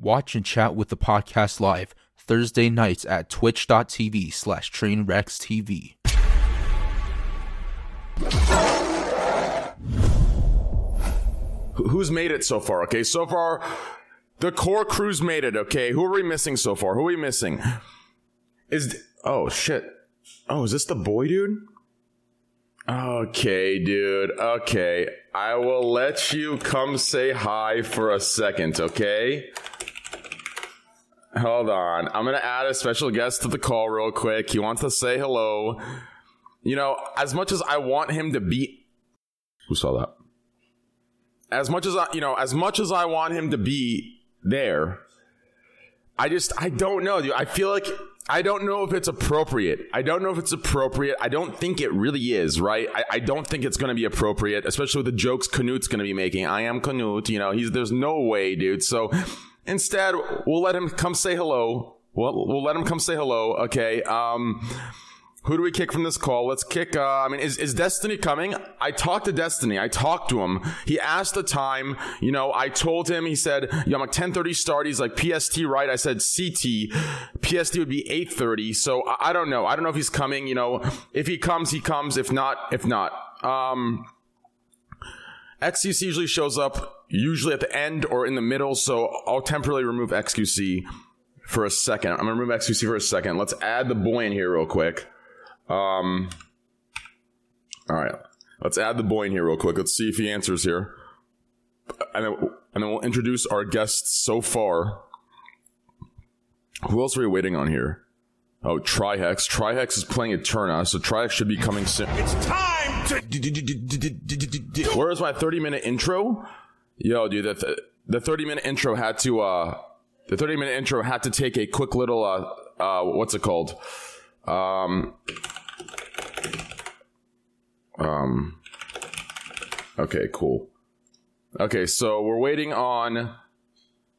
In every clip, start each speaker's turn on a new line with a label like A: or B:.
A: Watch and chat with the podcast live Thursday nights at twitch.tv slash trainwreckstv.
B: Who's made it so far? Okay, so far, the core crew's made it. Okay, who are we missing so far? Who are we missing? Is oh shit? Oh, is this the boy, dude? Okay, dude. Okay, I will let you come say hi for a second. Okay. Hold on. I'm gonna add a special guest to the call real quick. He wants to say hello. You know, as much as I want him to be, who saw that? as much as I, you know, as much as I want him to be there, I just, I don't know, dude. I feel like I don't know if it's appropriate. I don't know if it's appropriate. I don't think it really is, right? I, I don't think it's going to be appropriate, especially with the jokes Knut's going to be making. I am Knut, you know, he's, there's no way, dude. So instead, we'll let him come say hello. We'll, we'll let him come say hello, okay? Um, who do we kick from this call? Let's kick. Uh, I mean, is, is Destiny coming? I talked to Destiny. I talked to him. He asked the time. You know, I told him. He said, "Yeah, I'm like 10:30 start." He's like, "PST, right?" I said, "CT." PST would be 8:30. So I, I don't know. I don't know if he's coming. You know, if he comes, he comes. If not, if not. Um, XQC usually shows up usually at the end or in the middle. So I'll temporarily remove XQC for a second. I'm gonna remove XQC for a second. Let's add the boy in here real quick. Um, all right, let's add the boy in here real quick. Let's see if he answers here, and then, and then we'll introduce our guests so far. Who else are we waiting on here? Oh, Trihex. Trihex is playing Eterna, so Trihex should be coming soon.
C: It's time to.
B: Where is my 30 minute intro? Yo, dude, the, the 30 minute intro had to, uh, the 30 minute intro had to take a quick little, uh, uh, what's it called? Um, um, okay, cool. Okay, so we're waiting on.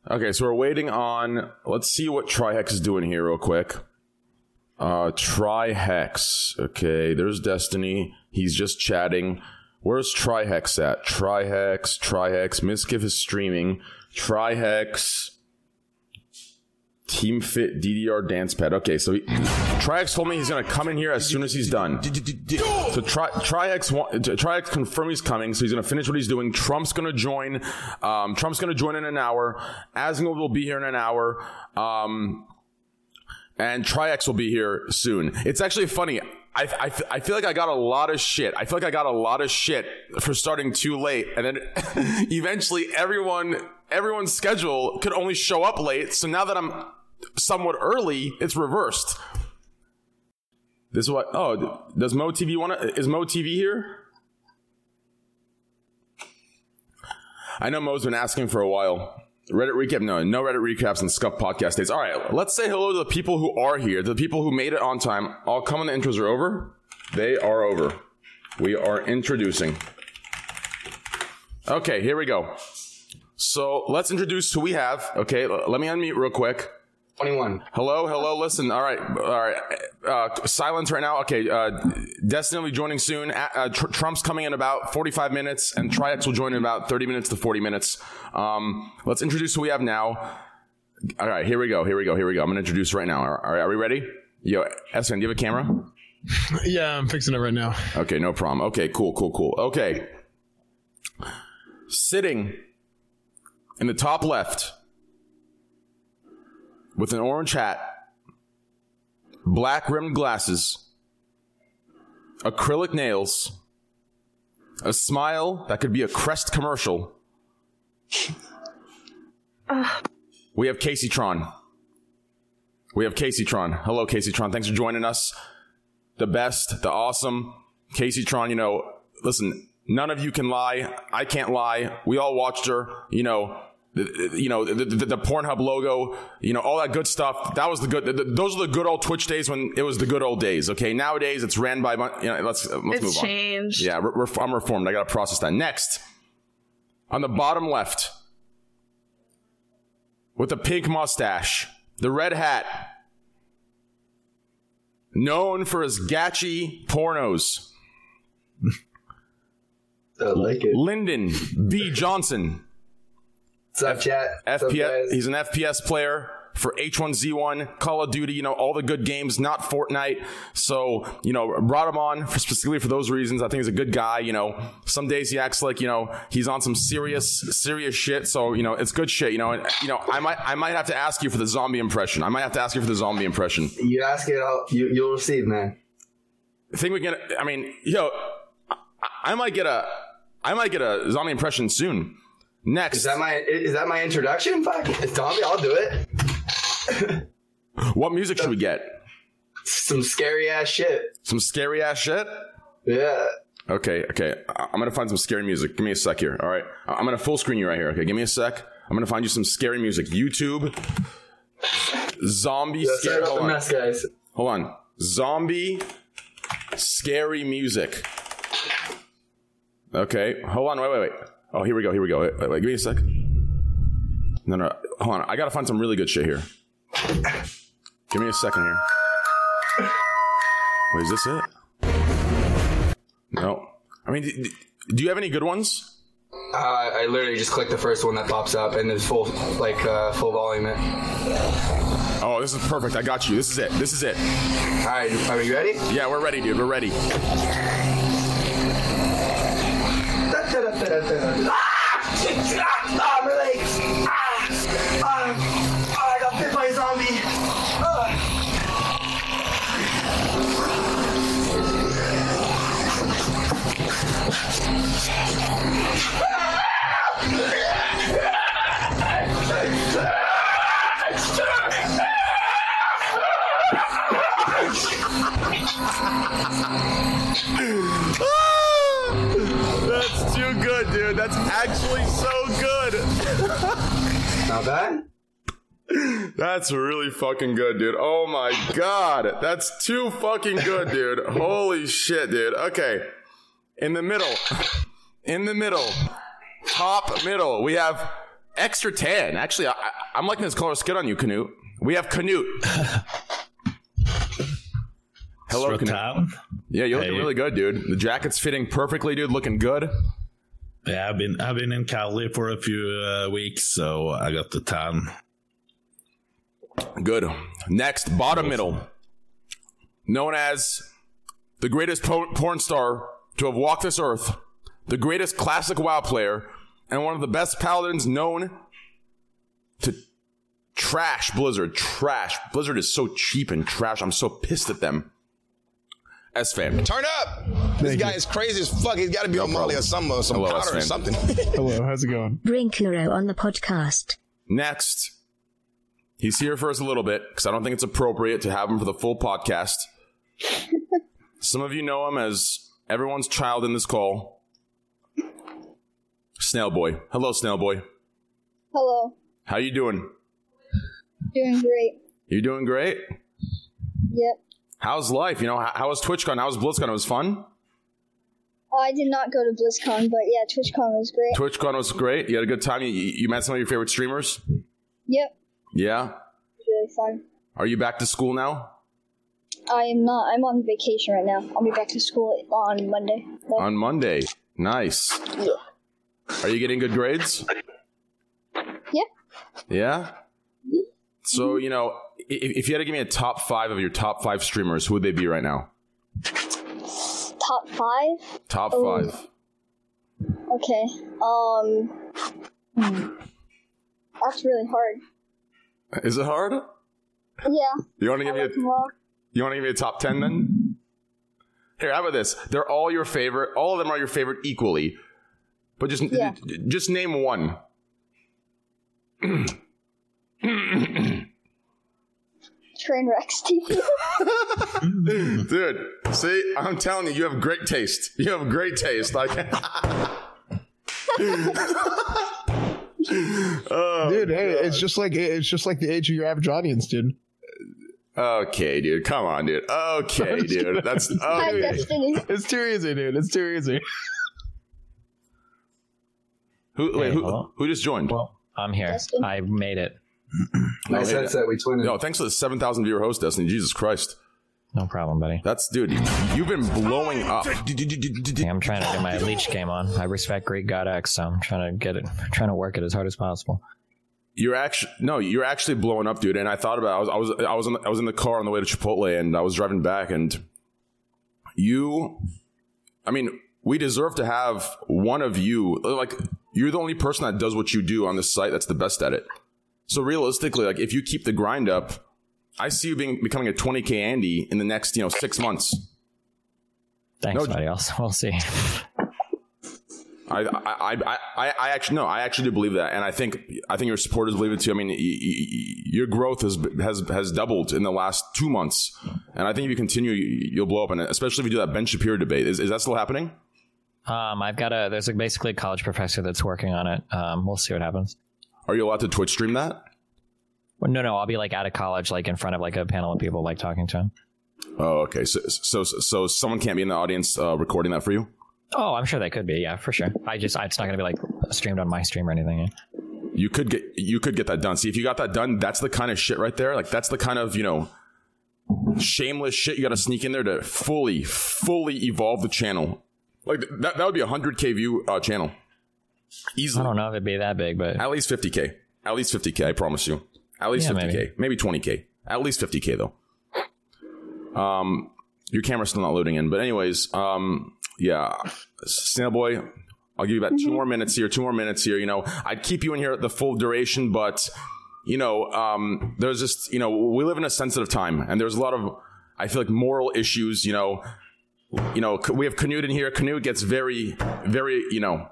B: Okay, so we're waiting on. Let's see what Trihex is doing here, real quick. Uh, Trihex. Okay, there's Destiny. He's just chatting. Where's Trihex at? Trihex, Trihex. Mizkif is streaming. Trihex. Team Fit DDR dance pad. Okay, so he, Trihex told me he's gonna come in here as soon as he's done. So Tri, Trihex Trihex confirmed he's coming, so he's gonna finish what he's doing. Trump's gonna join. Um, Trump's gonna join in an hour. Asmongold will be here in an hour. Um, and Trihex will be here soon. It's actually funny. I, I, I feel like I got a lot of shit. I feel like I got a lot of shit for starting too late, and then eventually everyone everyone's schedule could only show up late. So now that I'm somewhat early, it's reversed. This is what? Oh, does Mo TV want to? Is Mo TV here? I know Mo's been asking for a while. Reddit recap? No, no Reddit recaps and Scuff podcast days. All right, let's say hello to the people who are here, the people who made it on time. All come on the intros are over. They are over. We are introducing. Okay, here we go. So let's introduce who we have. Okay, let me unmute real quick.
D: 21.
B: Hello, hello. Listen, all right, all right. Uh, silence right now. Okay, uh, Destiny will be joining soon. Uh, uh, Tr- Trump's coming in about 45 minutes, and Trihex will join in about 30 minutes to 40 minutes. Um, let's introduce who we have now. All right, here we go. Here we go. Here we go. I'm gonna introduce right now. All right, are we ready? Yo, Espen, do you have a camera?
E: Yeah, I'm fixing it right now.
B: Okay, no problem. Okay, cool, cool, cool. Okay. Sitting in the top left with an orange hat, black rimmed glasses, acrylic nails, a smile that could be a Crest commercial. We have Kaceytron. We have Kaceytron. Hello, Kaceytron. Thanks for joining us the best, the awesome. Kaceytron, you know, listen, none of you can lie. I can't lie. We all watched her, you know. The, the- you know the, the, the Pornhub logo, you know all that good stuff. That was the good. The, the- those are the good old Twitch days when it was the good old days. Okay, nowadays it's ran by. You know, let's let's move
F: It's
B: on.
F: changed.
B: Yeah, re- ref- I'm reformed. I got to process that. Next, on the bottom left, with the pink mustache, the red hat, known for his gatchy pornos.
D: I like it.
B: Lyndon B. Johnson.
C: What's up, chat?
B: FPS. He's an FPS player for H1Z1, Call of Duty. You know all the good games, not Fortnite. So you know, brought him on for, specifically for those reasons. I think he's a good guy. You know, some days he acts like you know he's on some serious serious shit. So you know, it's good shit. You know, and you know, I might I might have to ask you for the zombie impression. I might have to ask you for the zombie impression.
C: You ask it, I'll, you, you'll receive, man.
B: I think we can. I mean, yo, I, I might get a I might get a zombie impression soon. Next,
C: Is that my is that my introduction? Fuck, it's zombie. I'll do it.
B: what music should we get?
C: Some scary ass shit.
B: Some scary ass shit.
C: Yeah.
B: Okay, okay. I'm gonna find some scary music. Give me a sec here. All right, I'm gonna full screen you right here. Okay, give me a sec. I'm gonna find you some scary music. YouTube, zombie
C: Let's
B: scary. Hold on,
C: mess, guys.
B: hold on. Zombie scary music. Okay, hold on. Wait, wait, wait. Oh, here we go. Here we go. Wait, wait, wait. Give me a sec. No, no. Hold on. I gotta find some really good shit here. Give me a second here. Wait, is this it? No. I mean, d- d- do you have any good ones?
C: Uh, I literally just click the first one that pops up and it's full like uh, full volume. It.
B: Oh, this is perfect. I got you. This is it. This is it.
C: All right, are you ready?
B: Yeah, we're ready, dude. We're ready.
C: Ah, Not bad.
B: That's really fucking good, dude. Oh my god. That's too fucking good, dude. Holy shit, dude. Okay. In the middle. In the middle. Top middle. We have extra tan. Actually, I, I- I'm liking this color skin on you, Knut. We have Knut. Hello,
D: Knut.
B: Yeah, you're looking
D: Hey.
B: really good, dude. The jacket's fitting perfectly, dude. Looking good.
D: Yeah, I've been I've been in Cali for a few uh, weeks, so I got the tan.
B: Good. Next, bottom middle. Known as the greatest po- porn star to have walked this earth, the greatest classic WoW player, and one of the best paladins known to trash Blizzard. Trash. Blizzard is so cheap and trash. I'm so pissed at them. S fam.
F: Turn up. This guy is crazy as fuck. He's got to be on Molly or some, or some
B: Hello,
F: powder or something.
E: Hello, how's it going?
G: Bring Kuro on the podcast.
B: Next, he's here for us a little bit because I don't think it's appropriate to have him for the full podcast. Some of you know him as everyone's child in this call. Snail Boy. Hello, Snail Boy.
H: Hello.
B: How you doing?
H: Doing great.
B: You doing great?
H: Yep.
B: How's life? You know, how, how was TwitchCon? How was BlizzCon? It was fun.
H: I did not go to BlizzCon, but yeah, TwitchCon was great.
B: TwitchCon was great. You had a good time. You, you met some of your favorite streamers.
H: Yep.
B: Yeah.
H: Really fun.
B: Are you back to school now?
H: I am not. I'm on vacation right now. I'll be back to school on Monday. though.
B: On Monday. Nice. Are you getting good grades?
H: Yeah.
B: Yeah. Mm-hmm. So you know, i- if you had to give me a top five of your top five streamers, who would they be right now?
H: Top five.
B: Top
H: Oh.
B: five.
H: Okay. Um. That's really hard.
B: Is it hard?
H: Yeah.
B: You want to give me a You want to give me a top ten then? Here, how about this? They're all your favorite. All of them are your favorite equally, but just
H: Yeah.
B: just name one.
H: Trainwrecks TV.
B: Dude, see, I'm telling you, you have great taste. You have great taste. Like, oh,
E: Dude, hey, it's just like it's just like the age of your average audience, dude.
B: okay, dude. Come on, dude. Okay, dude. That's
H: Hi,
B: okay.
H: Oh,
E: it's too easy, dude. It's too easy.
B: Who, wait,
I: Hey,
B: who,
I: hello?
B: who just joined?
I: Well, I'm here.
H: Justin?
I: I made it.
C: Nice
B: Oh, hey,
C: headset. We twinning.
B: Yo, thanks for the 7,000 viewer host, Destiny. Jesus Christ.
I: No problem, buddy.
B: That's dude. You've been blowing up.
I: Yeah, I'm trying to get my leech game on. I respect Greekgodx, so I'm trying to get it, trying to work it as hard as possible.
B: You're actually no, you're actually blowing up, dude. And I thought about I was I was I was in, I was in the car on the way to Chipotle, and I was driving back, and you, I mean, we deserve to have one of you. Like you're the only person that does what you do on this site that's the best at it. So realistically, like if you keep the grind up, I see you being becoming a 20k Andy in the next you know six months.
I: Thanks,
B: No-
I: buddy. I'll, we'll see.
B: I, I, I, I, I actually no, I actually do believe that, and I think I think your supporters believe it too. I mean, y- y- your growth has has has doubled in the last two months, and I think if you continue, you- you'll blow up. And especially if you do that Ben Shapiro debate, is, is that still happening?
I: Um, I've got a there's a, basically a college professor that's working on it. Um, we'll see what happens.
B: Are you allowed to Twitch stream that?
I: Well, no, no, I'll be like out of college, like in front of like a panel of people, like talking to him.
B: Oh, okay. So so so someone can't be in the audience uh, recording that for you.
I: Oh, I'm sure they could be. Yeah, for sure. I just it's not gonna be like streamed on my stream or anything. yeah.
B: You could get you could get that done. See, if you got that done, that's the kind of shit right there. Like that's the kind of you know shameless shit you got to sneak in there to fully fully evolve the channel. Like that that would be a hundred k view uh, channel. Easily.
I: I don't know if it'd be that big, but
B: At least 50k. At least 50k. I promise you. At least
I: Yeah,
B: 50k.
I: maybe.
B: Maybe. 20k. At least 50k though. Um, your camera's still not loading in, but anyways, um, yeah, Snail Boy. I'll give you about two more minutes here. Two more minutes here. You know, I'd keep you in here at the full duration, but you know, um, there's just you know, we live in a sensitive time, and there's a lot of I feel like moral issues. You know, you know, we have Knut in here. Knut gets very, very, you know,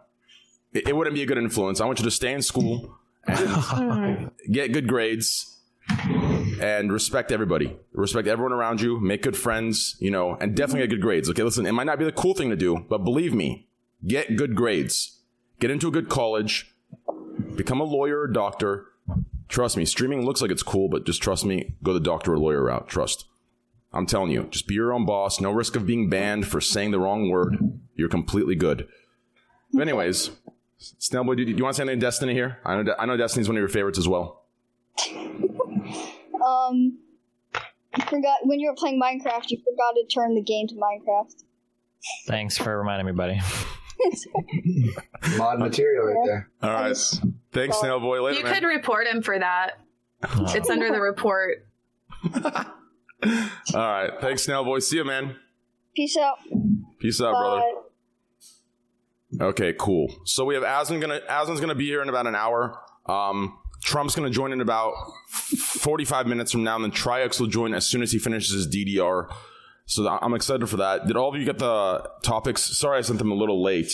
B: it, it wouldn't be a good influence. I want you to stay in school and get good grades and respect everybody. Respect everyone around you. Make good friends, you know, and definitely get good grades. Okay, listen, it might not be the cool thing to do, but believe me, get good grades. Get into a good college. Become a lawyer or doctor. Trust me, streaming looks like it's cool, but just trust me, go the doctor or lawyer route. Trust. I'm telling you, just be your own boss. No risk of being banned for saying the wrong word. You're completely good. But anyways, Snailboy, do you, do you want to say anything Destiny here? I know, I know Destiny's one of your favorites as well.
H: Um, you forgot when you were playing Minecraft. You forgot to turn the game to Minecraft.
I: thanks for reminding me, buddy.
C: Mod material right there.
B: All right. Thanks, Snailboy. Later,
J: You
B: man.
J: could report him for that. It's under the report.
B: All right. Thanks, Snailboy. See you, man.
H: Peace out.
B: Peace out, brother.
H: Bye.
B: Okay, cool. So we have Aslan gonna Aslan's gonna be here in about an hour. Um, Trump's gonna join in about forty five minutes from now, and then Trihex will join as soon as he finishes his DDR. So th- I'm excited for that. Did all of you get the topics? Sorry, I sent them a little late.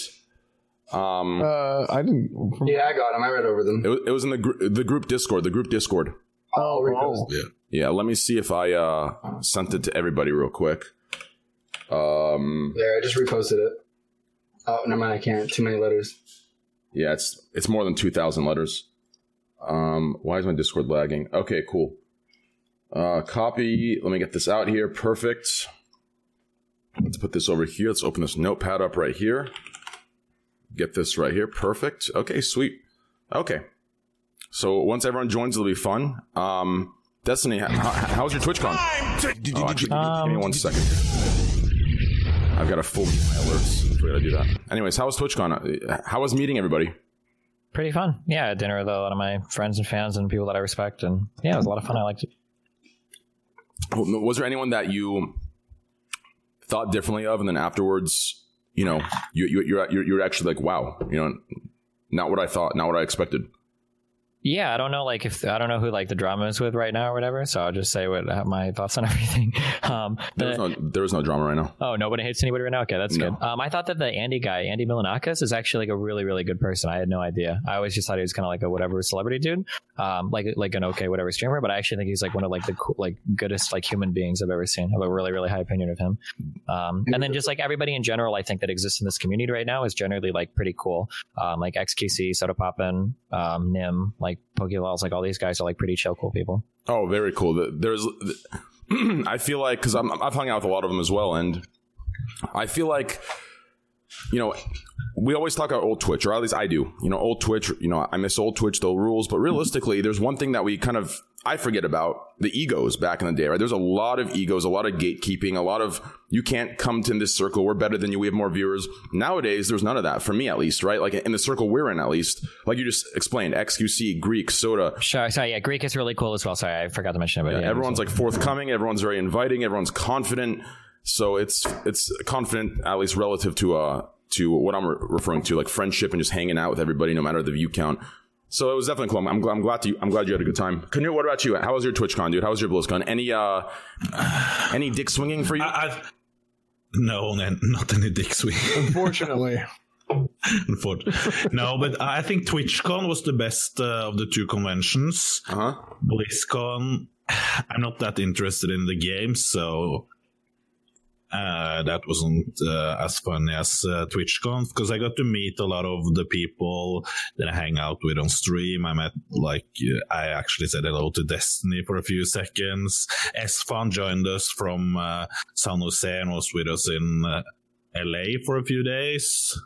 B: Um,
E: Uh, I didn't. From,
C: Yeah, I got them. I read over them.
B: it, wa- it was in the gr- the group Discord. The group Discord.
C: I'll
E: oh.
B: Yeah, Yeah, let me see if I uh, sent it to everybody real quick. Um,
C: There, I just reposted it. Oh, never mind. I can't. Too many letters.
B: Yeah, it's it's more than two thousand letters. Um, why is my Discord lagging? Okay, cool. Uh, copy. Let me get this out here. Perfect. Let's put this over here. Let's open this notepad up right here. Get this right here. Perfect. Okay, sweet. Okay. So once everyone joins, it'll be fun. Um, Destiny, how, how's your TwitchCon? Oh, actually, give me one second. I've got a full alerts. Before I do that. Anyways, how was TwitchCon? How was meeting everybody?
I: Pretty fun. Yeah, dinner with a lot of my friends and fans and people that I respect, and yeah, it was a lot of fun. I liked it.
B: Was there anyone that you thought differently of, and then afterwards, you know, you, you you're you're you're actually like, wow, you know, not what I thought, not what I expected.
I: Yeah, I don't know, like if I don't know who like the drama is with right now or whatever. So I'll just say what my thoughts on everything. Um,
B: There's
I: the-
B: no there's no drama right now.
I: Oh, nobody hates anybody right now. Okay, that's
B: No.
I: good. Um, I thought that the Andy guy, Andy Milonakis, is actually like a really, really good person. I had no idea. I always just thought he was kind of like a whatever celebrity dude, um, like like an okay whatever streamer. But I actually think he's like one of like the cool, like goodest like human beings I've ever seen. I have a really, really high opinion of him. Um, and then just like everybody in general, I think that exists in this community right now is generally like pretty cool. Um, like XQC, Sodapoppin, um, Nim, like Pokelawls, like all these guys are like pretty chill, cool people.
B: Oh, very cool. There's, I feel like because I'm I've hung out with a lot of them as well, and I feel like, you know, we always talk about old Twitch, or at least I do. You know, old Twitch. You know, I miss old Twitch, the rules. But realistically, there's one thing that we kind of I forget about the egos back in the day, right? There's a lot of egos, a lot of gatekeeping, a lot of you can't come to this circle. We're better than you. We have more viewers. Nowadays, there's none of that for me, at least, right? Like in the circle we're in, at least, like you just explained, XQC, Greek, Soda.
I: Sure, sorry, yeah, Greek is really cool as well. Sorry, I forgot to mention it. But
B: Yeah,
I: yeah,
B: everyone's like forthcoming. Everyone's very inviting. Everyone's confident. So it's it's confident, at least relative to uh to what I'm re- referring to, like friendship and just hanging out with everybody, no matter the view count. So it was definitely cool. I'm, I'm, glad, I'm glad to I'm glad you had a good time. Knut, what about you? How was your TwitchCon, dude? How was your BlizzCon? Any uh any dick swinging for you?
D: I, I, no, n- not any dick swing.
E: Unfortunately.
D: Unfortunately. no, but I think TwitchCon was the best uh, of the two conventions.
B: Uh-huh.
D: BlizzCon, I'm not that interested in the game, so uh, that wasn't uh, as fun as uh, TwitchCon because I got to meet a lot of the people that I hang out with on stream. I met, like, I actually said hello to Destiny for a few seconds. Esfand joined us from uh, San Jose and was with us in uh, LA for a few days.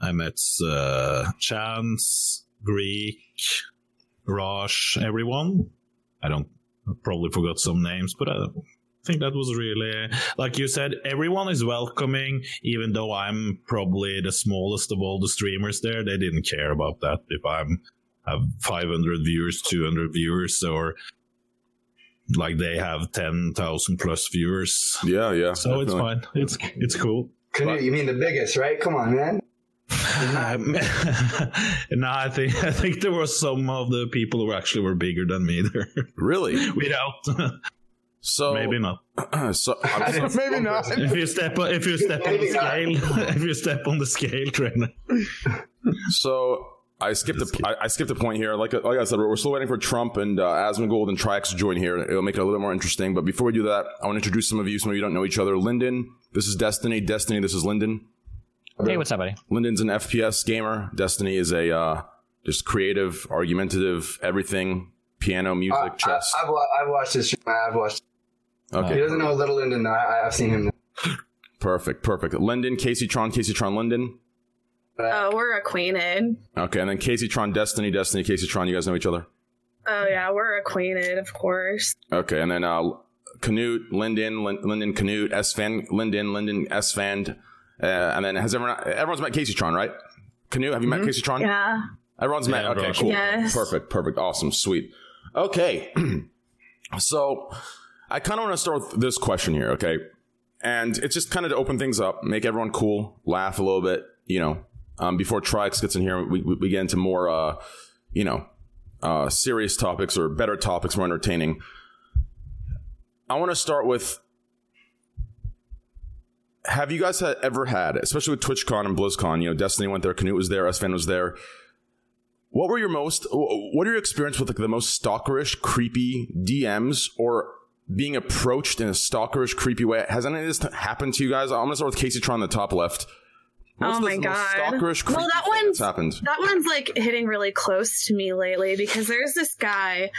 D: I met uh, Chance, Greek, Raj, everyone. I don't I probably forgot some names, but I think that was really like you said. Everyone is welcoming, even though I'm probably the smallest of all the streamers there. They didn't care about that if I'm have 500 viewers, 200 viewers, or like they have 10,000 plus viewers.
B: Yeah, yeah.
D: So it's fine. It's it's cool.
C: Knut, you mean the biggest, right? Come on, man.
D: No, I think I think there were some of the people who actually were bigger than me there.
B: Really?
D: Without,
B: So
D: maybe not.
B: so I'm so-
E: Maybe not.
D: If you step on, if you step on the scale, if you step on the scale, trainer.
B: So I skipped a, I, I skipped a point here. Like like I said, we're, we're still waiting for Trump and uh, Asmongold and Trix to join here. It'll make it a little bit more interesting. But before we do that, I want to introduce some of you. Some of you don't know each other. Lyndon, this is Destiny. Destiny, this is Lyndon.
I: Hey, what's up, buddy?
B: Lyndon's an FPS gamer. Destiny is a uh, just creative, argumentative, everything, piano, music,
C: I,
B: chess.
C: have I've watched this. I've watched. He doesn't know Little Lyndon. though. I, I've seen him.
B: perfect, perfect. Lyndon, Kaceytron, Casey Tron, Lyndon.
J: Oh, we're acquainted.
B: Okay, and then Kaceytron, Destiny, Destiny, Kaceytron. You guys know each other.
J: Oh yeah, we're acquainted, of course.
B: Okay, and then uh, Knut, Lyndon, Lin- Lyndon, Knut, S Van, Lyndon, Lyndon, S Van, uh, and then has everyone? Everyone's met Kaceytron, right? Knut, have you met Kaceytron?
J: Yeah.
B: Everyone's met.
D: Yeah,
B: Okay, cool,
J: Yes.
B: perfect, perfect, awesome, sweet. Okay, so I kind of want to start with this question here, okay? And it's just kind of to open things up, make everyone cool, laugh a little bit, you know. Um, before Trix gets in here, we, we, get into more, uh, you know, uh, serious topics or better topics, more entertaining. I want to start with Have you guys ever had, especially with TwitchCon and BlizzCon, you know, Destiny went there, Knut was there, Esfand was there. What were your most, what are your experience with like the most stalkerish, creepy DMs or being approached in a stalkerish, creepy way? Has any of this happened to you guys? I'm going to start with Kaceytron on the top left. What's
J: oh
B: the
J: my
B: most
J: god.
B: stalkerish, creepy
J: well, that
B: thing
J: one's
B: that's happened?
J: that one's like hitting really close to me lately because there's this guy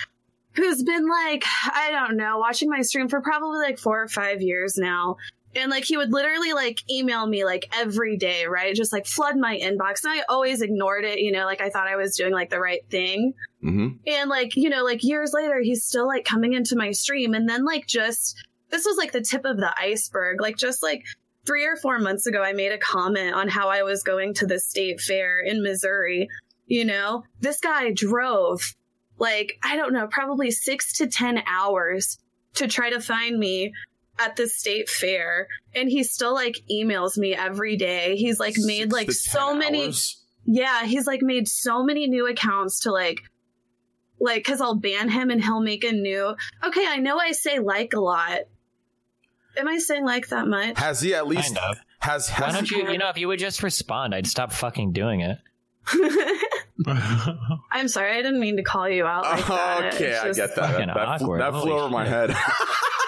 J: who's been like I don't know watching my stream for probably like four or five years now. And like he would literally like email me like every day, right? Just like flood my inbox. And I always ignored it, you know, like I thought I was doing like the right thing.
B: Mm-hmm.
J: And like, you know, like years later, he's still like coming into my stream. And then like just, this was like the tip of the iceberg. Like just like three or four months ago, I made a comment on how I was going to the state fair in Missouri. You know, this guy drove like, I don't know, probably six to 10 hours to try to find me at the state fair. And he still like emails me every day. He's like made like so many
B: hours?
J: yeah, he's like made so many new accounts to like like cuz I'll ban him and he'll make a new. Okay, I know I say like a lot. Am I saying like that much?
B: Has he at least,
I: Kind of.
B: has,
I: Why
B: has
I: don't
B: he,
I: you? You know, if you would just respond, I'd stop fucking doing it.
J: I'm sorry, I didn't mean to call you out like that.
B: okay,
J: It's
B: I
J: just-
B: get that.
I: Fucking
B: That, that, flew,
I: awkward.
B: that flew
I: Holy
B: over my head.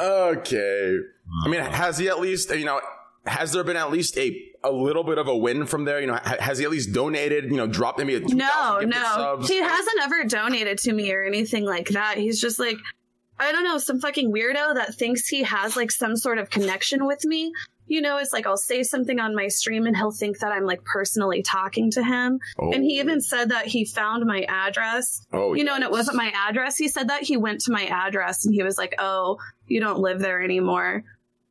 B: Okay. I mean, uh-huh. has he at least, you know, has there been at least a a little bit of a win from there? You know, ha- has he at least donated, you know, dropped maybe a
J: no, no.
B: subs?
J: He hasn't ever donated to me or anything like that. He's just like I don't know, some fucking weirdo that thinks he has like some sort of connection with me you know, it's like I'll say something on my stream and he'll think that I'm like personally talking to him.
B: Oh.
J: And he even oh. said that he found my address.
B: Oh,
J: you know, and it wasn't my address. He said that he went to my address and he was like, "Oh, you don't live there anymore."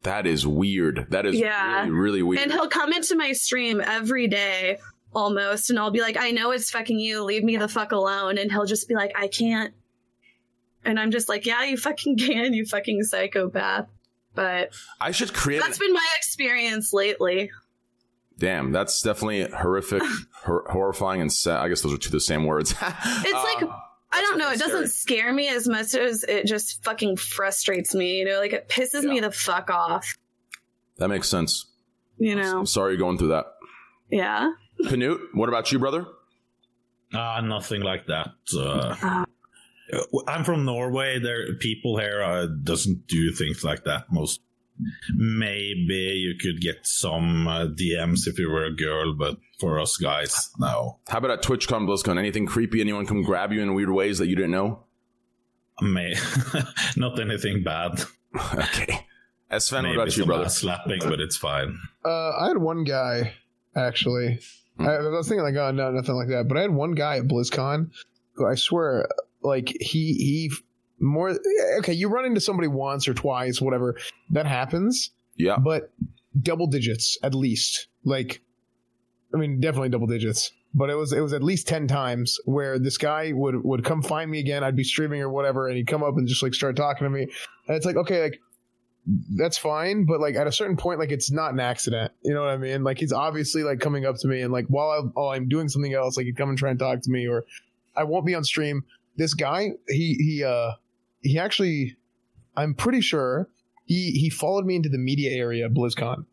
B: That is weird. That is
J: Yeah.
B: really, really weird.
J: And he'll come into my stream every day almost and I'll be like, "I know it's fucking you. Leave me the fuck alone." And he'll just be like, "I can't." And I'm just like, "Yeah, you fucking can, you fucking psychopath." But
B: I should create.
J: that's been my experience lately.
B: Damn, that's definitely horrific, hor- horrifying, and sad. I guess those are two of the same words.
J: It's like I don't know. It doesn't scare me as much as it just fucking frustrates me. You know, like it pisses me the fuck off.
B: that makes sense.
J: You know,
B: I'm sorry you're going through that.
J: yeah.
B: Knut, what about you, brother?
D: Ah, nothing like that. Uh, I'm from Norway. There, people here uh, doesn't do things like that. Most maybe you could get some uh, DMs if you were a girl, but for us guys, no.
B: How about at TwitchCon, BlizzCon? Anything creepy? Anyone come grab you in weird ways that you didn't know?
D: May not anything bad.
B: okay. Sven, what
D: Maybe
B: about you,
D: some
B: brother?
D: slapping, but it's fine.
E: Uh, I had one guy actually.
B: Hmm.
E: I, I was thinking like, oh no, nothing like that. But I had one guy at BlizzCon who I swear, like he he more okay. You run into somebody once or twice, whatever that happens.
B: Yeah.
E: But double digits at least. Like, I mean, definitely double digits. But it was it was at least ten times where this guy would would come find me again. I'd be streaming or whatever, and he'd come up and just like start talking to me. And it's like, okay, like that's fine, but like at a certain point, like it's not an accident. You know what I mean? Like he's obviously like coming up to me and like while, I, while I'm doing something else, like he'd come and try and talk to me, or I won't be on stream. This guy, he he uh he actually, I'm pretty sure he he followed me into the media area at BlizzCon.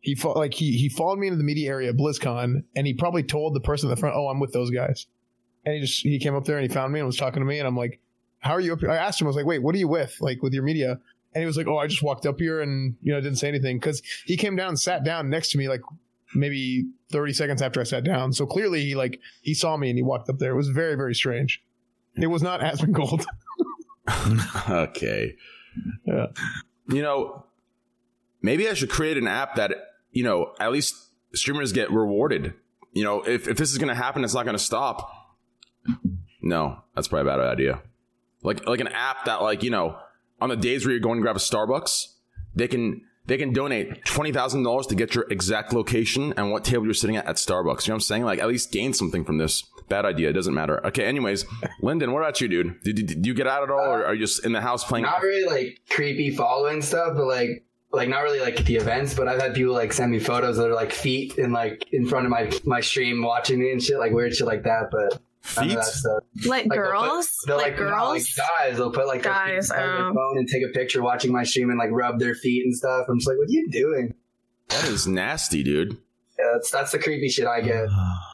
E: He fo- like he he followed me into the media area at BlizzCon, and he probably told the person in the front, "Oh, I'm with those guys." And he just he came up there and he found me and was talking to me, and I'm like, "How are you up here?" I asked him, I was like, "Wait, what are you with? Like with your media?" And he was like, "Oh, I just walked up here and you know didn't say anything because he came down and sat down next to me like maybe 30 seconds after I sat down. So clearly he like he saw me and he walked up there. It was very very strange. It was not Asmongold.
B: okay.
E: Yeah.
B: You know, maybe I should create an app that, you know, at least streamers get rewarded. You know, if, if this is going to happen, it's not going to stop. No, that's probably a bad idea. Like, like an app that, like, you know, on the days where you're going to grab a Starbucks, they can, they can donate $20,000 to get your exact location and what table you're sitting at at Starbucks. You know what I'm saying? Like, at least gain something from this. Bad idea. It doesn't matter. Okay. Anyways, Lyndon, what about you, dude? Did, did, did you get out at all or are you just in the house playing?
C: Not really like creepy following stuff, but like like not really like the events. But I've had people like send me photos that are like feet in like in front of my my stream watching me and shit, like weird shit like that. But
B: Feet?
C: that stuff.
J: Like,
C: they'll put-
J: girls?
C: they'll
J: like,
C: no,
J: girls?
C: like guys. They'll put like their feet
J: Guys,
C: in front their
J: oh.
C: phone and take a picture watching my stream and like rub their feet and stuff. I'm just like, what are you doing?
B: That is nasty, dude.
C: Yeah, that's that's the creepy shit I get.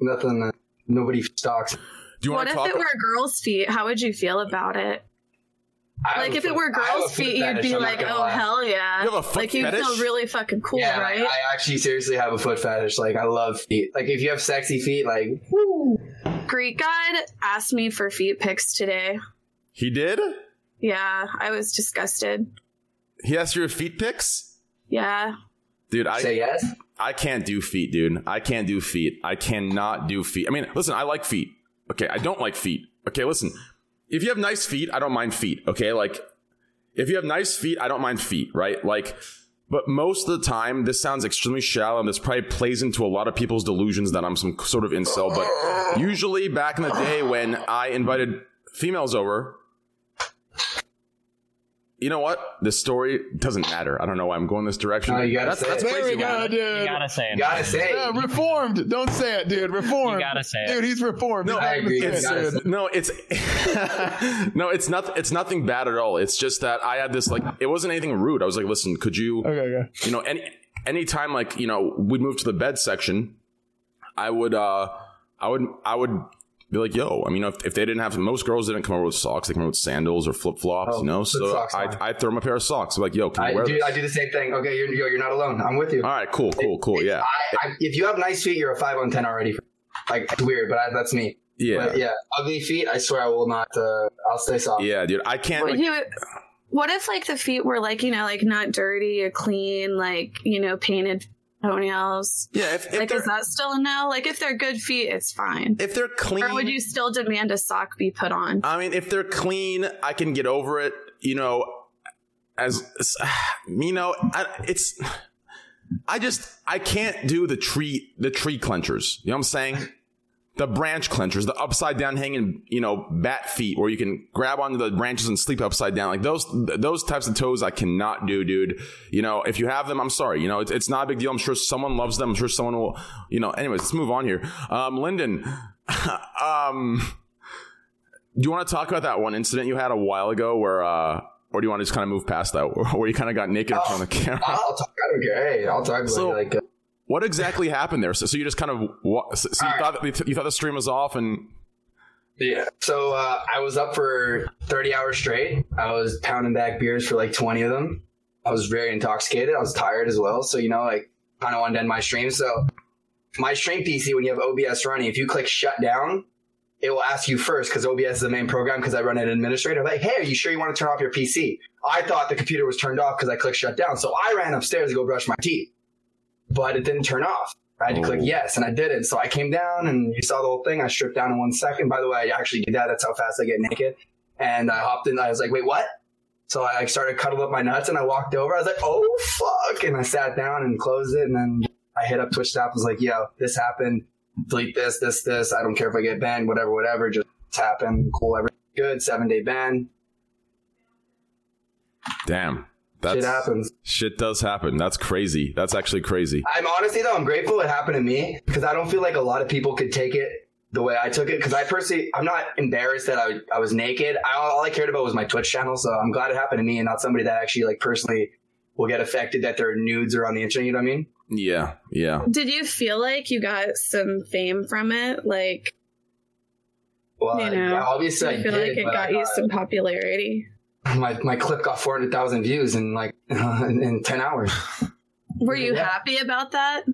C: Nothing. That nobody stalks.
B: Do you
J: what
B: want
J: if
B: to talk?
J: it were girls' feet? How would you feel about it?
C: I
J: Like
C: a
J: if it were
C: a
J: girls'
C: foot
J: feet, you'd be
C: I'm
J: like, "Oh
C: lie.
J: hell yeah!"
B: You have a foot
J: like you'd feel really fucking cool,
C: yeah,
J: right?
C: I, I actually seriously have a foot fetish. Like I love feet. Like if you have sexy feet, like woo.
J: Greek God asked me for feet pics today.
B: He did?
J: Yeah, I was disgusted.
B: He asked you for feet pics?
J: Yeah,
B: Dude, I
C: Say yes.
B: I can't do feet, dude. I can't do feet. I cannot do feet. I mean, listen, I like feet. Okay, I don't like feet. Okay, listen. If you have nice feet, I don't mind feet. Okay, like if you have nice feet, I don't mind feet, right? Like but most of the time, this sounds extremely shallow, and this probably plays into a lot of people's delusions that I'm some sort of incel. But usually, back in the day when I invited females over, you know what? This story doesn't matter. I don't know why I'm going this direction.
C: No, you gotta
B: that's
C: say
B: that's
C: it.
E: There
B: crazy.
E: we go,
B: man.
E: dude.
I: You gotta say it.
C: You gotta say. it.
E: Yeah, reformed. Don't say it, dude. Reformed.
I: You gotta say it.
E: Dude, he's reformed.
B: No,
C: I agree.
E: say
C: You
E: it, dude.
B: No, it's no, it's not. It's nothing bad at all. It's just that I had this like. It wasn't anything rude. I was like, listen, could you,
E: Okay, okay.
B: you know, any anytime like you know we'd move to the bed section, I would, uh I would, I would be like, yo, I mean, if, if they didn't have most girls didn't come over with socks, they come over with sandals or flip flops,
C: Oh,
B: you know. So I. I throw them a pair of socks. I'm like, yo, can you
C: I
B: wear
C: do.
B: this?
C: I do the same thing. Okay, you're you're, you're not alone. I'm with you.
B: all right, cool, cool, cool. Yeah,
C: I, I, if you have nice feet, you're a five on ten already. Like it's weird, but I, that's me.
B: yeah,
C: But yeah, ugly feet. I swear I will not. Uh, I'll stay soft.
B: yeah, dude. I can't.
J: would you What if like the feet were like you know like not dirty or clean, like you know painted toenails?
B: Yeah, if, if
J: like is that still a no? Like if they're good feet, it's fine.
B: if they're clean,
J: Or would you still demand a sock be put on?
B: I mean, if they're clean, I can get over it. You know, as you know, I, it's. I just I can't do the tree the tree clenchers. You know what I'm saying? The branch clenchers, the upside down hanging, you know, bat feet where you can grab onto the branches and sleep upside down. Like those those types of toes I cannot do, dude. You know, if you have them, I'm sorry. You know, it's, it's not a big deal. I'm sure someone loves them. I'm sure someone will, you know, anyways, let's move on here. Um, Lyndon, um, do you want to talk about that one incident you had a while ago where, uh, or do you want to just kind of move past that, where you kind of got naked in front of the camera?
C: I'll talk. I don't care. Hey, I'll talk about
B: So-
C: it. Like, uh,
B: What exactly happened there? So, so you just kind of, so you thought that, you thought the stream was off, and
C: yeah. So uh, I was up for 30 hours straight. I was pounding back beers for like 20 of them. I was very intoxicated. I was tired as well. So, you know, like kind of wanted to end my stream. So my stream PC, when you have OBS running, if you click shut down, it will ask you first because OBS is the main program because I run an administrator. Like, hey, are you sure you want to turn off your PC? I thought the computer was turned off because I clicked shut down. So I ran upstairs to go brush my teeth, but it didn't turn off. I had to click
B: Oh.
C: yes, and I did it. So I came down, and you saw the whole thing. I stripped down in one second. By the way, I actually did that. That's how fast I get naked. And I hopped in. I was like, wait, what? So I started cuddling up my nuts, and I walked over. I was like, oh fuck! And I sat down and closed it, and then I hit up Twitch staff. Was like, yo, this happened. Delete this, this, this. I don't care if I get banned, whatever, whatever. Just happened. Cool, everything good. Seven day ban.
B: damn, that's,
C: Shit happens.
B: Shit does happen. That's crazy. That's actually crazy.
C: I'm honestly though, I'm grateful it happened to me because I don't feel like a lot of people could take it the way I took it. Because I personally, I'm not embarrassed that I, I was naked. I, all I cared about was my Twitch channel, so I'm glad it happened to me and not somebody that actually like personally will get affected that their nudes are on the internet. You know what I mean?
B: Yeah, yeah.
J: Did you feel like you got some fame from it? Like,
C: Well,
J: you know,
C: yeah, obviously
J: I
C: I
J: feel
C: did,
J: like it got
C: I
J: you some popularity.
C: my my clip got 400,000 views in like in, in 10 hours.
J: Were you
C: Yeah.
J: happy about that?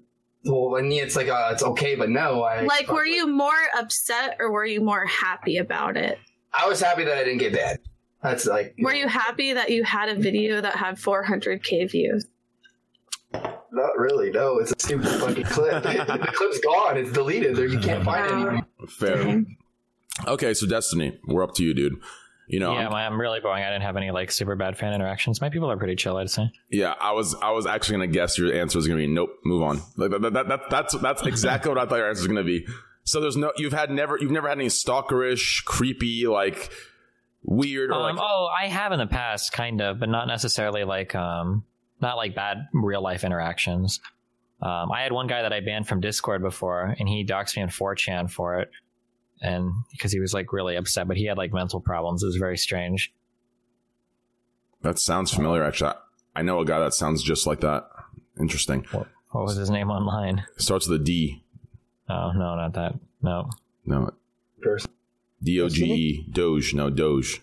C: Well, I mean, it's like uh, it's okay, but no. I
J: Like, were you more upset or were you more happy about it?
C: I was happy that I didn't get banned. That's like
J: Were you happy that you had a video that had 400k views?
C: not really. No, it's a stupid fucking clip. the clip's gone. It's deleted. There, you can't find it anymore.
B: Fair. Okay, so Destiny, we're up to you, dude. You know,
I: yeah,
B: I'm-
I: I'm really boring. I didn't have any like super bad fan interactions. My people are pretty chill, I'd say.
B: Yeah, I was I was actually gonna guess your answer was gonna be nope, move on. Like, that, that, that, that's that's exactly what I thought your answer was gonna be. So there's no you've had never you've never had any stalkerish, creepy, like weird or
I: Um,
B: like
I: oh, I have in the past, kind of, but not necessarily like um, not like bad real life interactions. Um, I had one guy that I banned from Discord before, and he doxed me on 4chan for it, and because he was like really upset, but he had like mental problems. It was very strange.
B: that sounds familiar. Actually, I, I know a guy that sounds just like that. Interesting.
I: What, what was his name online?
B: Starts with a D.
I: Oh no, not that. No.
B: No,
C: Person.
B: D O G E Doge. No Doge.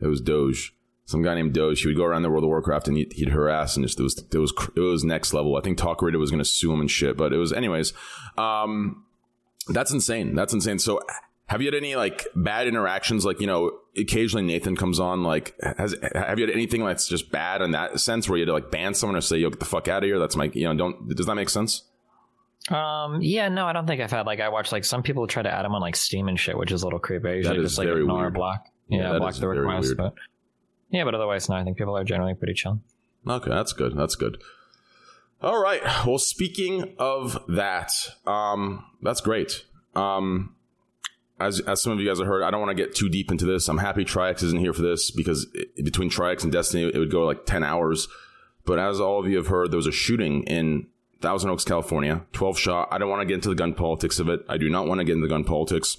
B: It was Doge. Some guy named Doge. He would go around the World of Warcraft and he'd, he'd harass and just it was it was it was next level. I think Talk Radio was going to sue him and shit. But it was anyways. Um, that's insane. That's insane. So. Have you had any like bad interactions? Like you know, occasionally Nathan comes on. Like, has have you had anything that's just bad in that sense, where you had to like ban someone or say, "Yo, get the fuck out of here"? That's my, you know, don't. Does that make sense?
I: Um. Yeah. No, I don't think I've had like I watched like some people try to add him on like Steam and shit, which is a little creepy. I usually
B: is
I: just like
B: very
I: ignore or
B: weird.
I: block.
B: Yeah,
I: Yeah, block the request. But yeah, but otherwise, no. I think people are generally pretty chill.
B: Okay, that's good. That's good. All right. Well, speaking of that, um, that's great. Um, as as some of you guys have heard, I don't want to get too deep into this. I'm happy Trix isn't here for this because it, between Trix and Destiny, it would go like ten hours. But as all of you have heard, there was a shooting in Thousand Oaks, California, 12 shot. I don't want to get into the gun politics of it. I do not want to get into the gun politics,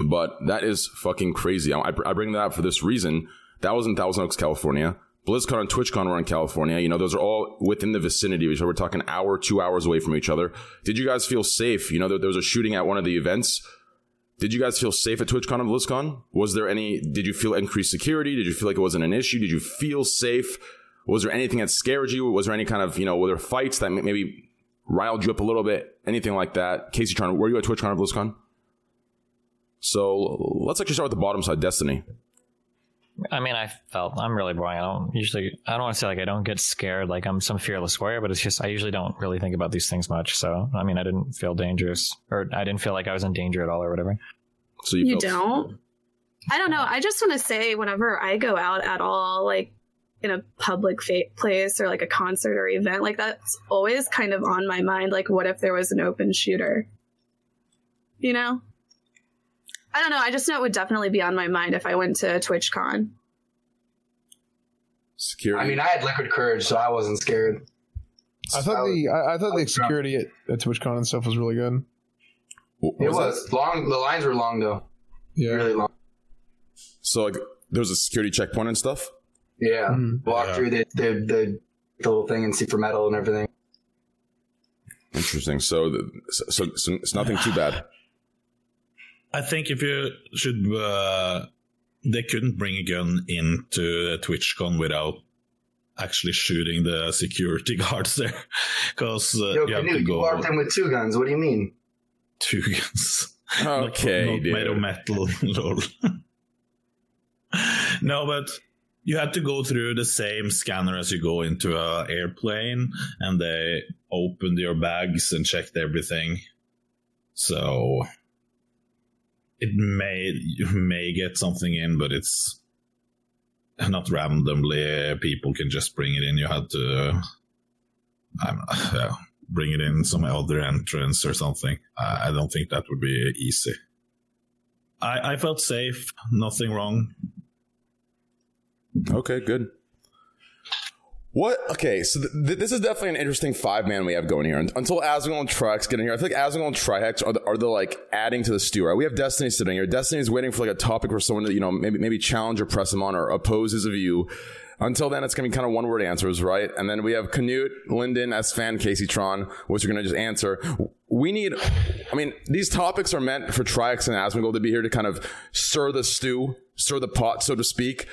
B: but that is fucking crazy. I, I bring that up for this reason. That was in Thousand Oaks, California. BlizzCon and TwitchCon were in California. You know, those are all within the vicinity each other. We're talking hour, two hours away from each other. Did you guys feel safe? You know, there, there was a shooting at one of the events. Did you guys feel safe at TwitchCon and BlizzCon? Was there any, did you feel increased security? Did you feel like it wasn't an issue? Did you feel safe? Was there anything that scared you? Was there any kind of, you know, were there fights that maybe riled you up a little bit? Anything like that? Kaceytron, were you at TwitchCon or BlizzCon? So let's actually start with the bottom side, Destiny.
I: I mean, I felt I'm really boring. I don't usually. I don't want to say like I don't get scared. Like I'm some fearless warrior, but it's just I usually don't really think about these things much. So I mean, I didn't feel dangerous, or I didn't feel like I was in danger at all, or whatever.
B: So
J: You don't? I don't know. I just want to say, whenever I go out at all, like in a public fa- place or like a concert or event, like that's always kind of on my mind. Like, what if there was an open shooter? You know? I don't know. I just know it would definitely be on my mind if I went to TwitchCon.
B: Security.
C: I mean, I had liquid courage, so I wasn't scared.
E: I thought the I, I thought the security at, at TwitchCon and stuff was really good.
C: It was long. The lines were long though.
E: Yeah,
C: really long.
B: So like, there was a security checkpoint and stuff.
C: Yeah,
E: Mhm.
C: walk
B: Yeah.
C: through the, the the the little thing and see for metal and everything.
B: Interesting. So, the, so, so, so it's nothing too bad.
D: I think if you should, uh, they couldn't bring a gun into TwitchCon without actually shooting the security guards there, because uh,
C: Yo,
D: you have
C: Knut,
D: to
C: you
D: go
C: walked in with two guns. What do you mean?
D: two guns.
B: Okay,
D: not, not
B: dude.
D: made of metal. lol. no, but you had to go through the same scanner as you go into a airplane, and they opened your bags and checked everything. So it may you may get something in, but it's not randomly. People can just bring it in. You had to. Bring it in some other entrance or something. I, I don't think that would be easy. I, I felt safe, nothing wrong.
B: Okay, good. What? Okay, so th- th- this is definitely an interesting five man we have going here. Un- Until Asmongold and Trihex get in here, I feel like Asmongold and Trihex are the, are the like adding to the stew. Right? We have Destiny sitting here. Destiny's waiting for like a topic for someone to you know maybe maybe challenge or press him on or oppose his view. Until then, it's gonna be kind of one word answers, right? And then we have Knut, Lyndon, S Fan, Kaceytron, which are gonna just answer. We need, I mean, these topics are meant for Trihex and Asmongold to be here to kind of stir the stew, stir the pot, so to speak.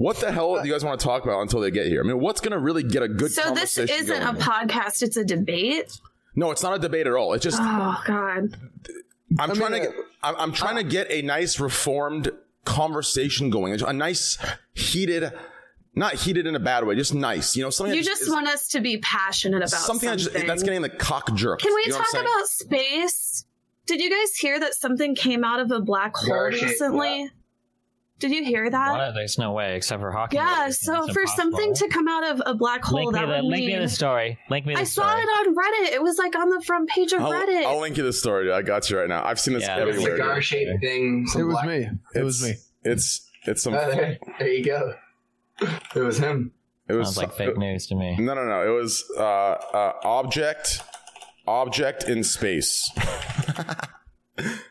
B: What the hell do you guys want to talk about until they get here? I mean, what's going to really get a good
J: so this isn't
B: going
J: a
B: here?
J: podcast; it's a debate.
B: No, it's not a debate at all. It's just
J: Oh God!
B: I'm trying to get, I'm, I'm trying to uh, get a nice reformed conversation going. A nice heated, not heated in a bad way, just nice. You know, something
J: You
B: that
J: just
B: is-
J: want us to be passionate about
B: something,
J: something.
B: that just, that's getting the cock jerk.
J: Can we
B: You know
J: talk about space? Did you guys hear that something came out of a black hole
I: Garage,
J: recently? Did you hear that?
I: What? There's no way, except for hockey.
J: Yeah,
I: It's
J: so for
I: impossible.
J: something to come out of a black hole,
I: link me
J: that
I: the
J: would
I: link
J: mean
I: me the story. Link me the
J: I
I: story.
J: saw it on Reddit. It was like on the front page of
B: I'll,
J: Reddit.
B: I'll link you the story. dude. I got you right now. I've seen this
I: Yeah,
C: It was a
B: everywhere. dude.
C: cigar shaped thing.
E: It was me. It was me.
B: It's it's some.
C: Oh, there, there you go. It was him.
B: It was
I: Sounds like fake news to me.
B: No, no, no. It was uh, uh, object, object in space.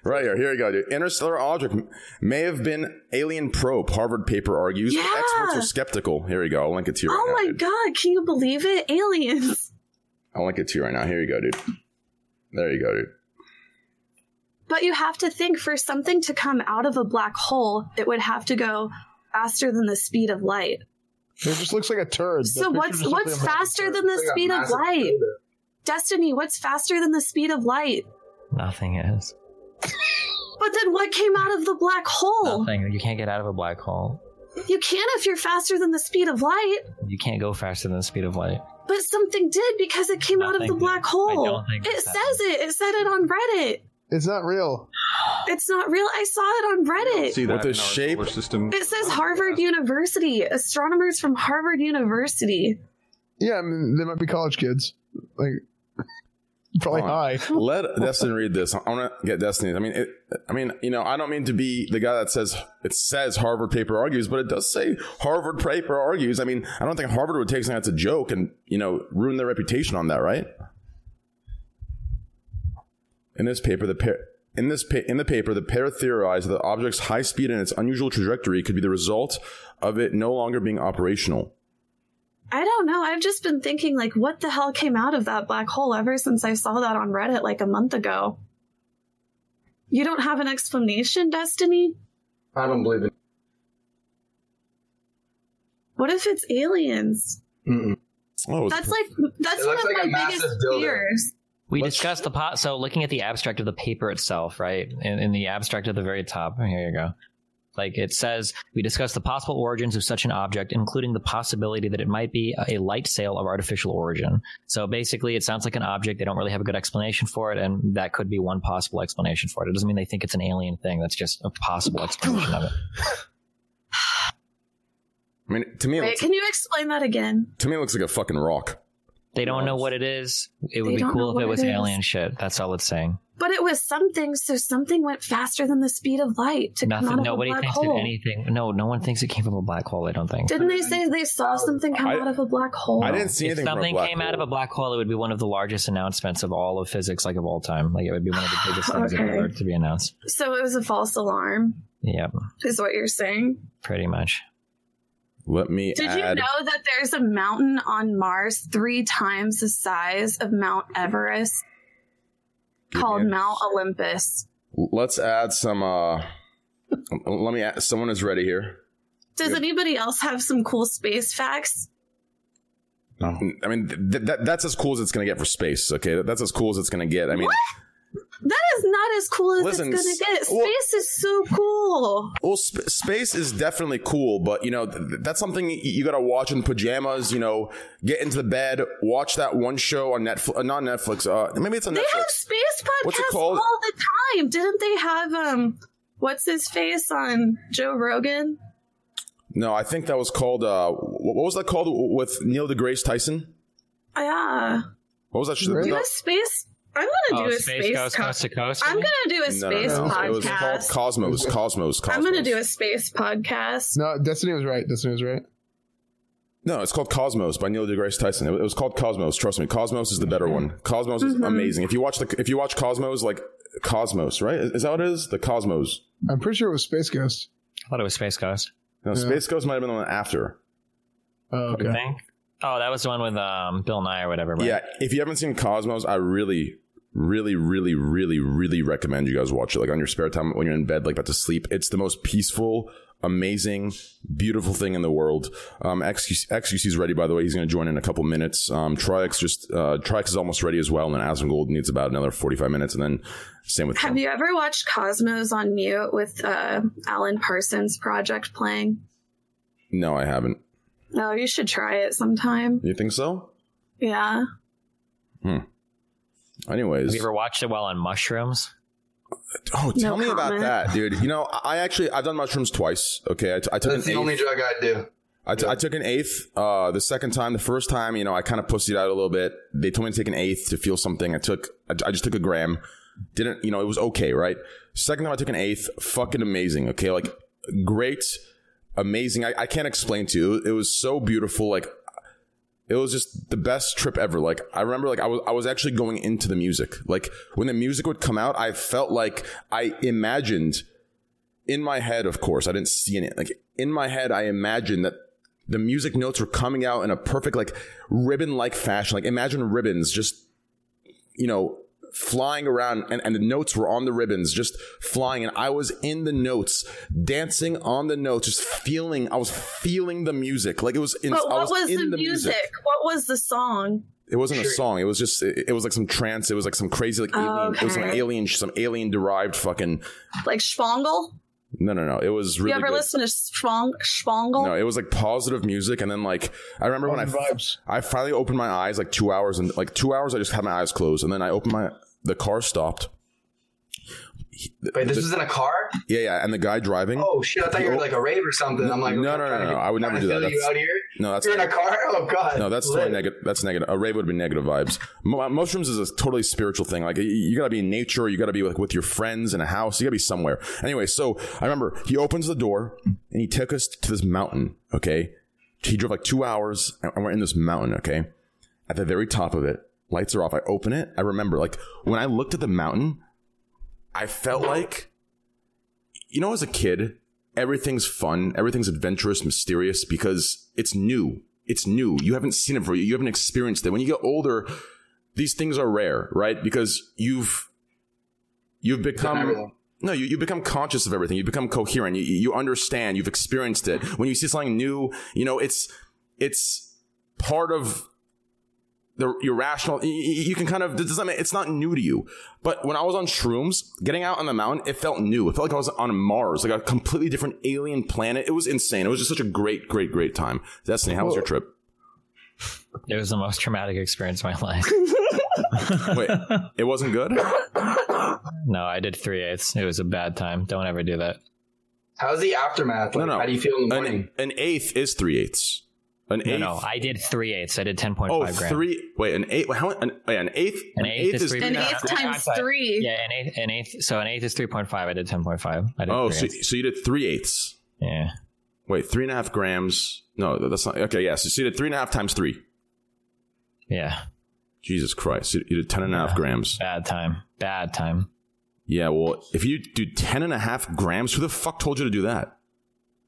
B: right here. Here you go, dude. Interstellar object may have been alien probe. Harvard paper argues.
J: Yeah.
B: Experts are skeptical. Here you go. I'll link it to you oh right
J: oh
B: now.
J: my
B: dude.
J: god, can you believe it? Aliens.
B: I'll link it to you right now. Here you go, dude. There you go, dude.
J: But you have to think for something to come out of a black hole, it would have to go faster than the speed of light.
E: It just looks like a turd.
J: So
E: picture
J: what's
E: just looks
J: what's
E: like
J: faster than the
C: Like a
J: speed of light?
C: soda.
J: Destiny, what's faster than the speed of light?
I: Nothing is.
J: But then what came out of the black hole?
I: Nothing. You can't get out of a black hole.
J: You can if you're faster than the speed of light.
I: You can't go faster than the speed of light.
J: But something did because it came out of the
I: Nothing
J: black hole.
I: I don't think
J: it
I: that
J: says it. It said it on Reddit.
E: It's not real.
J: It's not real. I saw it on Reddit.
K: See that
B: With the shape-
K: solar system.
J: It says Harvard University. Astronomers from Harvard University.
E: Yeah, I mean, they might be college kids. Like, probably high.
B: Let Destiny read this. I want to get Destiny. I mean, it, I mean, you know, I don't mean to be the guy that says it says Harvard paper argues, but it does say Harvard paper argues. I mean, I don't think Harvard would take something that's a joke and you know ruin their reputation on that, right? In this paper, the pair. In this pa- in the paper, the pair theorized that the object's high speed and its unusual trajectory could be the result of it no longer being operational.
J: I don't know. I've just been thinking, like, what the hell came out of that black hole ever since I saw that on Reddit like a month ago? You don't have an explanation, Destiny?
C: I don't believe it.
J: What if it's aliens?
C: Mm-mm.
B: Oh,
J: That's like that's
C: It
J: one of
C: like
J: my biggest fears.
I: We
B: Let's-
I: discussed the pot. So looking at the abstract of the paper itself, right? In, in the abstract at the very top. Here you go. Like it says, we discuss the possible origins of such an object, including the possibility that it might be a light sail of artificial origin. So basically, it sounds like an object. They don't really have a good explanation for it, and that could be one possible explanation for it. It doesn't mean they think it's an alien thing. That's just a possible explanation of it.
B: I mean, to me, it
J: Wait,
B: looks,
J: can you explain that again?
B: to me, it looks like a fucking rock.
I: They don't know what it is. It would
J: They
I: be cool if it was
J: it is.
I: alien shit. That's all it's saying.
J: But it was something, so something went faster than the speed of light to come out
I: Nothing.
J: of
I: Nobody
J: a black
I: thinks
J: hole.
I: that anything. No, no one thinks it came from a black hole. I don't think.
J: Didn't they say they saw something come
B: I-
J: out of a black hole?
B: I didn't see
I: if
B: anything from a
I: something
B: black
I: came out of a black hole, it would be one of the largest announcements of all of physics, like of all time. Like it would be one of the biggest things
J: Okay.
I: ever to be announced.
J: So it was a false alarm,
I: Yep,
J: is what you're saying.
I: pretty much.
B: Let me
J: Did you know that there's a mountain on Mars three times the size of Mount Everest called
B: a-
J: Mount Olympus?
B: Let's add some. uh Let me. Add, someone is ready here.
J: Does anybody else have some cool space facts? No.
B: I mean, th- that, that's as cool as it's going to get for space. Okay, that's as cool as it's going to get. I mean,
J: That is not as cool as
B: Listen,
J: it's gonna get. Space
B: well-
J: is so cool.
B: well, sp- space is definitely cool, but you know, th- that's something you got to watch in pajamas. You know, get into the bed, watch that one show on Netflix, uh, not Netflix. Uh, maybe it's on
J: They
B: Netflix.
J: have space podcasts
B: What's it called?
J: all the time. Didn't they have um what's his face on Joe Rogan?
B: No, I think that was called. Uh, what was that called with Neil deGrasse Tyson?
J: Yeah.
B: What was that? show?
J: Do
B: No,
J: space I'm gonna
I: Oh,
J: do a
I: space
J: space
I: coast,
J: co-
I: coast to coast.
J: I'm gonna do a
B: no, no,
J: space
B: no. It was called
J: podcast.
B: Cosmos. Cosmos. Cosmos.
J: I'm gonna do a space podcast.
E: No, Destiny was right. Destiny was right.
B: No, it's called Cosmos by Neil deGrasse Tyson. It was called Cosmos. Trust me, Cosmos is the better one. Cosmos is
J: Mhm.
B: amazing. If you watch the, if you watch Cosmos, like Cosmos, right? Is that what it is? The Cosmos.
E: I'm pretty sure it was Space Ghost.
I: I thought it was Space Ghost.
B: No,
E: Yeah.
B: Space Ghost might have been the one after.
E: Oh,
I: You
E: okay.
I: Think? Oh, that was the one with um, Bill Nye or whatever. Right?
B: Yeah, if you haven't seen Cosmos, I really, really, really, really, really recommend you guys watch it. Like on your spare time when you're in bed, like about to sleep. It's the most peaceful, amazing, beautiful thing in the world. Um, XQC, XQC is ready, by the way. He's going to join in a couple minutes. Um, Trix just uh, Trix is almost ready as well, and then Asmongold needs about another 45 minutes, and then same with.
J: Have you ever watched Cosmos on mute with uh, Alan Parsons project playing?
B: No, I haven't.
J: No, you should try it sometime.
B: You think so?
J: Yeah. Hmm.
B: Anyways,
I: Have you ever watched it while on mushrooms?
B: oh, tell
J: No
B: me about that, dude. You know, I actually I've done mushrooms twice. Okay, I, t- I took
C: That's
B: an
C: the only drug I do.
B: I, t- I took an eighth. Uh, the second time, the first time, you know, I kind of pussied out a little bit. They told me to take an eighth to feel something. I took, I, I just took a gram. Didn't, you know, it was okay, right? Second time I took an eighth, fucking amazing. Okay, like great, amazing. I, I can't explain to you. It was so beautiful. Like it was just the best trip ever. Like I remember, like I was, I was actually going into the music. Like when the music would come out, I felt like I imagined in my head. Of course, I didn't see it. Like in my head, I imagined that the music notes were coming out in a perfect like ribbon like fashion. Like imagine ribbons just, you know, flying around and, and the notes were on the ribbons just flying. And I was in the notes dancing on the notes just feeling I was feeling the music. Like it was in,
J: But what
B: was,
J: was,
B: in
J: the, music? What was the song?
B: it wasn't a song. It was just it, it was like some trance. It was like some crazy like alien it was some alien some alien derived fucking
J: Like Schwangel?
B: No no no it was really
J: you ever
B: good.
J: listen to Schwang- Schwangel?
B: No, it was like positive music, and then like I remember when I
E: vibes.
B: I finally opened my eyes like two hours and like two hours I just had my eyes closed, and then I opened my the car stopped.
C: Wait, this was in a car?
B: Yeah, yeah, and the guy driving.
C: Oh shit! I thought you were oh. like a rave or something. I'm like,
B: No,
C: okay,
B: no, no, no,
C: get-
B: I would never do that.
C: You out here?
B: no, that's
C: You're in a car? Oh god.
B: no, that's
C: Lit.
B: totally negative. That's negative. A rave would be negative vibes. Uh, mushrooms is a totally spiritual thing. Like you, you got to be in nature. You got to be like with your friends in a house. You got to be somewhere. Anyway, so I remember he opens the door and he took us to this mountain. Okay, he drove like two hours and we're in this mountain. Okay, at the very top of it, lights are off. I open it. I remember like when I looked at the mountain, I felt like, you know, as a kid, everything's fun, everything's adventurous, mysterious because it's new. It's new. You haven't seen it before. You You haven't experienced it. When you get older, these things are rare, right? Because you've you've become no, you, you become conscious of everything. You become coherent. You, you understand. You've experienced it. When you see something new, you know it's it's part of the your rational. y- y- You can kind of. it Does that mean it's not new to you? But when I was on shrooms, getting out on the mountain, it felt new. It felt like I was on Mars, like a completely different alien planet. It was insane. It was just such a great, great, great time. Destiny, how was your trip?
I: It was the most traumatic experience of my life.
B: Wait, it wasn't good.
I: no, I did three eighths. It was a bad time. Don't ever do that.
C: How's the aftermath? Like,
B: No, no.
C: How do you feel in the morning?
B: An, an eighth is three eighths. An
I: No,
B: eighth.
I: no, I did three eighths. I did ten point
B: oh,
I: five grams.
B: three. Wait, an eighth. How? An, wait, an eighth.
I: An eighth is three-
J: An
I: An
J: eighth
I: eighth
J: times
I: times-
J: three.
I: Yeah, an eighth, an eighth. So an eighth is three point five. I did ten point five. I did
B: Oh,
I: three
B: so,
I: eighths.
B: so you did three eighths.
I: Yeah.
B: Wait, three and a half grams. No, that's not. Okay, yeah. So you did three and a half times three.
I: Yeah.
B: Jesus Christ. You you did ten and a half grams.
I: Bad time. Bad time.
B: Yeah, well, if you do ten and a half grams, who the fuck told you to do that?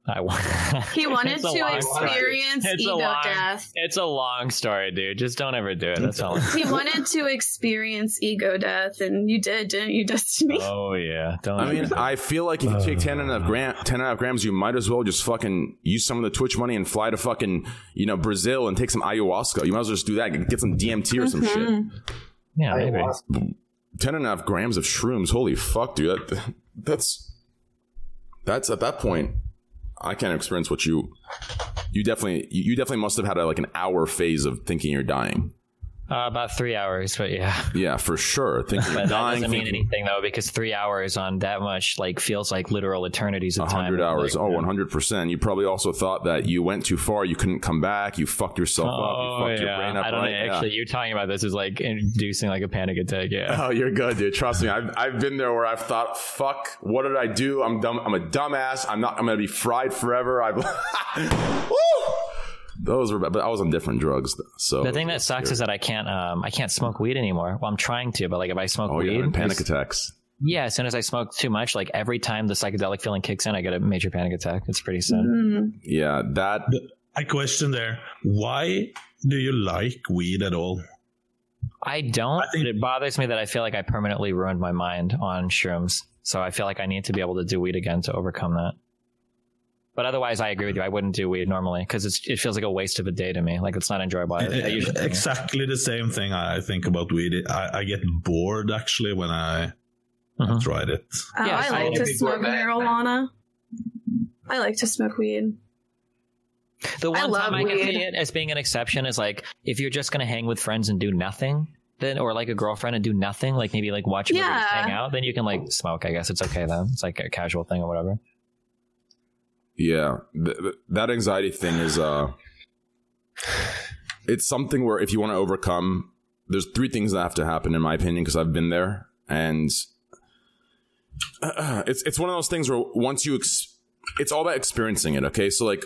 I: I wa-
J: He wanted to experience
I: It's
J: ego
I: long-
J: death.
I: It's a long story, dude. Just don't ever do it. That's all.
J: He wanted to experience ego death, and you did, didn't you, Destiny?
I: oh yeah. Don't.
B: I mean,
I: do.
B: I feel like if you take 10 and a half, gram, 10 and a half grams, you might as well just fucking use some of the Twitch money and fly to fucking, you know, Brazil and take some ayahuasca. You might as well just do that. Get some DMT or some
J: Mhm.
I: yeah, maybe.
B: shit. 10 and a half grams of shrooms. Holy fuck, dude. That, that's, that's at that point, I can't experience what you, you definitely, you definitely must have had a, like an hour phase of thinking you're dying.
I: Uh, about three hours, but yeah.
B: Yeah, for sure. Thinking
I: But that doesn't mean
B: thinking-
I: anything though, because three hours on that much like feels like literal eternities of
B: A
I: time.
B: hundred hours.
I: Like,
B: oh, one hundred percent. You probably also thought that you went too far. You couldn't come back. You fucked yourself up. You
I: Oh
B: fucked your
I: yeah,
B: brain up.
I: I don't
B: right?
I: know.
B: Yeah.
I: Actually, you talking about this is like inducing like a panic attack. Yeah.
B: Oh, you're good, dude. Trust me. I've, I've been there where I've thought, fuck, what did I do? I'm dumb. I'm a dumbass. I'm not, I'm going to be fried forever. I've, Woo! Those were bad, but I was on different drugs. So
I: The thing that sucks is that I can't um I can't smoke weed anymore. Well, I'm trying to, but like if I smoke
B: oh,
I: weed,
B: you're panic attacks.
I: Yeah, as soon as I smoke too much, like every time the psychedelic feeling kicks in, I get a major panic attack. It's pretty sad.
J: Mm.
B: Yeah, that.
D: I question there. Why do you like weed at all?
I: I don't.
D: I think-
I: but it bothers me that I feel like I permanently ruined my mind on shrooms. So I feel like I need to be able to do weed again to overcome that. But otherwise, I agree with you. I wouldn't do weed normally because it feels like a waste of a day to me. Like it's not enjoyable. I, I
D: exactly the same thing I think about weed. I, I get bored actually when I
I: Mhm.
D: tried it.
J: Oh,
I: Yeah,
J: I
I: so
J: like to smoke
C: bed.
J: marijuana. I like to smoke weed.
I: The one
J: love
I: time I can
J: weed.
I: see it as being an exception is like if you're just gonna hang with friends and do nothing, then or like a girlfriend and do nothing, like maybe like watch movies,
J: Yeah.
I: hang out, then you can like smoke. I guess it's okay then. It's like a casual thing or whatever.
B: Yeah, th- th- that anxiety thing is uh it's something where if you want to overcome there's three things that have to happen in my opinion because I've been there and it's it's one of those things where once you ex- it's all about experiencing it, okay? So like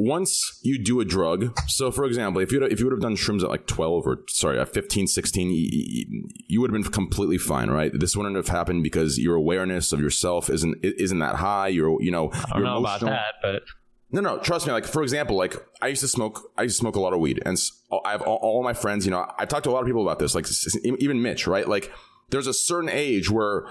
B: once you do a drug, so for example, if you if you would have done shrooms at like 12 or sorry, at 15, 16, you, you, would have been completely fine, right? This wouldn't have happened because your awareness of yourself isn't isn't that high. You're you know,
I: I don't know about
B: emotional.
I: that, but
B: No, no, trust me. Like for example, like I used to smoke. I used to smoke a lot of weed, and I have all, all my friends. You know, I've talked to a lot of people about this. Like even Mitch, right? Like there's a certain age where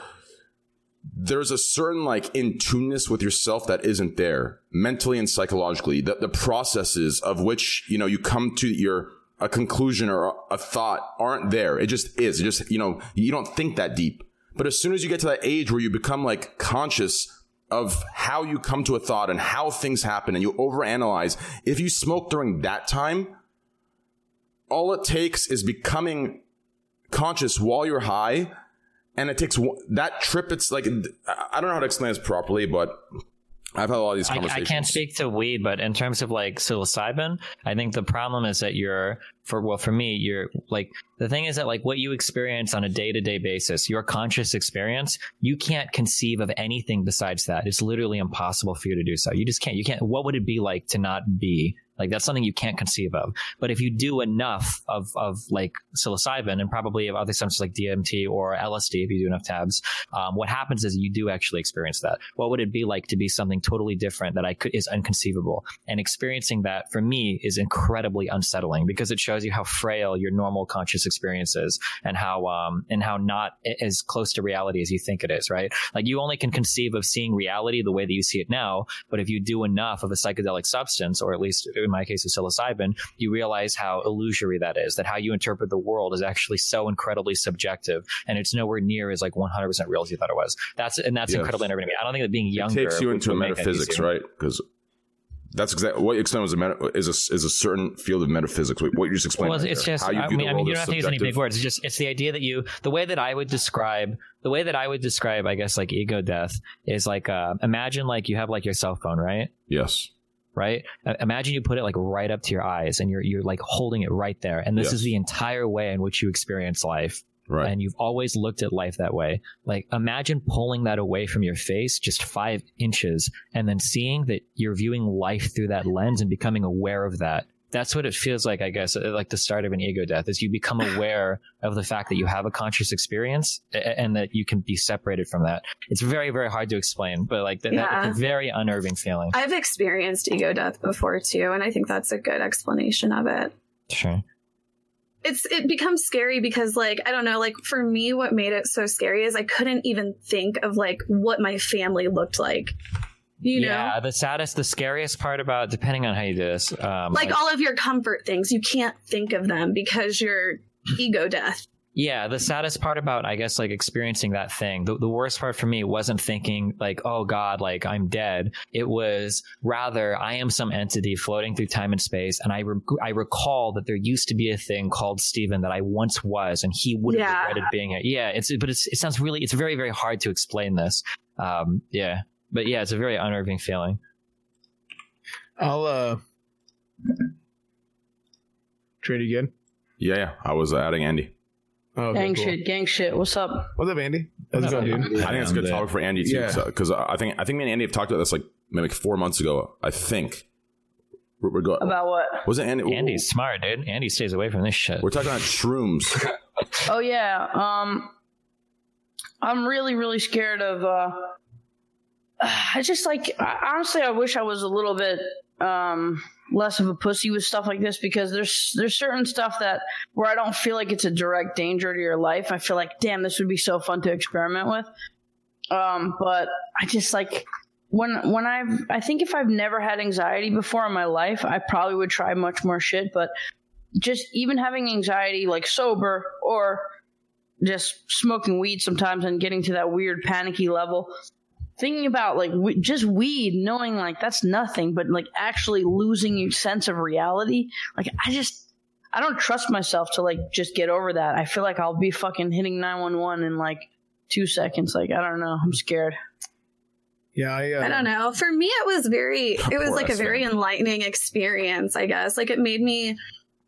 B: there's a certain like in tuneness with yourself that isn't there mentally and psychologically. The the processes of which you know you come to your a conclusion or a, thought aren't there. It just is. It just you know you don't think that deep. But as soon as you get to that age where you become like conscious of how you come to a thought and how things happen and you overanalyze, if you smoke during that time, all it takes is becoming conscious while you're high. And it takes one- that trip. It's like, I don't know how to explain this properly, but I've had a lot of these
I: I,
B: conversations.
I: I can't speak to weed, but in terms of like psilocybin, I think the problem is that you're for well for me, you're like the thing is that like what you experience on a day to day basis, your conscious experience, you can't conceive of anything besides that. It's literally impossible for you to do so. You just can't. You can't. What would it be like to not be? Like that's something you can't conceive of. But if you do enough of of like psilocybin and probably of other substances like DMT or LSD, if you do enough tabs, um, what happens is you do actually experience that. What would it be like to be something totally different that I could is unconceivable? And experiencing that for me is incredibly unsettling because it shows you how frail your normal conscious experience is and how um and how not as close to reality as you think it is. Right? Like you only can conceive of seeing reality the way that you see it now, but if you do enough of a psychedelic substance, or at least in my case, with psilocybin, you realize how illusory that is. That how you interpret the world is actually so incredibly subjective, and it's nowhere near as like 100 percent real as you thought it was. That's and that's
B: Yes.
I: incredibly unnerving to me. I don't think that being
B: It
I: younger
B: takes you into metaphysics, right? Because that's exactly what you explained was a meta, is a is a certain field of metaphysics. What you just explained.
I: Well,
B: right
I: it's just. I mean, I mean, you don't have to use any big words. It's just. It's the idea that you. The way that I would describe. The way that I would describe, I guess, like ego death is like. Uh, imagine like you have like your cell phone, right?
B: Yes.
I: Right. Imagine you put it like right up to your eyes, and you're you're like holding it right there, and this
B: Yes.
I: is the entire way in which you experience life.
B: Right.
I: And you've always looked at life that way. Like imagine pulling that away from your face just five inches, and then seeing that you're viewing life through that lens and becoming aware of that that's what it feels like i guess uh, like the start of an ego death is you become aware of the fact that you have a conscious experience and that you can be separated from that it's very very hard to explain but like that,
J: Yeah.
I: it's a very unnerving feeling
J: I've experienced ego death before too, and I think that's a good explanation of it.
I: sure
J: It's it becomes scary because like I don't know, like for me what made it so scary is I couldn't even think of like what my family looked like. You know?
I: yeah the saddest the scariest part about depending on how you do this um
J: Like all of your comfort things, you can't think of them because you're ego death.
I: Yeah, the saddest part about, I guess, like experiencing that thing, the, the worst part for me wasn't thinking, like, oh God, like I'm dead. It was rather, I am some entity floating through time and space. And I, re- I recall that there used to be a thing called Steven that I once was, and he would have
J: Yeah.
I: regretted being here. Yeah, it's, but it's, it sounds really, it's very, very hard to explain this. Um, yeah. But yeah, it's a very unnerving feeling.
E: I'll uh trade again.
B: Yeah, yeah. I was uh, adding Andy.
E: Oh, okay,
K: gang
E: cool.
K: shit, gang shit. What's up?
E: What's up, Andy? How's it
I: What's
E: going, dude?
B: I think it's a good
D: And, uh,
B: topic for Andy too,
E: yeah.
B: because I think I think me and Andy have talked about this like maybe like four months ago. I think we're, we're going.
K: About what?
B: Was it Andy?
I: Andy's smart, dude. Andy stays away from this shit.
B: We're talking about shrooms.
K: Oh yeah. Um, I'm really, really scared of. uh I just like honestly, I wish I was a little bit um less of a pussy with stuff like this because there's there's certain stuff that where I don't feel like it's a direct danger to your life. I feel like, damn, this would be so fun to experiment with. Um, but I just like when when I've I think if I've never had anxiety before in my life, I probably would try much more shit. But just even having anxiety like sober or just smoking weed sometimes and getting to that weird panicky level thinking about like we, just weed knowing like that's nothing but like actually losing your sense of reality like i just i don't trust myself to like just get over that i feel like i'll be fucking hitting 911 in like two seconds like i don't know i'm scared
E: Yeah, I, uh,
J: I don't know. For me, it was very, it was like a very enlightening experience, I guess. Like it made me,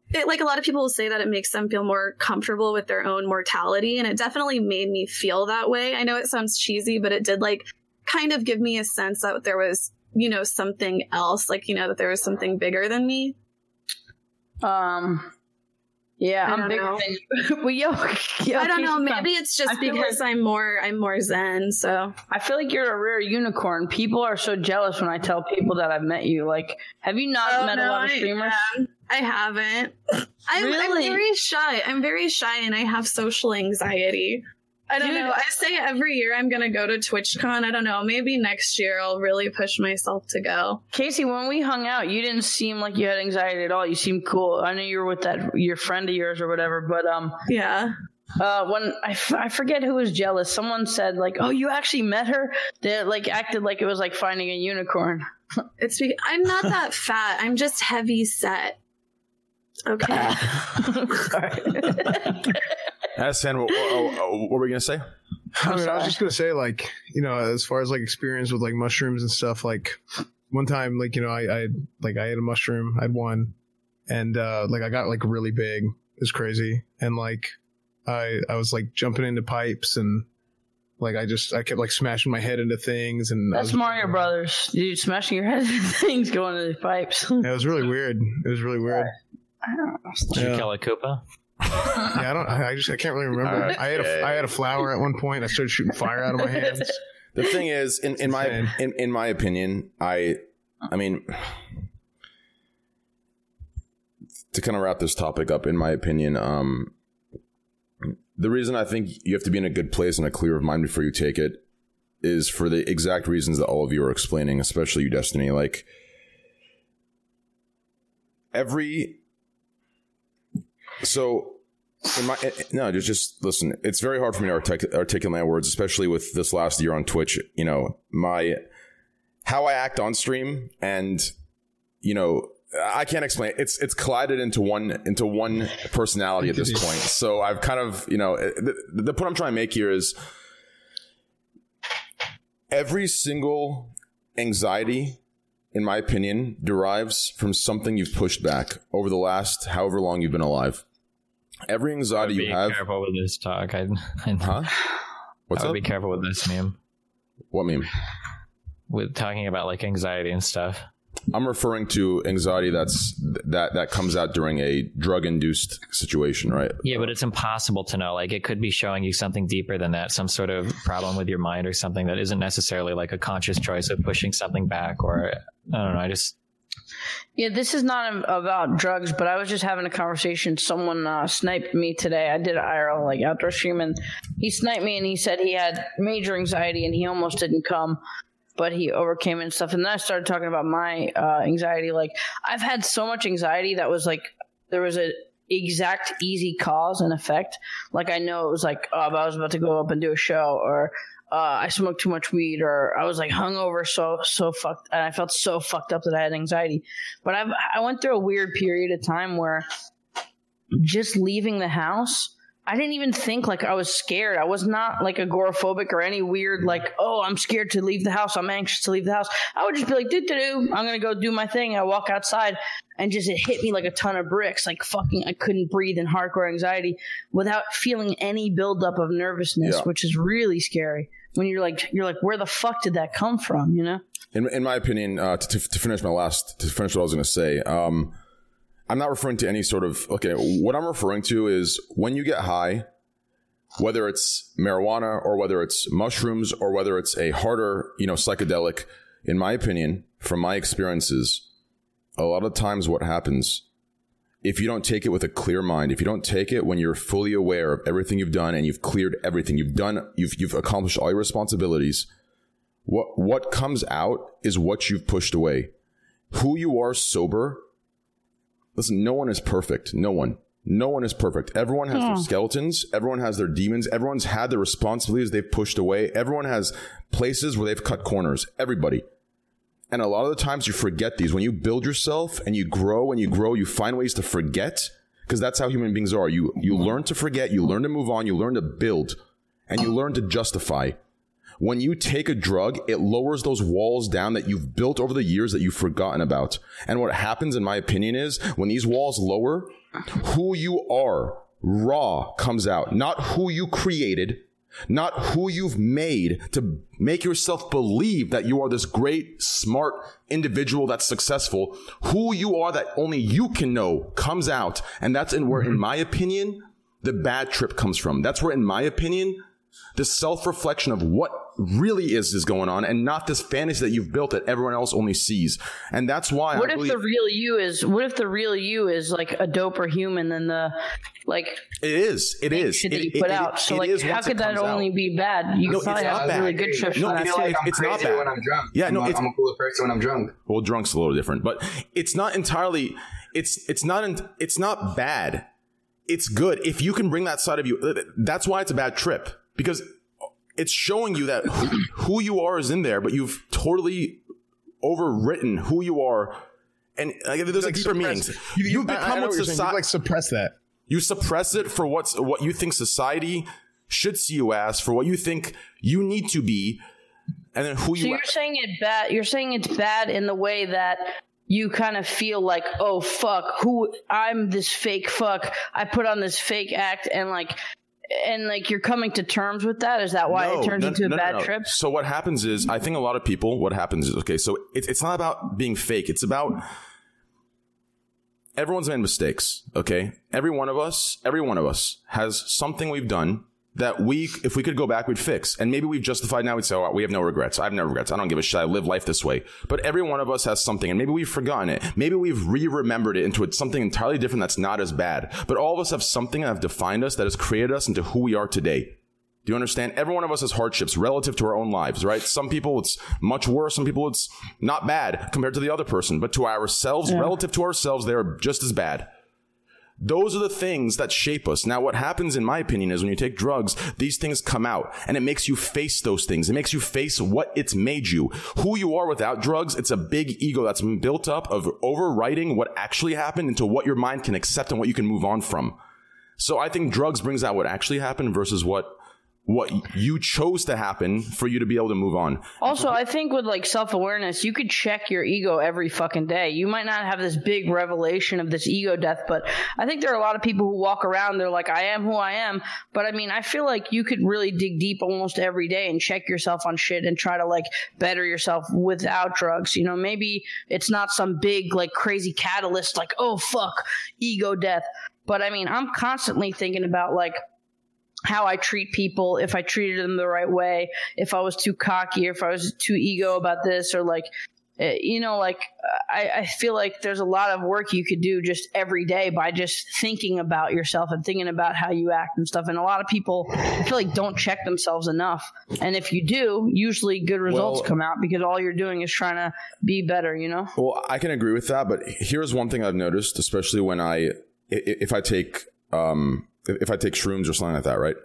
J: it, like a lot of people will say that it makes them feel more comfortable with their own mortality. And it definitely made me feel that way. I know it sounds cheesy, but it did like kind of give me a sense that there was, you know, something else, like, you know, that there was something bigger than me.
K: um yeah
J: I
K: i'm bigger
J: know.
K: than you but yo, yo
J: I don't know. Maybe it's just
K: I
J: because I'm more, I'm more zen. So
K: I feel like you're a rare unicorn. People are so jealous when I tell people that I've met you. Like, have you not
J: Oh,
K: met a lot of
J: I-
K: streamers?
J: I haven't. I'm, I'm very shy. I'm very shy and I have social anxiety. I don't
K: Dude,
J: know. I say every year I'm going to go to TwitchCon. I don't know. Maybe next year I'll really push myself to go.
K: Casey, when we hung out, you didn't seem like you had anxiety at all. You seemed cool. I know you were with that your friend of yours or whatever, but um,
J: Yeah.
K: uh, when I, f- I forget who was jealous, someone said like, "Oh, you actually met her." They like acted like it was like finding a unicorn.
J: It's because I'm not that fat. I'm just heavy set. Okay.
K: Sorry.
B: Hassan, what, what were we gonna say?
E: I, mean, I was just gonna say, like, you know, as far as like experience with like mushrooms and stuff, like one time, like, you know, I, I like I ate a mushroom, I had one, and uh like I got like really big. It's crazy, and like I I was like jumping into pipes and like I just I kept like smashing my head into things, and
K: That's
E: was,
K: Mario Brothers. Dude, smashing your head into things going into the pipes.
E: Yeah, it was really weird. It was really weird.
I: I don't you
E: Yeah.
I: kill a Koopa?
E: Yeah, I don't. I just I can't really remember.
B: Okay.
E: I had a I had a flower at one point. I started shooting fire out of my hands.
B: The thing is, in, in my in, in my opinion, I I mean to kind of wrap this topic up, in my opinion, um the reason I think you have to be in a good place and a clear of mind before you take it is for the exact reasons that all of you are explaining, especially you, Destiny. Like every so my eh, no just just listen it's very hard for me to artic- articulate my words especially with this last year on twitch you know my how i act on stream and you know i can't explain it's it's collided into one into one personality at this point. So i've kind of you know eh, the, the point i'm trying to make here is every single anxiety in my opinion derives from something you've pushed back over the last however long you've been alive every anxiety you have
I: careful with this talk. I, I,
B: huh what's
I: I
B: up
I: be careful with this meme.
B: what meme
I: With talking about like anxiety and stuff.
B: i'm referring to anxiety that's that that comes out during a drug induced situation right
I: Yeah, but it's impossible to know. Like it could be showing you something deeper than that, some sort of problem with your mind or something that isn't necessarily like a conscious choice of pushing something back or I don't know. I just
K: Yeah, this is not about drugs, but I was just having a conversation. Someone uh, sniped me today. I did an IRL like outdoor stream, and he sniped me, and he said he had major anxiety, and he almost didn't come, but he overcame and stuff. And then I started talking about my uh, anxiety. Like I've had so much anxiety that was like there was a exact easy cause and effect. Like I know it was like oh, I was about to go up and do a show, or uh, I smoked too much weed, or I was like hungover, so so fucked, and I felt so fucked up that I had anxiety. But I've I went through a weird period of time where just leaving the house, I didn't even think like I was scared. I was not like agoraphobic or any weird like oh I'm scared to leave the house. I'm anxious to leave the house. I would just be like do do do. I'm gonna go do my thing. I walk outside and just it hit me like a ton of bricks. Like fucking I couldn't breathe in hardcore anxiety without feeling any buildup of nervousness,
B: Yeah.
K: which is really scary. When you're like you're like where the fuck did that come from? You know.
B: in, in my opinion, uh, to, to finish my last, to finish what I was going to say, um, I'm not referring to any sort of, okay, what I'm referring to is when you get high, whether it's marijuana or whether it's mushrooms or whether it's a harder, you know, psychedelic, in my opinion, from my experiences, a lot of times what happens if you don't take it with a clear mind, if you don't take it when you're fully aware of everything you've done and you've cleared everything you've done, you've, you've accomplished all your responsibilities, what what comes out is what you've pushed away. Who you are sober. Listen, no one is perfect. No one. No one is perfect. Everyone has their
L: Hmm.
B: skeletons. Everyone has their demons. Everyone's had their responsibilities they've pushed away. Everyone has places where they've cut corners. Everybody. And a lot of the times you forget these. When you build yourself and you grow and you grow, you find ways to forget because that's how human beings are. You you learn to forget, you learn to move on, you learn to build, and you learn to justify. When you take a drug, it lowers those walls down that you've built over the years that you've forgotten about. And what happens, in my opinion, is when these walls lower, who you are raw comes out, not who you created, not who you've made to make yourself believe that you are this great, smart individual that's successful. Who you are that only you can know comes out. And that's in where, in mm-hmm. my opinion, the bad trip comes from. That's where, in my opinion, the self reflection of what really is is going on and not this fantasy that you've built that everyone else only sees. And that's why
K: What
B: I
K: if
B: believe
K: the real you is? What if the real you is like a doper human than the like
B: it is. It is.
K: shit that
B: It-
K: you put
B: it-
K: out?
B: it-
K: So
B: it
K: like,
B: is
K: how
B: once
K: could
B: it
K: that
B: comes
K: only
B: out.
K: be bad? You
B: No,
K: can probably
B: it's
K: have
B: not
K: really
B: bad.
K: good trips
B: No,
K: from
B: it's
K: that
C: I
K: too.
C: like I'm
B: it's not
C: crazier
B: bad.
C: when I'm drunk.
B: Yeah, no,
C: I'm, a-
B: it's-
C: I'm a cooler person when I'm drunk.
B: Well, drunk's a little different, but it's not entirely. It's it's not in- it's not bad. It's good if you can bring that side of you. That's why it's a bad trip because it's showing you that who, who you are is in there, but you've totally overwritten who you are, and like, there's like deeper
E: suppress-
B: meanings.
E: You- you-
B: You've
E: I- I
B: become what
E: what you're. You,
B: society
E: like suppress that.
B: you suppress it for what's what you think society should see you as, for what you think you need to be, and then who
K: So
B: you.
K: you're saying it bad. You're saying it's bad in the way that you kind of feel like, oh fuck, who I'm this fake fuck. I put on this fake act and like, and like you're coming to terms with that. Is that why
B: No,
K: it turns
B: no,
K: into a
B: no, no,
K: bad trip?
B: So what happens is, I think a lot of people, what happens is, okay, so it's it's not about being fake. It's about everyone's made mistakes. Okay, every one of us, every one of us has something we've done that we, if we could go back, we'd fix. And maybe we've justified now. We'd say, oh, we have no regrets. I have no regrets. I don't give a shit. I live life this way. But every one of us has something, and maybe we've forgotten it. Maybe we've re-remembered it into something entirely different that's not as bad. But all of us have something that have defined us, that has created us into who we are today. Do you understand? Every one of us has hardships relative to our own lives, right? Some people it's much worse. Some people it's not bad compared to the other person. But to ourselves,
K: Yeah.
B: relative to ourselves, they are just as bad. Those are the things that shape us. Now, what happens, in my opinion, is when you take drugs, these things come out and it makes you face those things. It makes you face what it's made you. Who you are without drugs, it's a big ego that's been built up of overwriting what actually happened into what your mind can accept and what you can move on from. So I think drugs brings out what actually happened versus what what you chose to happen for you to be able to move on.
K: Also, I think with like self awareness, you could check your ego every fucking day. You might not have this big revelation of this ego death, but I think there are a lot of people who walk around, they're like, I am who I am. But I mean, I feel like you could really dig deep almost every day and check yourself on shit and try to like better yourself without drugs. You know, maybe it's not some big, like crazy catalyst, like, oh fuck, ego death. But I mean, I'm constantly thinking about like, how I treat people, if I treated them the right way, if I was too cocky or if I was too ego about this or like, eh, you know, like I, I feel like there's a lot of work you could do just every day by just thinking about yourself and thinking about how you act and stuff. And a lot of people, I feel like, don't check themselves enough. And if you do, usually good results
B: Well-
K: come out because all you're doing is trying to be better, you know?
B: Well, I can agree with that, but here's one thing I've noticed, especially when I i- if I take um if I take shrooms or something like that, right?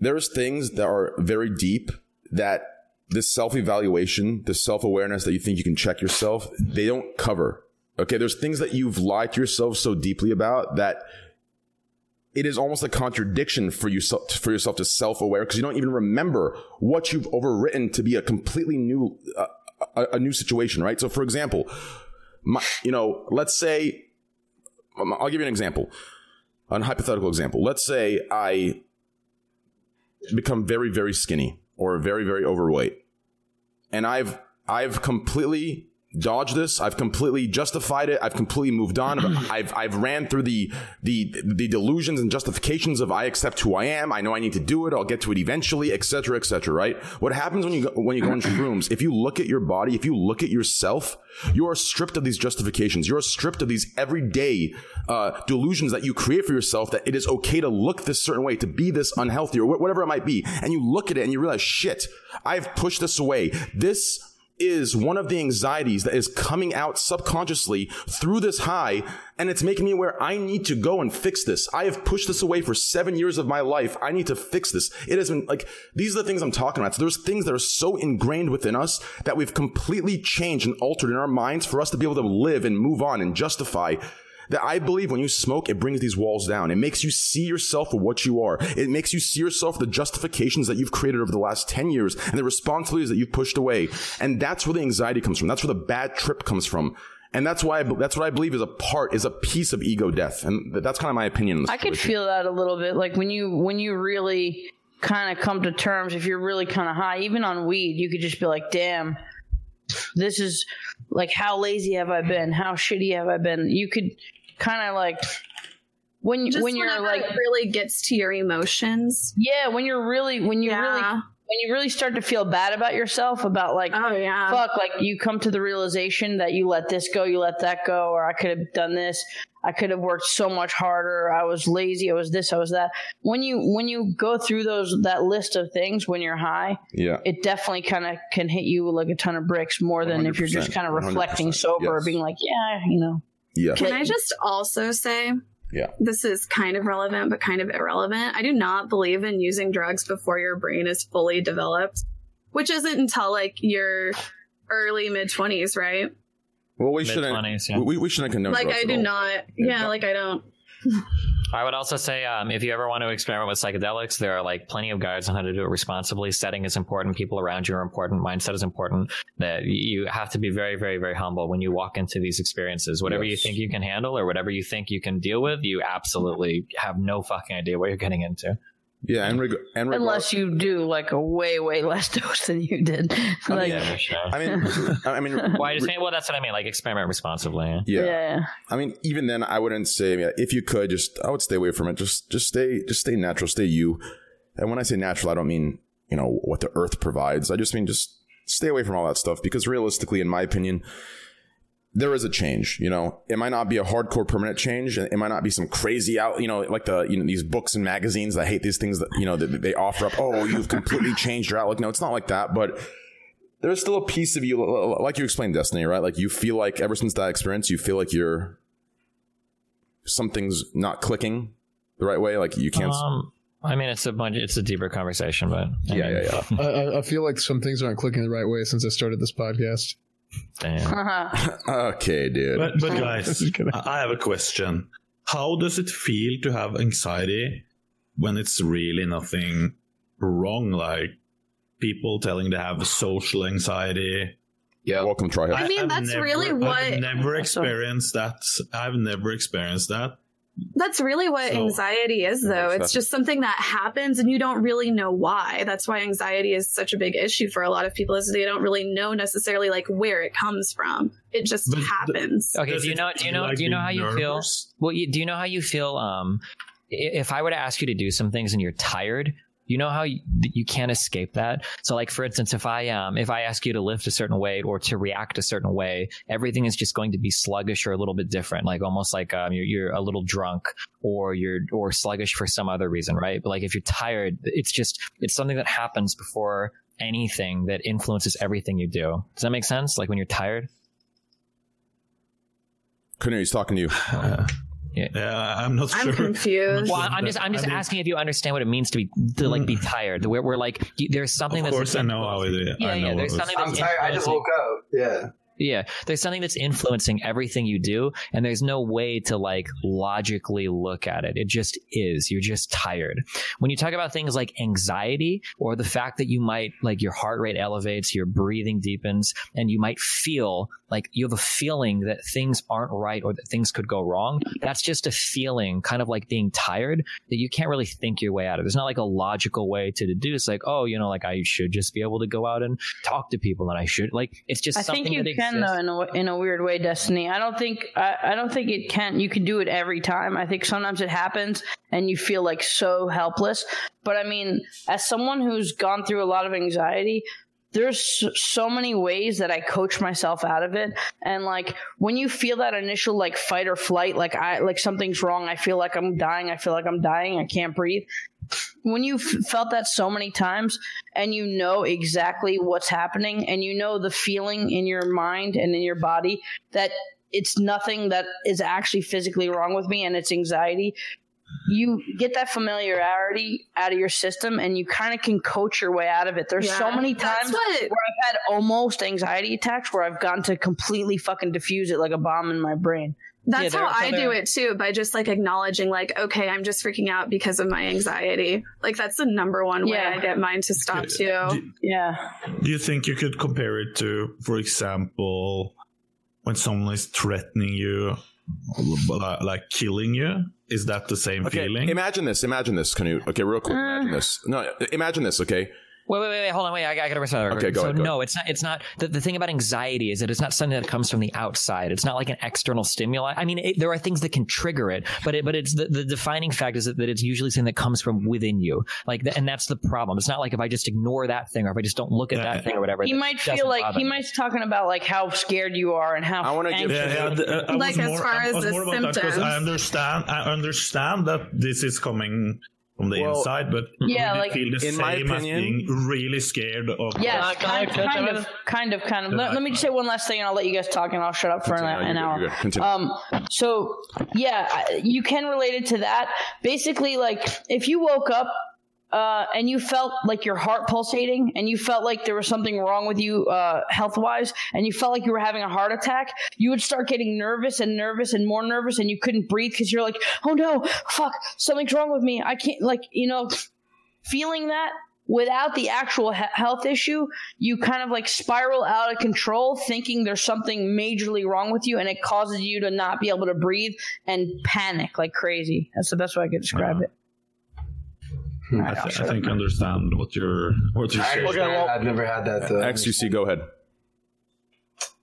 B: There's things that are very deep that this self-evaluation, this self-awareness that you think you can check yourself, they don't cover. Okay, there's things that you've lied to yourself so deeply about that it is almost a contradiction for you for yourself to self-aware because you don't even remember what you've overwritten to be a completely new uh, a, a new situation, right? So, for example, my, you know, let's say I'll give you an example, an hypothetical example. Let's say I become very very skinny or very very overweight, and I've I've completely dodged this. I've completely justified it. I've completely moved on. I've I've ran through the the the delusions and justifications of I accept who I am. I know I need to do it. I'll get to it eventually, etc., etc. right? What happens when you go, when you go on shrooms? If you look at your body, if you look at yourself, you are stripped of these justifications. You're stripped of these everyday uh, delusions that you create for yourself that it is okay to look this certain way, to be this unhealthy, or wh- whatever it might be. And you look at it and you realize, shit, I've pushed this away. This is one of the anxieties that is coming out subconsciously through this high and it's making me aware I need to go and fix this. I have pushed this away for seven years of my life. I need to fix this. It has been like, these are the things I'm talking about. So there's things that are so ingrained within us that we've completely changed and altered in our minds for us to be able to live and move on and justify that I believe when you smoke, it brings these walls down. It makes you see yourself for what you are. It makes you see yourself the justifications that you've created over the last 10 years and the responsibilities that you've pushed away. And that's where the anxiety comes from. That's where the bad trip comes from. And that's why I, that's what I believe is a part, is a piece of ego death. And that's kind of my opinion. on this
K: I could feel that a little bit. Like when you when you really kind of come to terms, if you're really kind of high, even on weed, you could just be like, "Damn, this is like how lazy have I been? How shitty have I been?" You could kind of like when
J: Just
K: when you're like
J: it really gets to your emotions.
K: yeah, when you're really when you really when you really start to feel bad about yourself about like
J: Oh yeah.
K: fuck like you come to the realization that you let this go you let that go or i could have done this i could have worked so much harder i was lazy i was this i was that when you when you go through those that list of things when you're high
B: Yeah.
K: it definitely kind of can hit you like a ton of bricks more than if you're just kind of reflecting sober
B: yes.
K: being like yeah you know
B: Yeah.
J: Can I just also say
B: Yeah.
J: this is kind of relevant but kind of irrelevant. I do not believe in using drugs before your brain is fully developed, which isn't until like your early mid 20s, right?
B: Well, we shouldn't,
I: yeah.
B: we, we shouldn't condone
J: like
B: drugs
J: I
B: at
J: do
B: all.
J: not. Yeah, like I don't.
I: I would also say um, if you ever want to experiment with psychedelics, there are like plenty of guides on how to do it responsibly. Setting is important. People around you are important. Mindset is important. That you have to be very, very, very humble when you walk into these experiences. Whatever you think you can handle or whatever you think you can deal with, you absolutely have no fucking idea what you're getting into.
B: Yeah. And, reg- and regard-
K: unless you do like a way way less dose than you did oh, like
I: yeah, sure.
B: I mean, I mean,
I: well, I just think, well, that's what I mean. Like experiment responsibly. Yeah.
B: yeah.
K: yeah.
B: I mean, even then, I wouldn't say yeah, if you could just. I would stay away from it. Just, just stay, just stay natural. Stay you. And when I say natural, I don't mean you know what the earth provides. I just mean just stay away from all that stuff because realistically, in my opinion, there is a change. You know, it might not be a hardcore permanent change. and It might not be some crazy out. You know, like the you know these books and magazines. I hate these things that you know that they offer up. Oh, you've completely changed your outlook. No, it's not like that. But there's still a piece of you, like you explained, Destiny. Right? Like you feel like ever since that experience, you feel like you're something's not clicking the right way. Like you can't.
I: Um, I mean, it's a bunch. It's a deeper conversation, but I
B: yeah,
I: mean,
B: yeah, yeah.
E: I, I- I feel like some things aren't clicking the right way since I started this podcast.
I: Damn.
B: okay, dude.
D: But, but guys, I I have a question. How does it feel to have anxiety when it's really nothing wrong? Like people telling they have social anxiety.
B: Yeah, welcome, to try
J: I mean, that's
D: never,
J: really what-
D: I've never oh, experienced that. I've never experienced that.
J: That's really what
D: So-
J: anxiety is, though.
D: Yes,
J: It's just something that happens and you don't really know why. That's why anxiety is such a big issue for a lot of people is they don't really know necessarily like where it comes from. It just happens.
I: Okay, do you know? Do you know? Do you know how you feel? Well, you, do you know how you feel? Um, if I were to ask you to do some things and you're tired, you know how you, you can't escape that. So, like for instance, if I um if I ask you to lift a certain weight or to react a certain way, everything is just going to be sluggish or a little bit different. Like almost like um you're, you're a little drunk or you're or sluggish for some other reason, right? But like if you're tired, it's just it's something that happens before anything that influences everything you do. Does that make sense? Like when you're tired.
B: Knut, he's talking to you.
I: yeah,
D: I'm not
J: I'm confused.
I: Well, I'm just I'm just
D: I mean-
I: asking if you understand what it means to be to like be hmm. tired. Where we're like there's something
D: Of
I: that's
D: course, I know how it is.
I: Yeah,
D: I
I: yeah.
D: know
I: There's something that's
C: I'm tired. I just
I: influencing-
C: woke up. Yeah.
I: Yeah, there's something that's influencing everything you do, and there's no way to like logically look at it. It just is. You're just tired. When you talk about things like anxiety or the fact that you might like your heart rate elevates, your breathing deepens, and you might feel like you have a feeling that things aren't right or that things could go wrong. That's just a feeling, kind of like being tired, that you can't really think your way out of. There's not like a logical way to deduce, like, oh, you know, like I should just be able to go out and talk to people, and I should like. It's just
K: I
I: something that
K: can though in a, in a weird way, Destiny. I don't think I, I don't think it can. You can do it every time. I think sometimes it happens and you feel like so helpless. But I mean, as someone who's gone through a lot of anxiety, there's so- many ways that I coach myself out of it. And like when you feel that initial like fight or flight, like I like something's wrong. I feel like I'm dying. I feel like I'm dying. I can't breathe when you've felt that so many times and you know exactly what's happening and you know the feeling in your mind and in your body that it's nothing that is actually physically wrong with me and it's anxiety you get that familiarity out of your system and you kind of can coach your way out of it. There's so many times
J: what-
K: where i've had almost anxiety attacks where i've gotten to completely fucking diffuse it like a bomb in my brain.
J: That's
I: Yeah,
J: how I do it too, by just like acknowledging, like, okay, I'm just freaking out because of my anxiety. Like, that's the number one way
K: Yeah.
J: I get mine to stop too.
K: yeah.
D: Do you think you could compare it to, for example, when someone is threatening you, like killing you? Is that the same
B: Okay,
D: feeling?
B: imagine this. Imagine this, Knut. Okay, real quick. Imagine uh. this. No, imagine this. Okay,
I: Wait, wait, wait, wait, hold on, wait. I, I gotta respond.
B: Okay, go
I: so
B: ahead, go
I: no, it's not. It's not. The, the thing about anxiety is that it's not something that comes from the outside. It's not like an external stimuli. I mean, it, there are things that can trigger it, but it, but it's the, the defining fact is that, that it's usually something that comes from within you. Like, the, and that's the problem. It's not like if I just ignore that thing or if I just don't look at that thing or whatever.
K: he might feel like he
I: me.
K: might be talking about like how scared you are and how
B: I wanna give-
K: anxious
D: yeah, yeah, th- uh,
J: Like, as
D: more,
J: far as the
D: more about that because I understand. I understand that this is coming from the
B: Well,
D: inside, but
K: Yeah,
D: would
K: like-
D: feel the
B: In my
D: same
B: opinion-
D: as being really scared of.
K: Yes,
I: Can I-
K: kind,
I: can
K: kind of, kind of, kind of. Let, let me just say one last thing, and I'll let you guys talk, and I'll shut up for an,
B: Continue.
K: an
B: You're
K: hour.
B: good, you're good. Continue.
K: Um, so yeah, you can relate it to that. Basically, like if you woke up uh, and you felt like your heart pulsating, and you felt like there was something wrong with you uh, health wise, and you felt like you were having a heart attack, you would start getting nervous and nervous and more nervous, and you couldn't breathe because you're like, oh no, fuck, something's wrong with me. I can't, like, you know, feeling that without the actual he- health issue, you kind of like spiral out of control, thinking there's something majorly wrong with you, and it causes you to not be able to breathe and panic like crazy. That's the best way I could describe it.
D: I, th- I think I understand what you're what you're saying.
C: understand.
L: well-
C: I've never had that though.
B: XQC, go ahead.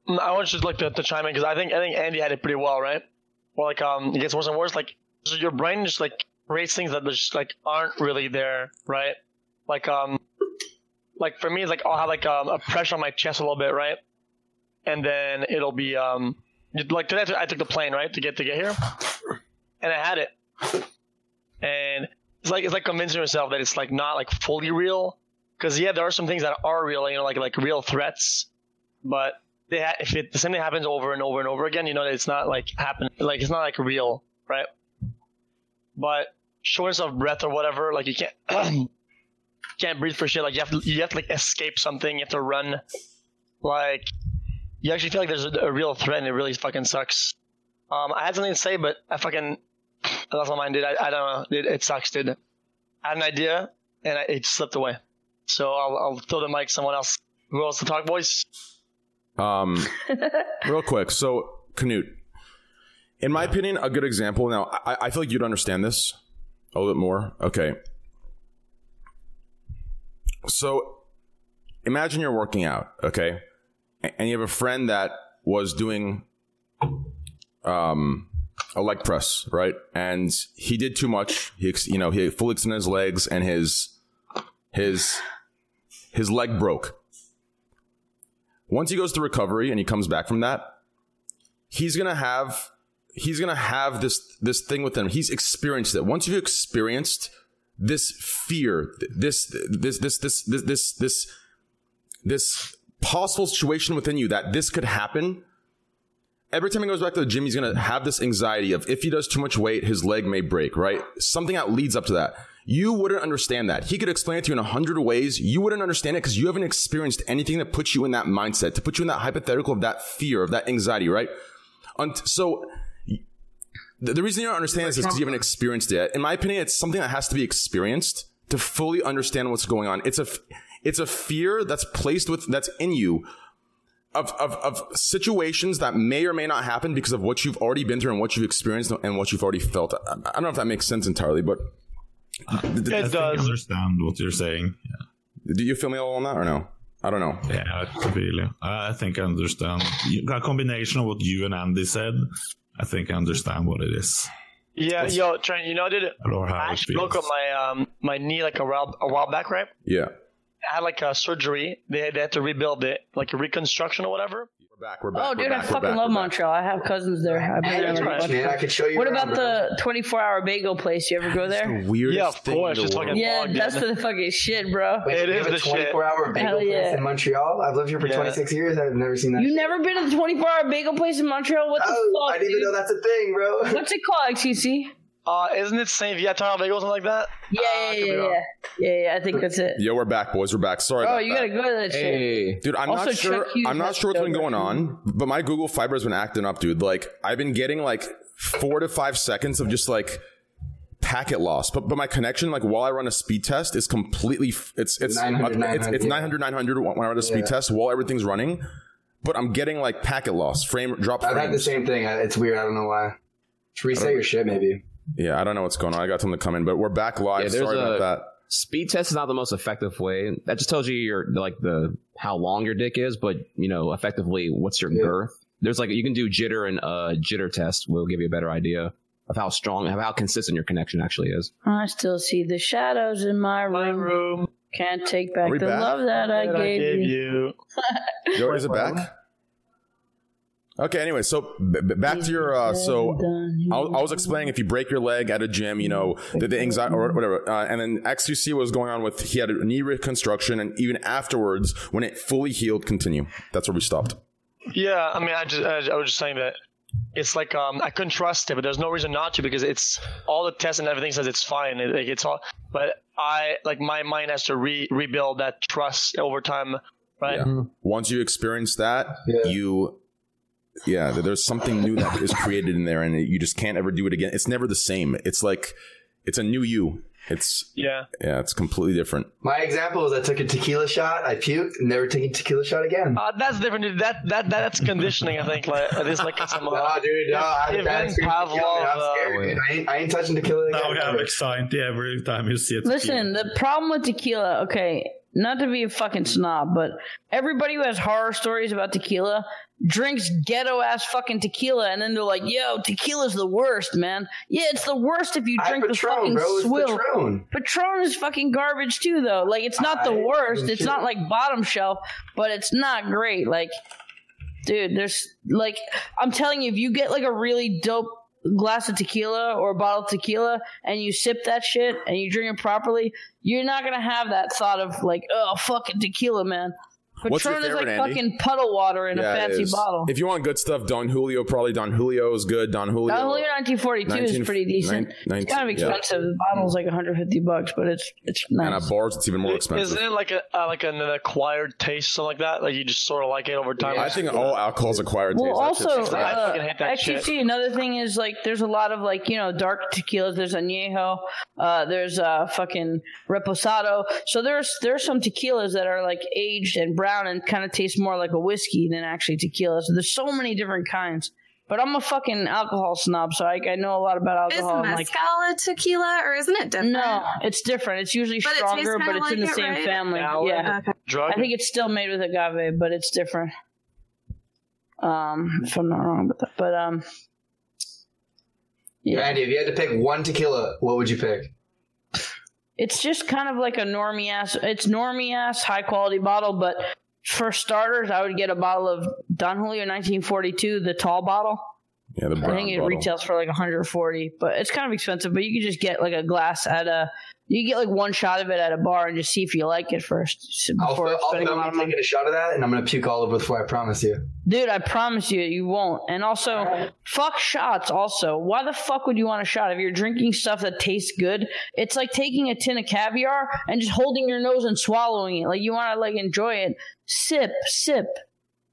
L: Mm, I want just like to, to chime in because I think I think Andy had it pretty well, right? Well, like um, it gets worse and worse. Like so your brain just like creates things that just like aren't really there, right? Like um, like for me, it's like I'll have like um, a pressure on my chest a little bit, right? And then it'll be um, like today I took- I took the plane right to get to get here, and I had it, and it's like it's like convincing yourself that it's like not like fully real, because yeah, there are some things that are real, you know, like like real threats, but they ha- if it the same thing happens over and over and over again, you know that it's not like happen like it's not like real, right? But shortness of breath or whatever, like you can't can't breathe for shit. Like you have to you have to like escape something, you have to run, like you actually feel like there's a, a real threat and it really fucking sucks. Um, I had something to say, but I fucking I lost my mind, dude. I, I don't know. It, it sucks, dude. I had an idea and I, it slipped away. So I'll, I'll throw the mic to someone else. Who else to talk, boys?
B: Um, real quick. So, Knut, in my opinion, a good example. Now, I, I feel like you'd understand this a little bit more. Okay. So, imagine you're working out, okay, and you have a friend that was doing um, a leg press, right? And he did too much. He, you know, he fully extended his legs, and his his his leg broke. Once he goes to recovery and he comes back from that, he's gonna have he's gonna have this this thing with him. He's experienced it. Once you've experienced this fear, this this this this this this this, this possible situation within you that this could happen Every time he goes back to the gym, he's gonna have this anxiety of if he does too much weight, his leg may break, right? Something that leads up to that. You wouldn't understand that. He could explain it to you in a hundred ways. You wouldn't understand it because you haven't experienced anything that puts you in that mindset, to put you in that hypothetical of that fear, of that anxiety, right? So the, reason you don't understand this is because you haven't experienced it. In my opinion, it's something that has to be experienced to fully understand what's going on. It's a, it's a fear that's placed with, that's in you of, of, of situations that may or may not happen because of what you've already been through and what you've experienced and what you've already felt. I, I don't know if that makes sense entirely, but
D: I think I understand what you're saying.
B: do you feel me all on that or no? I don't know.
D: Yeah, I feel you. I think I understand. You- A combination of what you and Andy said, I think I understand what it is.
L: Yeah, yo, Trent, you know, dude, I
D: it
L: actually broke
D: feels.
L: up my um my knee like a while a while back, right?
B: Yeah.
L: I had like a surgery. They they had to rebuild it, like a reconstruction or whatever.
B: We're back. We're back.
K: Oh, dude, I fucking love Montreal. I have cousins there. I've been
C: Hey,
K: there like a
C: man, I could show you
K: What
C: around,
K: about the 24 hour bagel place? You ever go there?
B: weirdest
L: Yeah, of course, just fucking
K: Yeah, that's
L: in.
K: the fucking shit, bro.
C: Wait,
L: It
C: you
L: is
C: have a
L: the
C: 24 hour bagel
K: Hell
C: place
K: yeah.
C: in Montreal? I've lived here for
L: Yeah.
C: 26 years. I've never seen that.
K: You
C: shit.
K: never been to the 24 hour bagel place in Montreal? What the
C: Oh,
K: fuck?
C: I didn't even know that's a thing, bro.
K: What's it called, XQC?
L: Uh, isn't it Saint Viateur Bagel or something like that?
K: Yeah, yeah,
L: could
K: yeah, yeah, yeah, yeah. I think that's it.
B: Yo, we're back, boys. We're back. Sorry.
K: Oh,
B: about
K: you
B: that.
K: gotta go to that shit.
B: Dude, I'm
K: Also,
B: not sure. I'm not sure what's been going on, but my Google Fiber has been acting up, dude. Like I've been getting like four to five seconds of just like packet loss, but but my connection, like while I run a speed test, is completely. f- It's it's
C: 900,
B: it's, it's
C: 900,
B: 900 900 when I run a speed
C: Yeah.
B: test while everything's running, but I'm getting like packet loss, frame drop
C: I've had the same thing. It's weird. I don't know why. Just reset your shit, maybe.
B: Yeah, I don't know what's going on. I got something to come in, but we're back live.
M: Yeah, there's
B: Sorry about that.
M: speed test is not the most effective way. That just tells you your like the how long your dick is, but you know, effectively, what's your
C: Yeah.
M: girth? There's like you can do jitter and uh jitter test will give you a better idea of how strong, of how consistent your connection actually is.
K: I still see the shadows in my room.
L: My room
K: Can't take back the
B: back?
K: love that I
L: that I
K: gave
L: gave
K: you.
L: you.
B: Yo, is it back? Okay. Anyway, so b- b- back to your. Uh, so I, was- I was explaining if you break your leg at a gym, you know, the, the anxiety or whatever. Uh, and then XQC was going on with he had a knee reconstruction, and even afterwards, when it fully healed, continue. That's where we stopped.
L: Yeah, I mean, I just I, I was just saying that it's like um I couldn't trust it, but there's no reason not to because it's all the tests and everything says it's fine. It, like, it's all, but I like my mind has to re- rebuild that trust over time, right?
B: Yeah. Once you experience that,
C: Yeah.
B: you. Yeah, there's something new that is created in there, and you just can't ever do it again. It's never the same. It's like, it's a new you. It's
L: Yeah.
B: yeah, it's completely different.
C: My example is I took a tequila shot, I puked, never taking tequila shot again.
L: Uh, that's different. dude. That that that's conditioning. I think like it is like some. Uh,
C: no, dude, no. I had a
L: Even
C: bad experience tequila, I'm
L: uh,
C: scared, dude. I ain't, I ain't touching tequila again.
D: Now we have
C: ever.
D: anxiety every time you see it.
K: Listen, the problem with tequila, okay, not to be a fucking snob, but everybody who has horror stories about tequila drinks ghetto ass fucking tequila and then they're like, yo, tequila's the worst, man. Yeah, it's the worst if you
C: I
K: drink the
C: Patron,
K: fucking
C: bro.
K: Swill.
C: Patron.
K: Patron is fucking garbage too, though. Like, it's not the worst. It's not like bottom shelf, but it's not great. Like, dude. There's like I'm telling you, if you get like a really dope glass of tequila or a bottle of tequila and you sip that shit and you drink it properly, you're not gonna have that thought of like, oh fucking tequila, man.
B: What's your
K: Patron is like
B: Andy?
K: fucking puddle water in
B: Yeah,
K: a fancy bottle.
B: If you want good stuff, Don Julio probably Don Julio is good. Don Julio.
K: Don Julio 1942
B: 19
K: is pretty decent.
B: nine-
K: it's kind of
B: 19 yeah.
K: expensive. The bottle's like 150 bucks, but it's it's nice.
B: And at bars, it's even more expensive.
L: Isn't it like a uh, like an acquired taste, something like that? Like you just sort of like it over time.
B: I think all alcohol's acquired
K: Well,
B: taste. That
K: also,
B: shit's
L: I
B: trash.
K: uh,
L: fucking
K: XQC,
L: shit.
K: another thing is like there's a lot of like, you know, dark tequilas. There's añejo, uh, there's uh, fucking reposado. So there's there's some tequilas that are like aged and brown and kind of taste more like a whiskey than actually tequila. So there's so many different kinds. But I'm a fucking alcohol snob, so I, I know a lot about alcohol. I'm like,
J: mezcal a tequila or isn't it different?
K: no, it's different. It's usually
J: But it
K: stronger, but
J: kinda
K: it's in the
J: it,
K: same
J: right?
K: family.
L: Yeah,
K: Yeah.
J: Okay.
L: drug.
K: I think it's still made with agave, but it's different. Um, if I'm not wrong about that, but um, yeah,
C: Randy, if you had to pick one tequila, what would you pick?
K: It's just kind of like a normie ass. It's normie ass high quality bottle, but for starters, I would get a bottle of Don Julio 1942, the tall bottle.
B: yeah, the
K: I think it
B: bottle.
K: retails for like 140, but it's kind of expensive. But you can just get like a glass at a, you get like one shot of it at a bar and just see if you like it first
C: I'll,
K: before
C: I'll
K: spending a
C: film
K: lot
C: you
K: of money.
C: taking a shot of that, and I'm gonna puke all over the floor. I promise you.
K: Dude, I promise you, you won't. And also, fuck shots. Also, why the fuck would you want a shot if you're drinking stuff that tastes good? It's like taking a tin of caviar and just holding your nose and swallowing it. Like you want to like enjoy it. Sip, sip.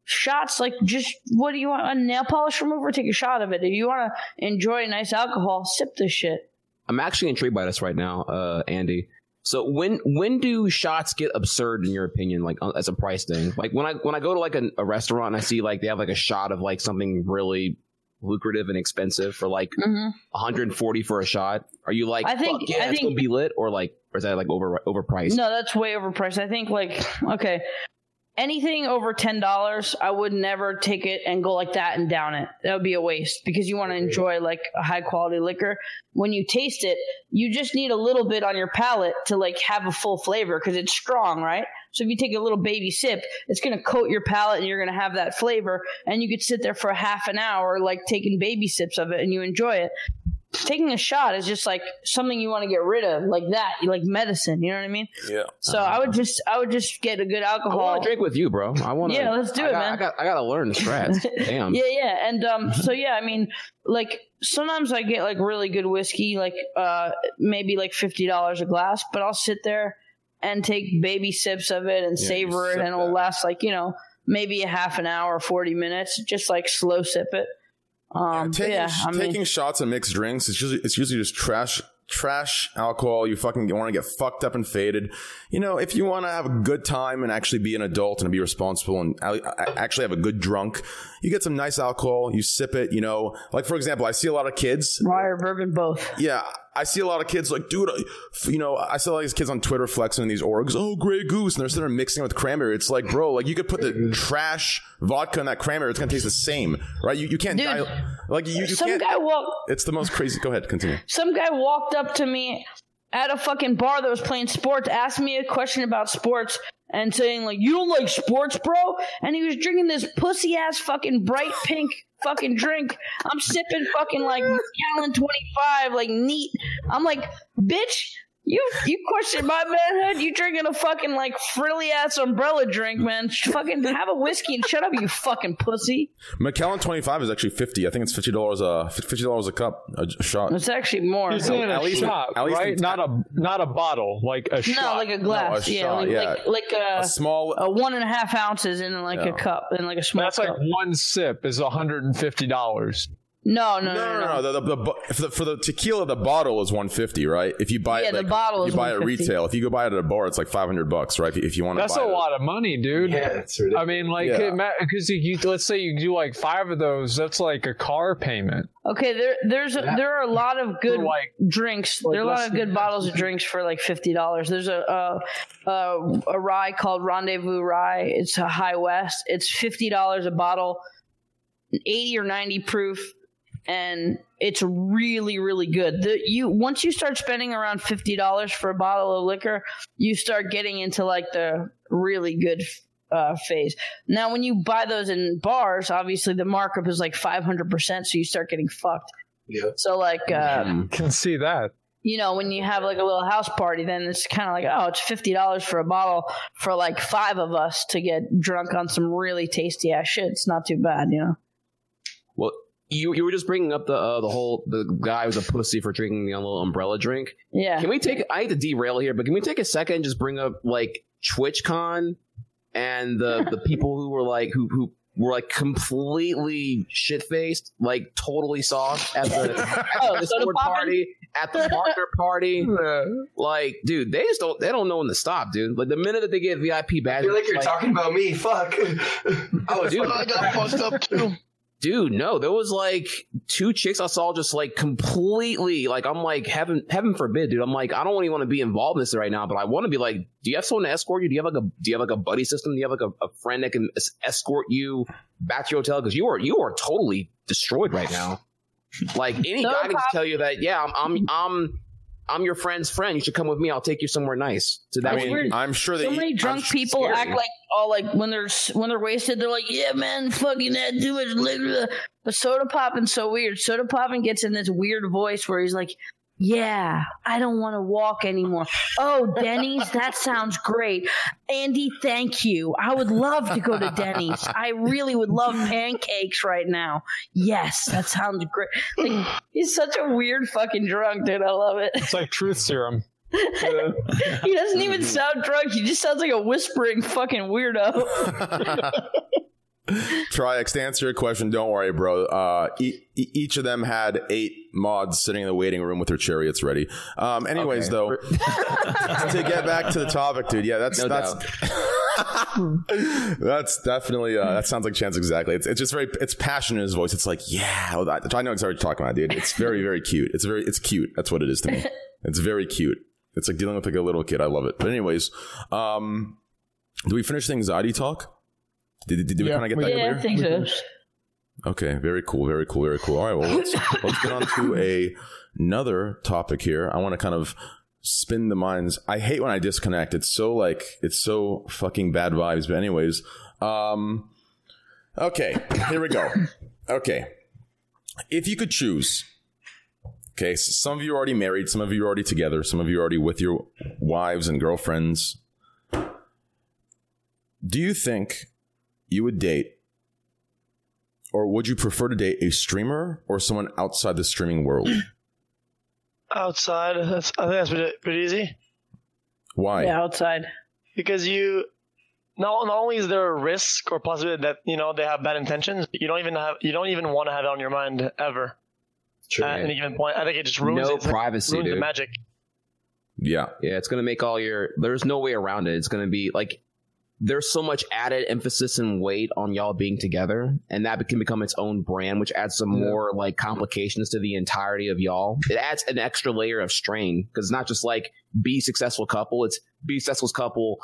K: Shots like just what do you want? A nail polish remover? Take a shot of it. If you want to enjoy nice alcohol, sip this shit.
M: I'm actually intrigued by this right now, uh, Andy. So when when do shots get absurd in your opinion, like uh, as a price thing? Like when I when I go to like a, a restaurant and I see like they have like a shot of like something really lucrative and expensive for like
K: Mm-hmm.
M: 140 for a shot. Are you like,
K: I think-
M: yeah,
K: I
M: it's
K: think-
M: gonna be lit, or like, or is that like over overpriced?
K: No, that's way overpriced. I think like okay, anything over ten dollars, I would never take it and go like that and down it. That would be a waste because you want to enjoy like a high quality liquor. When you taste it, you just need a little bit on your palate to like have a full flavor because it's strong, right? So if you take a little baby sip, it's gonna coat your palate and you're gonna have that flavor, and you could sit there for a half an hour like taking baby sips of it and you enjoy it taking a shot is just like something you want to get rid of, like that, like medicine. You know what I mean?
B: Yeah.
K: So I would just, I would just get a good
M: I
K: alcohol.
M: want to drink with you, bro. I want to.
K: Yeah, let's do
M: I
K: it,
M: got,
K: man.
M: I got, I got to learn the strats. Damn.
K: Yeah, yeah, and um, so yeah, I mean, like sometimes I get like really good whiskey, like uh, maybe like fifty dollars a glass, but I'll sit there and take baby sips of it and
B: Yeah,
K: savor it, and it'll
B: that.
K: last like you know maybe a half an hour, forty minutes, just like slow sip it. Um, but
B: taking,
K: yeah, I mean,
B: taking shots and mixed drinks it's usually it's usually just trash trash alcohol. You fucking want to get fucked up and faded. You know if you want to have a good time and actually be an adult and be responsible and actually have a good drunk you get some nice alcohol you sip it you know. Like for example i see a lot of kids.
K: Rye or bourbon, both.
B: yeah, I see a lot of kids like, dude, I, you know, I see a lot of these kids on Twitter flexing in these orgs. Oh, Grey Goose, and they're sitting there mixing it with cranberry. It's like, bro, like you could put the trash vodka in that cranberry. It's gonna taste the same, right? You, you can't,
K: Dude,
B: like you, you
K: Some
B: can't.
K: guy walked.
B: it's the most crazy. Go ahead, continue.
K: some guy walked up to me at a fucking bar that was playing sports, asked me a question about sports, and saying like, "You don't like sports, bro?" And he was drinking this pussy ass fucking bright pink fucking drink. I'm sipping fucking like Macallan twenty five, like neat. I'm like, bitch. You you question my manhood? You drinking a fucking like frilly ass umbrella drink, man? Fucking have a whiskey and shut up, you fucking pussy.
B: Macallan twenty five is actually fifty. I think it's fifty dollars uh, a fifty dollars a cup a, a shot.
K: It's actually more.
N: You're saying
B: At
N: a
B: least
N: shot,
B: at least
N: right? Not a not a bottle, like a shot.
K: No,
N: shot.
K: like a glass.
B: No, a
K: yeah,
B: shot,
K: like,
B: yeah.
K: like like a,
B: A small-
K: a one and a half ounces in like
B: Yeah.
K: a cup, in like a small
N: That's like
K: cup.
N: one sip is hundred and fifty dollars.
K: No, no,
B: No,
K: no,
B: no, no. The, the, the, for, the, for the tequila, the bottle is one fifty, right? If you buy
K: Yeah,
B: it,
K: the bottle
B: you
K: is
B: buy it retail. If you go buy it at a bar, it's like five hundred bucks, right? If, if you want to,
N: That's
B: buy
N: a
B: it.
N: lot of money, dude.
C: Yeah, it's ridiculous.
N: I mean, like,
B: Yeah.
N: because you, you, let's say you do like five of those, that's like a car payment.
K: Okay, there there's a, there are a lot of good
N: like-
K: drinks.
N: like
K: there are a lot of good
N: than-
K: bottles of drinks for like fifty dollars. There's a, a a a rye called Rendezvous Rye. It's a High West. It's fifty dollars a bottle, eighty or ninety proof, and it's really really good. The you once you start spending around fifty dollars for a bottle of liquor, you start getting into like the really good uh, phase. Now, when you buy those in bars, obviously the markup is like 500%, so you start getting fucked.
C: Yeah.
K: So, like, uh,
N: Can see that.
K: you know, when you have like a little house party, then it's kind of like, oh, it's fifty dollars for a bottle for like five of us to get drunk on some really tasty ass shit. It's not too bad, you know.
M: Well, you you were just bringing up the uh, the whole the guy was a pussy for drinking the little umbrella drink.
K: Yeah.
M: Can we take? I hate to derail here, but can we take a second and just bring up like TwitchCon and the the people who were like who who were like completely shit faced, like totally soft at the, at
K: Oh,
M: the Discord
K: popping?
M: party, at the partner party. Like, dude, they just don't they don't know when to stop, dude. Like the minute that they get VIP
C: I
M: badges,
C: feel like you're talking about me. Fuck. I was
M: Dude, I
L: got fucked up too.
M: Dude, no, there was like two chicks I saw just like completely like I'm like heaven heaven forbid, dude. I'm like I don't even want to be involved in this right now, but I want to be like, do you have someone to escort you? Do you have like a do you have like a buddy system? Do you have like a, a friend that can es- escort you back to your hotel? Because you are you are totally destroyed right now. Like any
K: No
M: guy can tell you that, yeah, I'm I'm I'm I'm your friend's friend. You should come with me. I'll take you somewhere nice. To that
B: I mean, I'm sure that
K: so
B: you-
K: many
B: I'm
K: drunk people
M: scary.
K: act like all like when they're when they're wasted, they're like, yeah, man, fucking that too much liquor. But Sodapoppin's so weird. Sodapoppin gets in this weird voice where he's like. Yeah, I don't want to walk anymore. Oh, Denny's, that sounds great. Andy, thank you. I would love to go to Denny's. I really would love pancakes right now. Yes, that sounds great. Like, he's such a weird fucking drunk, dude. I love it.
N: It's like truth serum.
K: he doesn't even sound drunk. He just sounds like a whispering fucking weirdo.
B: Trihex, to answer your question, don't worry, bro. Uh, e- each of them had eight mods sitting in the waiting room with their chariots ready. Um, anyways,
M: Okay.
B: though, to get back to the topic, dude, yeah, that's
M: No
B: that's that's definitely uh, that sounds like Chance exactly. It's it's just very it's passionate in his voice. It's like yeah, I I know exactly what you're talking about, dude. It's very very cute. It's very it's cute. That's what it is to me. It's very cute. It's like dealing with like a little kid. I love it. But anyways, um, do we finish the anxiety talk? Did, did, did we kind of get
E: we-
B: that
K: yeah,
B: clear?
K: I think so.
B: Okay, very cool, very cool, very cool. All right, well, let's let's get on to a another topic here. I want to kind of spin the minds. I hate when I disconnect. It's so like it's so fucking bad vibes. But anyways, um, okay, here we go. Okay, if you could choose. Okay, so some of you are already married, some of you are already together, some of you are already with your wives and girlfriends. Do you think you would date or would you prefer to date a streamer or someone outside the streaming world?
L: Outside, that's, I think that's pretty, pretty easy
B: Why?
K: Yeah, outside.
L: because you. Not, not only is there a risk or possibility that you know they have bad intentions, you don't even have you don't even want to have it on your mind ever at any given point. I think it just ruins
M: no
L: it. It's like-
M: privacy,
L: ruins
M: dude.
L: the magic.
B: Yeah.
M: Yeah, it's gonna make all your. There's no way around it. It's gonna be like there's so much added emphasis and weight on y'all being together, and that can become its own brand, which adds some more like complications to the entirety of y'all. It adds an extra layer of strain because it's not just like be successful couple; it's be successful couple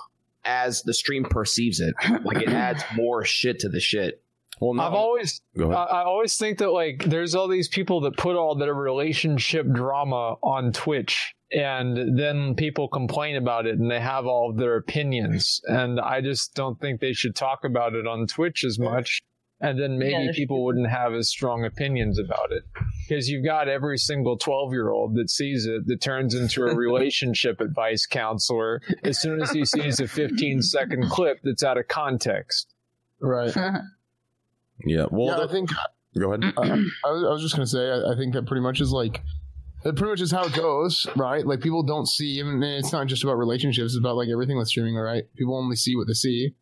M: as the stream perceives it. Like it adds more shit to the shit.
B: Well, no.
N: I've always, I. I always think that like there's all these people that put all their relationship drama on Twitch, and then people complain about it, and they have all of their opinions, and I just don't think they should talk about it on Twitch as much. And then maybe
K: Yeah, that's
N: people wouldn't have as strong opinions about it because you've got every single 12 year old that sees it that turns into a relationship advice counselor as soon as he sees a 15 second clip that's out of context.
E: Right.
B: Yeah. Well,
E: yeah,
B: the-
E: I think
B: go ahead.
E: I, I, was, I was just gonna say I, I think that pretty much is like that pretty much is how it goes, right? Like people don't see, and it's not just about relationships; it's about like everything with streaming, right? People only see what they see,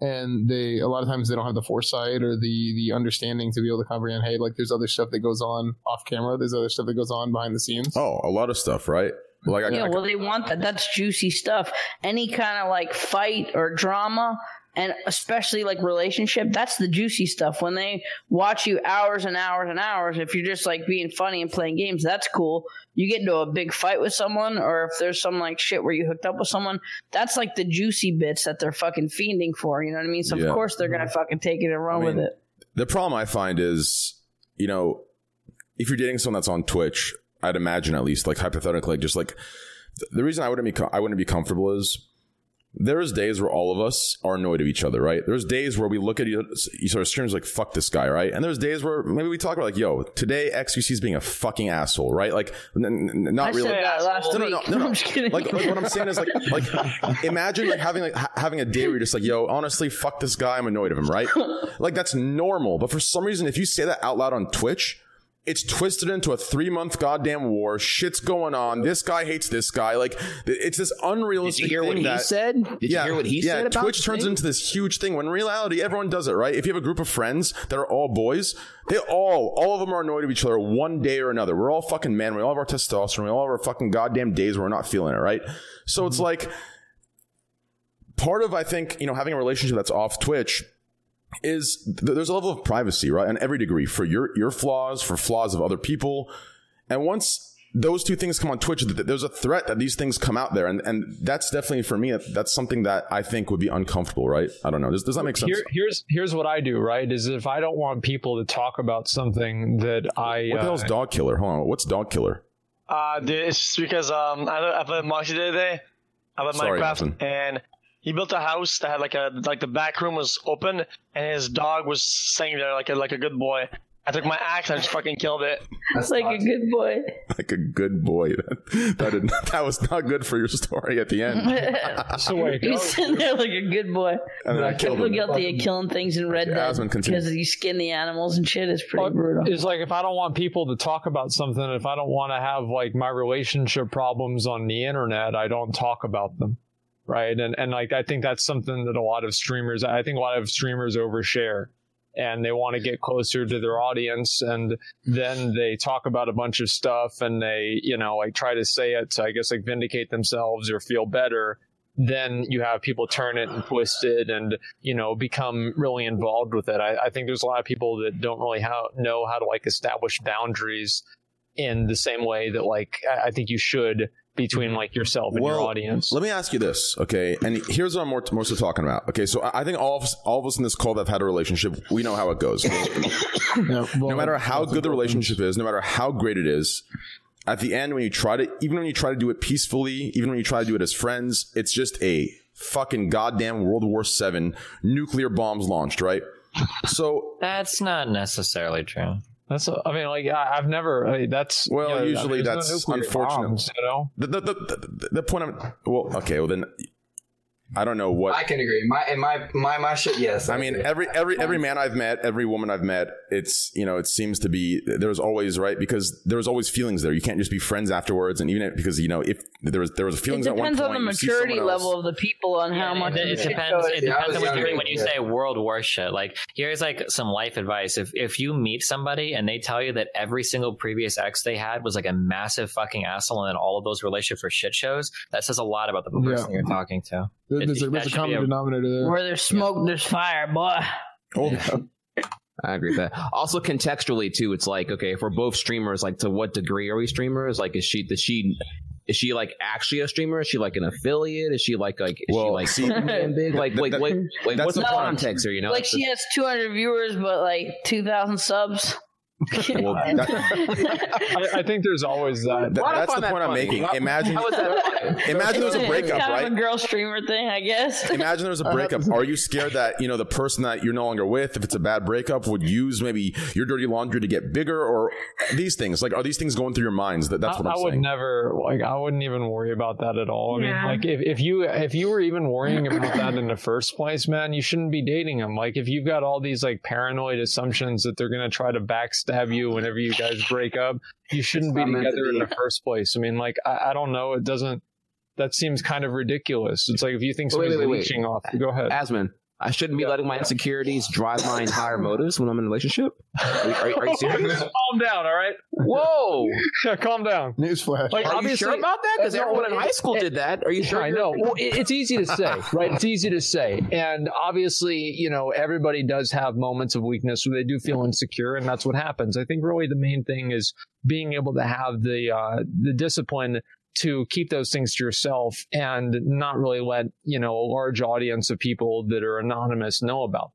E: and they a lot of times they don't have the foresight or the the understanding to be able to comprehend. Hey, like there's other stuff that goes on off camera. There's other stuff that goes on behind the scenes.
B: Oh, a lot of stuff, right? Like I,
K: yeah,
B: I-
K: well, they want that. That's juicy stuff. Any kind of like fight or drama, and especially like relationship, that's the juicy stuff. When they watch you hours and hours and hours, if you're just like being funny and playing games, that's cool. You get into a big fight with someone, or if there's some like shit where you hooked up with someone, that's like the juicy bits that they're fucking fiending for. You know what I mean? So
B: Yeah.
K: of course they're gonna fucking take it and run
B: I mean,
K: with it.
B: the problem I find is, you know, if you're dating someone that's on Twitch, I'd imagine at least, like hypothetically, just like th- the reason I wouldn't be co- I wouldn't be comfortable is there's days where all of us are annoyed at each other, right? There's days where we look at each other's streams like, fuck this guy, right? And there's days where maybe we talk about like, yo, today XQC is being a fucking asshole, right? Like, n- n- not
K: I
B: really.
K: last
B: no, no, no, no, no.
K: I'm just kidding.
B: Like, like, what I'm saying is like, like, imagine like having like ha- having a day where you're just like, yo, honestly, fuck this guy, I'm annoyed of him, right? like that's normal. But for some reason, if you say that out loud on Twitch, it's twisted into a three month goddamn war. Shit's going on. This guy hates this guy. Like it's this unrealistic.
M: Did you hear what he
B: that-
M: said? Did you hear what he
B: yeah,
M: said about
B: Twitch turns
M: thing?
B: into this huge thing when in reality everyone does it, right? If you have a group of friends that are all boys, they all, all of them are annoyed at each other one day or another. We're all fucking men. We all have our testosterone. We all have our fucking goddamn days where we're not feeling it, right? So it's mm-hmm. like part of I think you know having a relationship that's off Twitch is th- there's a level of privacy, right? On every degree for your your flaws, for flaws of other people, and once those two things come on Twitch, th- th- there's a threat that these things come out there, and and that's definitely for me. That's something that I think would be uncomfortable, right? I don't know. Does, does that make sense?
N: Here, here's here's what I do. Right, is if I don't want people to talk about something that I
B: what the
N: uh,
B: hell's dog killer? Hold on, what's dog killer?
L: Uh, dude, it's just because um, I, I played Moxie the other day. I played
B: Sorry,
L: Minecraft,
B: Austin.
L: and he built a house that had like a like the back room was open, and his dog was sitting there like a like a good boy. I took my axe and I just fucking killed it.
K: That's like a good boy.
B: Like a good boy. That, that, did, that was not good for your story at the end.
N: so wait,
K: He's sitting there like a good boy.
B: And then I killed
K: People
B: him.
K: guilty of killing things in Red
B: Okay,
K: Dead
B: Asmon, continue.
K: because you skin the animals and shit. It's pretty brutal.
N: It's like if I don't want people to talk about something, if I don't want to have like my relationship problems on the internet, I don't talk about them. Right. And and like I think that's something that a lot of streamers I think a lot of streamers overshare. And they want to get closer to their audience and then they talk about a bunch of stuff and they, you know, like try to say it to I guess like vindicate themselves or feel better then you have people turn it and twist it and you know become really involved with it I, I think there's a lot of people that don't really how, know how to like establish boundaries in the same way that like I I think you should between mm-hmm. like yourself and your audience.
B: Let me ask you this, okay? And here's what I'm more, mostly talking about. Okay, so I I think all of us, all of us in this call that have had a relationship, we know how it goes. no matter how good the relationship is, no matter how great it is, at the end when you try to, even when you try to do it peacefully, even when you try to do it as friends, it's just a fucking goddamn World War Seven nuclear bombs launched, right? So
I: That's not necessarily true.
N: That's I mean like I, I've never I, mean, that's
B: Well,
N: you know, I mean,
B: usually
N: no
B: that's unfortunate.
N: bombs, you know.
B: The, the, the, the, the point I'm well, okay, well then I don't know what
C: I can agree. My and my my my shit. Yes.
B: I mean, every every every um, man I've met, every woman I've met, it's you know, it seems to be there's always right because there's always feelings there. You can't just be friends afterwards, and even if, because you know if there was there was
K: It
B: feelings at one
K: depends
B: point,
K: on the maturity
B: someone else-
K: level of the people on how much
I: It,
K: of
I: it depends.
K: goes-
I: It
C: Yeah,
I: depends on what you
C: younger,
I: mean when you
C: yeah.
I: say world war shit. Like here's like some life advice. If if you meet somebody and they tell you that every single previous ex they had was like a massive fucking asshole, and then all of those relationships were shit shows, that says a lot about the person
E: Yeah.
I: you're talking to.
E: There-
I: It-
E: There's a, there's a common
I: a-
E: denominator there.
K: Where there's smoke, there's fire, boy. Oh.
M: I agree with that. Also, contextually too, it's like okay, if we're both streamers, like to what degree are we streamers? Like, is she does she is she like actually a streamer? Is she like an affiliate? Is she like like is she like
B: see-
M: damn big? Like like
B: That-
M: like, like what's
B: the
M: the context here? You know,
K: like she has 200 viewers, but like 2,000 subs.
B: Well, that-
N: I, I think there's always that.
B: That-
M: Why do I
B: that's
M: find
B: the
M: that
B: point I'm making. Imagine,
M: how is that
B: imagine there's a
K: It's
B: breakup,
K: kind
B: right?
K: of a girl streamer thing, I guess.
B: Imagine there's a uh, breakup. Are you scared that you know the person that you're no longer with, if it's a bad breakup, would use maybe your dirty laundry to get bigger, or these things? Like, are these things going through your minds? That that's
N: I,
B: what I'm saying.
N: I would
B: saying.
N: never like I wouldn't even worry about that at all. I
J: Yeah.
N: mean, like if, if you if you were even worrying about that in the first place, man, you shouldn't be dating them. Like if you've got all these like paranoid assumptions that they're gonna try to backstab you whenever you guys break up, you shouldn't be
C: meant to
N: together in the first place. I mean, like I, I don't know, it doesn't. That seems kind of ridiculous. It's like if you think
M: Wait, wait,
N: somebody's
M: wait, wait.
N: leeching off, go ahead.
M: Asmon, I shouldn't be letting my insecurities drive my entire motives when I'm in a relationship. Are you, are, you- are you serious?
N: Calm down, all right?
M: Whoa!
N: Yeah, calm down.
E: Newsflash.
N: Like,
M: Are you
N: obviously-
M: sure about that? Because
N: No,
M: everyone in
N: it-
M: high school
N: it-
M: did that. Are you sure?
N: I
M: you're-
N: know. Well, it- it's easy to say, right? It's easy to say. And obviously, you know, everybody does have moments of weakness where they do feel insecure, and that's what happens. I think really the main thing is being able to have the uh, the discipline to keep those things to yourself and not really let you know a large audience of people that are anonymous know about.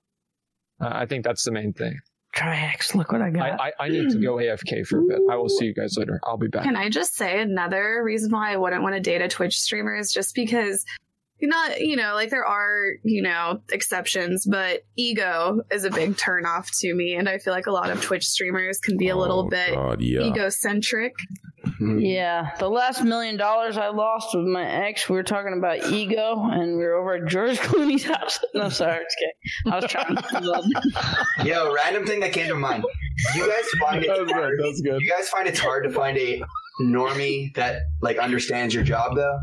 N: Uh, I think that's the main thing.
K: Trihex, look what I
N: I,
K: got.
N: I, I need to go AFK for a bit. I will see you guys later. I'll be back.
J: Can I just say another reason why I wouldn't want to date a Twitch streamer is just because not you know like there are you know exceptions but ego is a big turnoff to me and i feel like a lot of twitch streamers can be a little bit
B: God, yeah.
J: egocentric Mm-hmm.
K: Yeah, the last million dollars I lost with my ex, we were talking about ego, and we were over at George Clooney's house. No, sorry, just kidding. I was trying to.
C: Yo, random thing that came to mind. You guys find it hard, You guys find it's hard to find a normie that like understands your job though.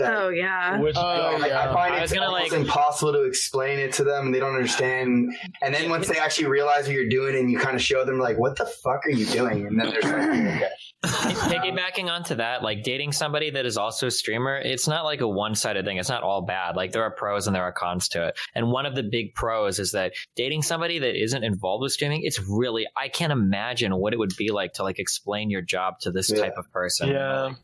J: Oh yeah
C: Like, oh, I find
I: I
C: it
I: gonna,
C: almost
I: like-
C: impossible to explain it to them, and they don't understand. And then once they actually realize what you're doing, and you kind of show them, like, "What the fuck are you doing?" And then they're like, oh, okay.
I: Piggybacking onto that, like dating somebody that is also a streamer, it's not like a one sided thing. It's not all bad. Like there are pros and there are cons to it. And one of the big pros is that dating somebody that isn't involved with streaming, it's really, I can't imagine what it would be like to like explain your job to this type of person.
L: Yeah.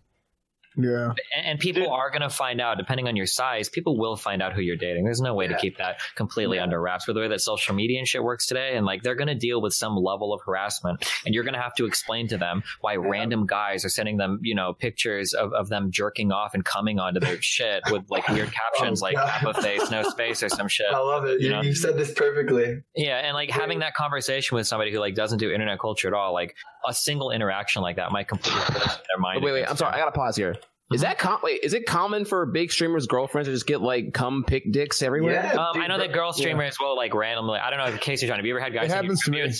E: Yeah.
I: And, and people are going to find out, depending on your size, people will find out who you're dating. There's no way to keep that completely under wraps with the way that social media and shit works today. And like, they're going to deal with some level of harassment and you're going to have to explain to them why random guys are sending them, you know, pictures of, of them jerking off and coming onto their shit with like weird captions
C: Oh,
I: like
C: God.
I: half a face, no space or some shit.
C: I love it.
I: You
C: You,
I: know?
C: you said this perfectly.
I: Yeah, and like having that conversation with somebody who like doesn't do internet culture at all, like a single interaction like that might completely their mind.
M: Wait, wait. I'm sorry. I gotta pause here. Is that com- wait, is it common for big streamers' girlfriends to just get like come pick dicks everywhere?
I: um, I know that girl streamers will like randomly. I don't know. Kaceytron, have you ever had guys?
E: It
I: send you
E: happens to me.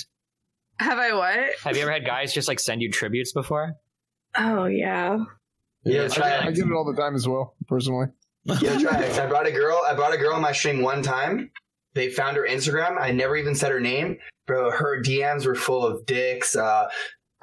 J: have i what
I: Have you ever had guys just like send you tributes before?
J: oh yeah
C: Yeah, try
E: I
C: it.
E: get it all the time as well, personally.
C: Yeah, try it. I brought a girl. I brought a girl on my stream one time. They found her Instagram. I never even said her name, bro. Her DMs were full of dicks. Uh,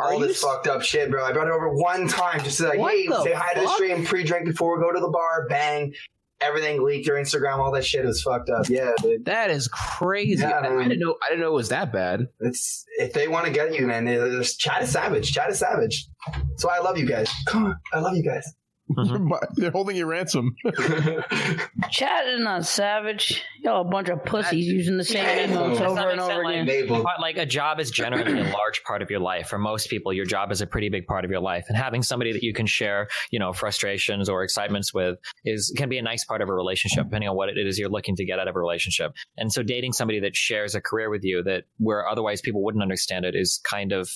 C: all this fucked up shit, bro. I brought it over one time just to like,
M: What
C: hey, say hi to the stream, pre-drink before we go to the bar. Bang, everything leaked. your Instagram, all that shit was fucked up. Yeah, dude.
M: That is crazy.
C: Yeah,
M: I, I, didn't know. I didn't know it was that bad.
C: It's if they want to get you, man. they- Just chat is savage. Chat is savage. That's why I love you guys. Come on, I love you guys. Mm-hmm.
E: They're holding you ransom.
K: Chad is not savage. Y'all a bunch of pussies using the same
I: Yeah,
K: emotes over and over
I: extent,
K: again.
I: Like, like a job is generally a large part of your life. For most people, your job is a pretty big part of your life, and having somebody that you can share, you know, frustrations or excitements with is can be a nice part of a relationship, depending on what it is you're looking to get out of a relationship. And so, dating somebody that shares a career with you that where otherwise people wouldn't understand it is kind of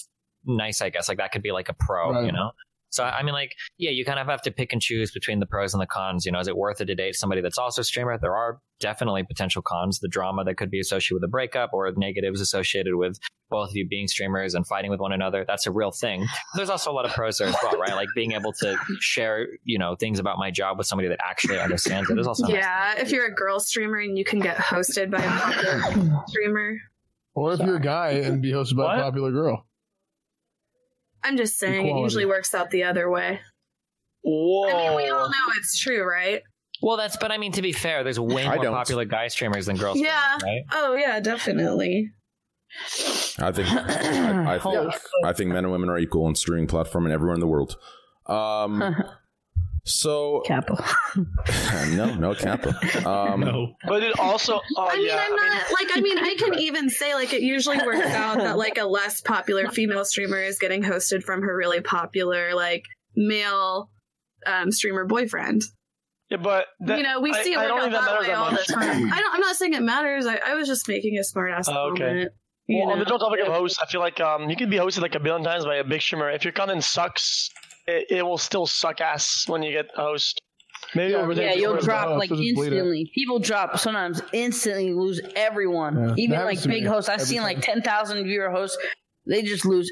I: nice, I guess. Like that could be like a pro,
E: Right.
I: you know. So I mean, like, yeah, you kind of have to pick and choose between the pros and the cons. You know, is it worth it to date somebody that's also a streamer? There are definitely potential cons, the drama that could be associated with a breakup or negatives associated with both of you being streamers and fighting with one another. That's a real thing. There's also a lot of pros there as well, right? Like being able to share, you know, things about my job with somebody that actually understands it. There's also
J: yeah if you're a girl streamer and you can get hosted by a popular streamer
E: Or if you're a guy and be hosted by a popular girl.
J: I'm just saying it usually works out the other way
L: Whoa.
J: i mean we all know it's true right
I: Well, that's, but I mean, to be fair, there's way
B: I
I: more
B: don't.
I: popular guy streamers than girls.
J: yeah
I: streamers, right?
J: oh yeah definitely
B: I think I, I think I think men and women are equal on streaming platform and everywhere in the world. Um, so
K: Kappa.
B: no, no Kappa. Um,
D: no.
L: But it also, oh
J: I mean,
L: yeah,
J: I'm not like. I mean, I can even say like it usually works out that like a less popular female streamer is getting hosted from her really popular like male um, streamer boyfriend.
L: Yeah, but that,
J: you know, we
L: I-
J: see it
L: I
J: work
L: don't
J: out
L: that
J: that way
L: that
J: all the time. I don't. I'm not saying it matters. I, I was just making a smart ass
L: Oh, okay.
J: comment. you
L: Well, on the
J: know?
L: topic of hosts, I feel like um, you can be hosted like a billion times by a big streamer. If your content sucks, it, it will still suck ass when you get a host. Maybe over there.
K: Yeah, you'll drop
L: out.
K: like instantly. People drop sometimes instantly lose everyone.
L: Yeah,
K: Even like big
L: me
K: hosts. I've
L: every
K: seen
L: time.
K: like ten thousand viewer hosts. They just lose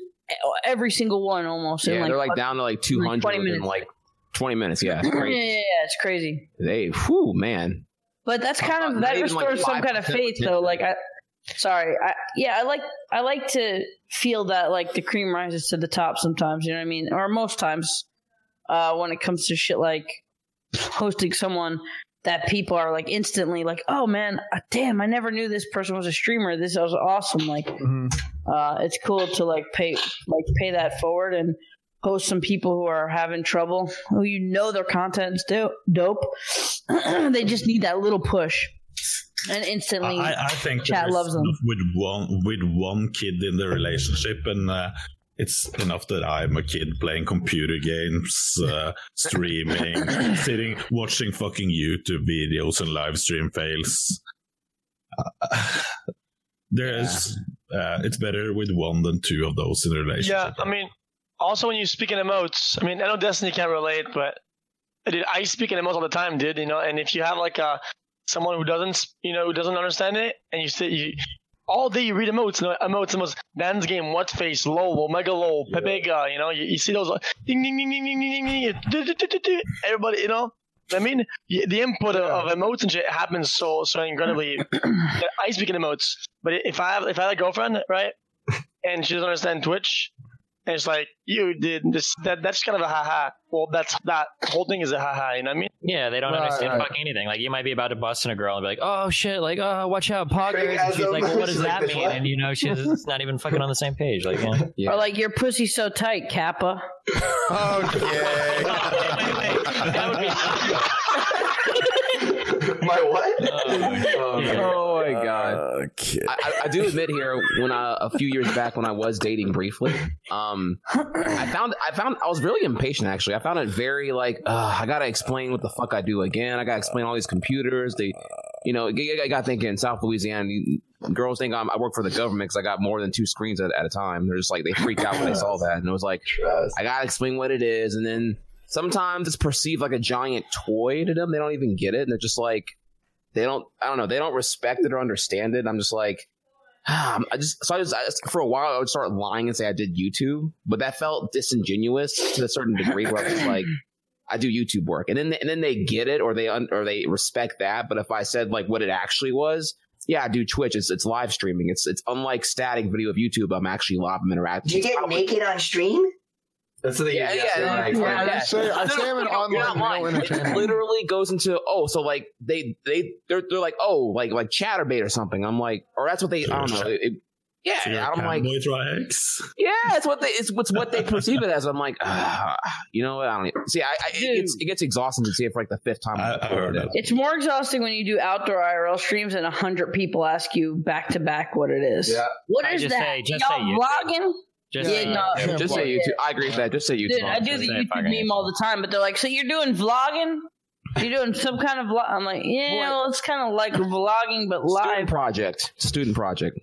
K: every single one almost.
M: Yeah,
K: like,
M: they're like
K: fucking-
M: down to like 200
K: 20
M: in
K: minutes.
M: like 20 minutes. Yeah, it's
K: yeah,
M: crazy.
K: yeah, yeah, it's crazy.
M: They, whew, man.
K: But that's kind of that
M: even, like,
K: restores some kind of faith, though. Like I, sorry, I yeah, I like I like to feel that like the cream rises to the top sometimes. You know what I mean? Or most times, uh, when it comes to shit like hosting someone that people are like instantly like, oh man, uh, damn, I never knew this person was a streamer. This was awesome. Like, uh, it's cool to like pay like pay that forward and host some people who are having trouble, who you know their content's do- dope. they just need that little push, and instantly,
D: I, I think
K: chat loves them.
D: with one with one kid in the relationship, and uh, it's enough that I'm a kid playing computer games, uh, streaming, sitting, watching fucking YouTube videos and live stream fails. Uh, there's, uh, it's better with one than two of those in a relationship.
L: Yeah, I mean, also when you speak in emotes, I mean, I know Destiny can't relate, but dude, I speak in emotes all the time, dude. You know, and if you have like a someone who doesn't, you know, who doesn't understand it, and you say you all day you read emotes, you know, emotes, emotes, DansGame, what face, lol, OMEGALUL, pepega, you know, you, you see those like, ding ding ding ding ding ding ding, ding, everybody, you know. I mean, the input of, of emotes and shit happens so so incredibly. I speak in emotes, but if I have if I have a girlfriend, right, and she doesn't understand Twitch, and it's like you did this, that that's kind of a haha. Well, that's that whole thing is a haha. You know what I mean?
I: Yeah, they don't
L: Right,
I: understand
L: right.
I: fucking anything. Like you might be about to bust in a girl and be like, "Oh shit!" Like, "Oh, watch out, poggers!" And she's like, well, "What does that mean?" And you know, she's not even fucking on the same page. Like, yeah.
K: Or like your pussy so tight, Kappa.
C: My what?
M: Oh my god! I, I, I do admit here, when I, a few years back when I was dating briefly, um, I found I found I was really impatient. Actually, I found it very like uh, I gotta explain what the fuck I do again. I gotta explain all these computers. They, you know, I I got thinking in South Louisiana, girls think I'm, I work for the government because I got more than two screens at, at a time. They're just like they freak out when they saw that, and it was like I gotta explain what it is, and then sometimes it's perceived like a giant toy to them. They don't even get it, and they're just like they don't i don't know. They don't respect it or understand it. I'm just like i just so I just, I just for a while i would start lying and say i did youtube but that felt disingenuous to a certain degree where i was like i do youtube work. And then and then they get it or they un, or they respect that. But if i said like what it actually was yeah i do twitch. It's, it's live streaming. It's it's unlike static video of youtube. I'm actually live i'm interacting
C: Do you get naked on stream? That's the
M: yeah, yeah, yeah,
E: I say- I say I'm an
M: You're
E: online
M: not It literally goes into oh, so like they they they're, they're like oh like like Chaturbate or something. I'm like, or that's what they I don't know. It, it- yeah,
D: So you're a
M: I'm like,
D: cowboy
M: yeah, it's what they it's what's what they perceive it as. I'm like, ah, you know what? I don't even, see. I, I it, gets, it gets exhausting to see it for like the fifth time. I, heard it.
K: It's more exhausting when you do outdoor IRL streams and a hundred people ask you back to back what it is.
M: Yeah.
K: What
I: I
K: is
I: just
K: that?
I: say- just
K: Y'all
I: say YouTube.
K: vlogging?
I: Just
K: yeah, no.
I: YouTube.
M: Just say YouTube. I agree with that. Just say YouTube.
K: Dude, I do the YouTube
I: fucking
K: meme all the time, but they're like, "So you're doing vlogging? You're doing some kind of vlog?" I'm like, "Yeah, well, it's kind of like vlogging, but live."
M: Student project. Student project.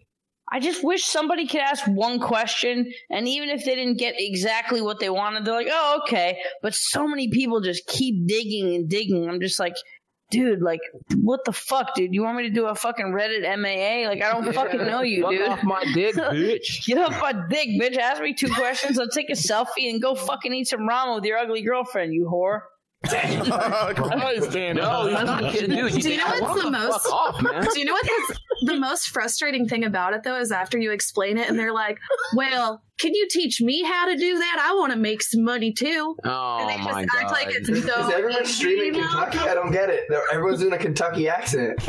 K: I just wish somebody could ask one question, and even if they didn't get exactly what they wanted, they're like, "Oh, okay." But so many people just keep digging and digging. I'm just like, dude, like, what the fuck, dude? You want me to do a fucking Reddit MAA? Like, I don't fucking know you, dude.
M: off my dick, bitch.
K: Get off my dick, bitch. Ask me two questions. I'll take a selfie and go fucking eat some ramen with your ugly girlfriend, you whore.
F: Christ, Dan.
M: No, you're not kidding, dude.
J: Do you know what's the most?
M: Off, man.
J: Do you know what that's the most frustrating thing about it though is after you explain it and they're like, "Well, can you teach me how to do that? I want to make some money too."
M: Oh
J: and they oh just
M: my
J: act
M: god.
J: like it's
C: Is
J: so
C: everyone streaming
J: you know?
C: Kentucky? I don't get it. Everyone's doing a Kentucky accent.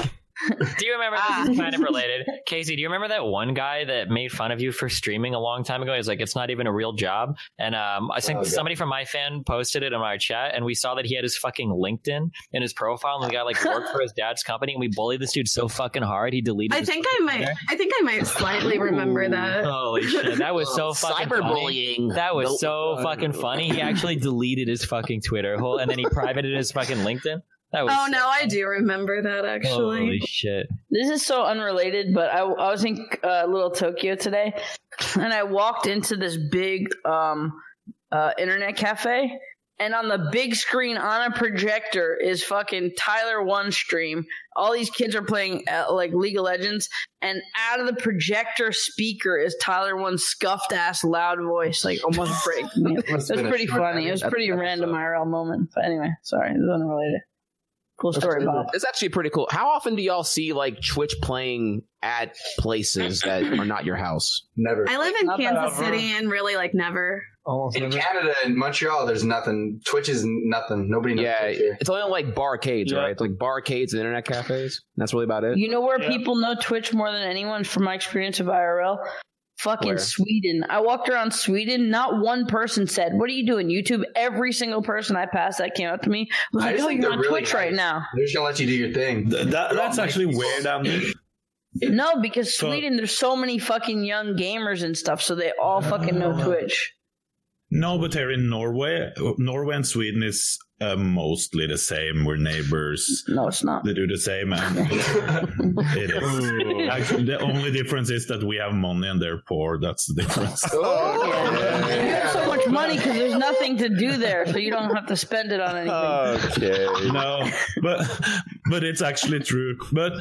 I: Do you remember?
K: Ah.
I: This is kind of related. Casey, do you remember that one guy that made fun of you for streaming a long time ago? He's like, it's not even a real job. And um, I think
C: Oh,
I: somebody from my fan posted it in our chat, and we saw that he had his fucking LinkedIn in his profile, and the guy like worked for his dad's company, and we bullied this dude so fucking hard he deleted.
J: I think I might. I think I might slightly remember that.
I: Holy shit, that was so fucking funny.
M: Cyberbullying.
I: That was
M: Nope.
I: so fucking funny. He actually deleted his fucking Twitter whole, and then he privated his fucking LinkedIn. That was
J: Oh no, I do remember that actually.
I: holy shit.
K: This is so unrelated, but I, I was in uh, Little Tokyo today, and I walked into this big um, uh, internet cafe, and on the big screen on a projector is fucking Tyler1 Stream. All these kids are playing uh, like League of Legends, and out of the projector speaker is Tyler1's scuffed ass loud voice, like almost breaking it. It was pretty funny. It was pretty random IRL moment. But anyway, sorry, it was unrelated. Cool story, Bob.
M: It's actually pretty cool. How often do y'all see like Twitch playing at places that are not your house?
C: Never.
J: I live in
K: Not
J: Kansas. City and really like never.
E: Almost
C: In
E: never.
C: Canada and Montreal, there's nothing. Twitch is nothing. Nobody knows
M: Yeah,
C: Twitch here.
M: it's only like barcades,
K: Yeah.
M: right? It's like barcades and internet cafes. That's really about it.
K: You know where
L: Yeah.
K: people know Twitch more than anyone from my experience of IRL? Fucking
M: Where?
K: Sweden. I walked around Sweden. Not one person said, What are you doing? YouTube. Every single person I passed that came up to me was
C: I
K: like, Oh, you're on
C: really
K: Twitch right now.
C: They're just gonna let you do your thing.
D: Th- that, that's actually weird, um, Andy.
K: No, because Sweden, there's so many fucking young gamers and stuff, so they all fucking know uh. Twitch.
D: No, but they're in Norway, Norway and Sweden is uh, mostly the same. We're neighbors.
K: No, it's not.
D: They do the same. And it is. Actually, the only difference is that we have money and they're poor. That's the difference.
K: Yeah. You have so much money because there's nothing to do there, so you don't have to spend it on anything.
B: Okay.
D: no, but but it's actually true. But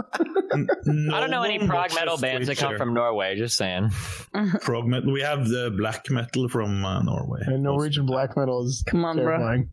I: I don't know any prog metal bands that come from Norway. Just saying.
D: prog metal. We have the black metal from uh, Norway.
E: And Norwegian black metal is
K: Come on, bro.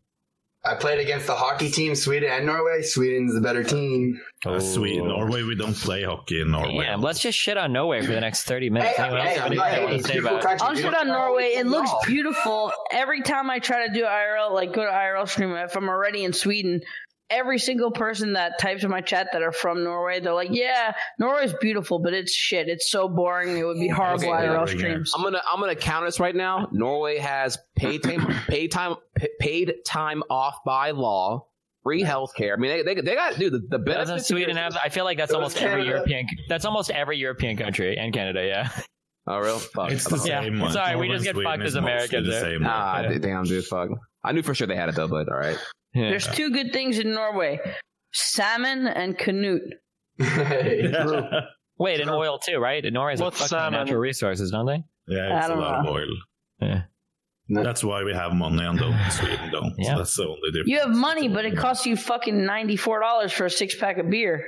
E: Terrifying.
C: I played against the hockey team, Sweden and Norway. Sweden's the better team.
D: Uh, Sweden, Norway. We don't play hockey in Norway.
I: Damn, let's just shit on Norway for the next 30 minutes.
C: Hey,
I: Anyone
C: hey,
I: else have
C: I'm
I: anything
C: not-
I: they want
C: hey,
I: to say
C: beautiful
I: about it?
C: country.
K: I'll shit on Norway. It looks beautiful. Every time I try to do IRL, like go to IRL stream, if I'm already in Sweden, every single person that types in my chat that are from Norway, they're like, "Yeah, Norway's beautiful, but it's shit. It's so boring. It would be horrible
M: Okay,
K: IRL
M: okay.
K: streams."
M: I'm gonna I'm gonna counter this right now. Norway has pay time paid time p- paid time off by law, free health care. I mean, they, they, they got dude the, the benefits.
I: Doesn't Sweden have? I feel like that's almost
M: does
I: every
M: Canada.
I: European. That's almost every European country and Canada. Yeah.
M: Oh, real? Fuck.
D: It's the
I: Yeah,
D: same one.
I: sorry, we
D: Norway
I: just get
D: Sweden
I: fucked
D: is
I: as
D: mostly
I: Americans
D: The
I: there.
D: same
M: Ah,
I: Yeah.
M: damn, dude. Fuck. I knew for sure they had it though, but all right.
I: Yeah.
K: There's two good things in Norway: salmon and Knut.
I: Wait, and oil too, right? Norway has a
L: What's
I: fucking
L: salmon?
I: natural resources, don't they?
D: Yeah, it's
K: I
D: a
K: don't
D: lot
K: know.
D: of oil.
I: Yeah.
D: That's why we have money and don't. Sweden don't.
I: Yeah.
D: That's the only difference.
K: You have money, but it costs you fucking ninety four dollars for a six pack of beer.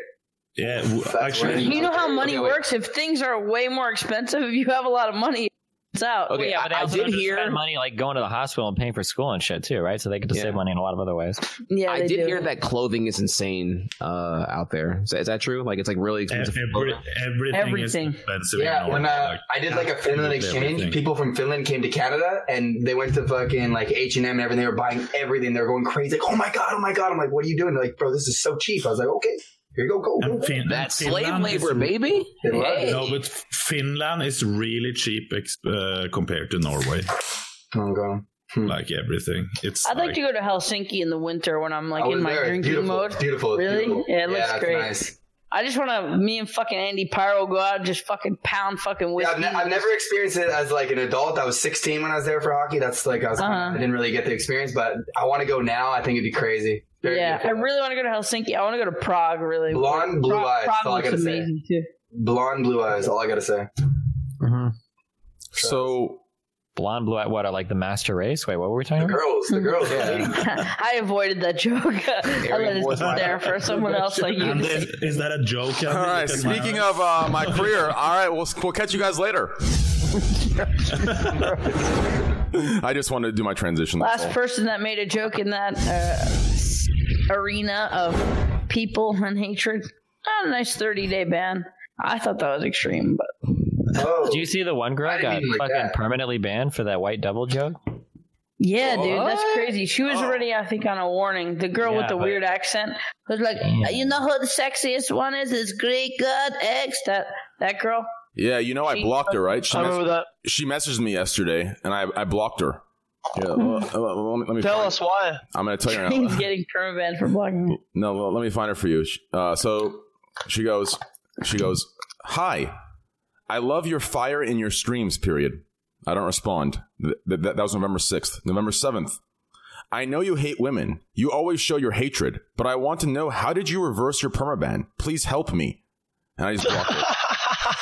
D: Yeah, w- actually,
K: You know how money works? If things are way more expensive, if you have a lot of money, it's out.
M: Okay,
I: Well, yeah, but they
M: I- I
I: also
M: did
I: don't have to
M: hear-
I: spend money like going to the hospital and paying for school and shit too, right? So they get to
M: Yeah.
I: save money in a lot of other ways.
K: Yeah,
M: I
K: they
M: did
K: do.
M: hear that clothing is insane uh, out there. Is that, is that true? Like it's like really expensive.
D: every, everything,
K: Everything.
D: is expensive.
C: Yeah, when uh,
D: Like,
C: I did like a Finland exchange,
D: everything.
C: people from Finland came to Canada and they went to fucking like H and M and everything. They were buying everything. They were going crazy. Like, oh my god, oh my god. I'm like, what are you doing? They're like, bro, this is so cheap. I was like, okay, here you go, go. go, go.
D: Fin-
M: That slave
D: Finland
M: labor, baby.
C: They love it.
M: Hey.
D: No, but Finland is really cheap ex- uh, compared to Norway.
C: Oh, God.
D: Like everything, it's.
K: I'd like to go to Helsinki in the winter when I'm like in my
C: there. It's
K: drinking
C: beautiful.
K: mode.
C: Beautiful.
K: Really?
C: beautiful.
K: Yeah, it looks
C: it's
K: great.
C: Nice.
K: I just want to, me and fucking Andy Pyro go out and just fucking pound fucking
C: Yeah,
K: whiskey.
C: I've, ne- I've never experienced it as like an adult. I was 16 when I was there for hockey. That's like I was.
K: Uh-huh.
C: I didn't really get the experience, but I want to go now. I think it'd be crazy. Very
K: yeah, I really want to go to Helsinki. I want to go to Prague. Really,
C: Blonde, blue
K: Prague,
C: eyes,
K: Prague
C: all I gotta say.
K: amazing too.
C: blonde, blue eyes. All I gotta say.
B: So
I: Blonde, blue, what are like the master race? Wait, what were we talking
C: The
I: about?
C: girls, the girls. yeah.
K: I avoided that joke. I let it sit there for someone else like you.
D: Then, is that a joke?
B: all right. Speaking of uh, my career, all right, we'll we'll catch you guys later. I just wanted to do my transition.
K: Last
B: all.
K: person that made a joke in that uh, arena of people and hatred. A nice 30 day ban. I thought that was extreme, but
C: Oh,
I: Did you see the one girl
C: I
I: got
C: like
I: fucking
C: that.
I: permanently banned for that white devil joke?
K: yeah, dude, that's crazy. She was oh. already, I think, on a warning. The girl
I: Yeah,
K: with the
I: but-
K: weird accent was like, "You know who the sexiest one is? It's Greek God X." That that girl.
B: Yeah, you know I blocked her, right? She,
L: I
B: mes-
L: remember that.
B: she messaged me yesterday, and I, I blocked her. Yeah, well, uh, let me, let me
L: Tell
B: find-
L: us why.
B: I'm going to tell you
K: He's
B: now.
K: getting permabanned for blocking me.
B: No, well, let me find her for you. Uh, so she goes, she goes, hi, I love your fire in your streams. Period. I don't respond. Th- th- that was November sixth. November seventh. I know you hate women. You always show your hatred, but I want to know how did you reverse your permaban? Please help me. And I just blocked her.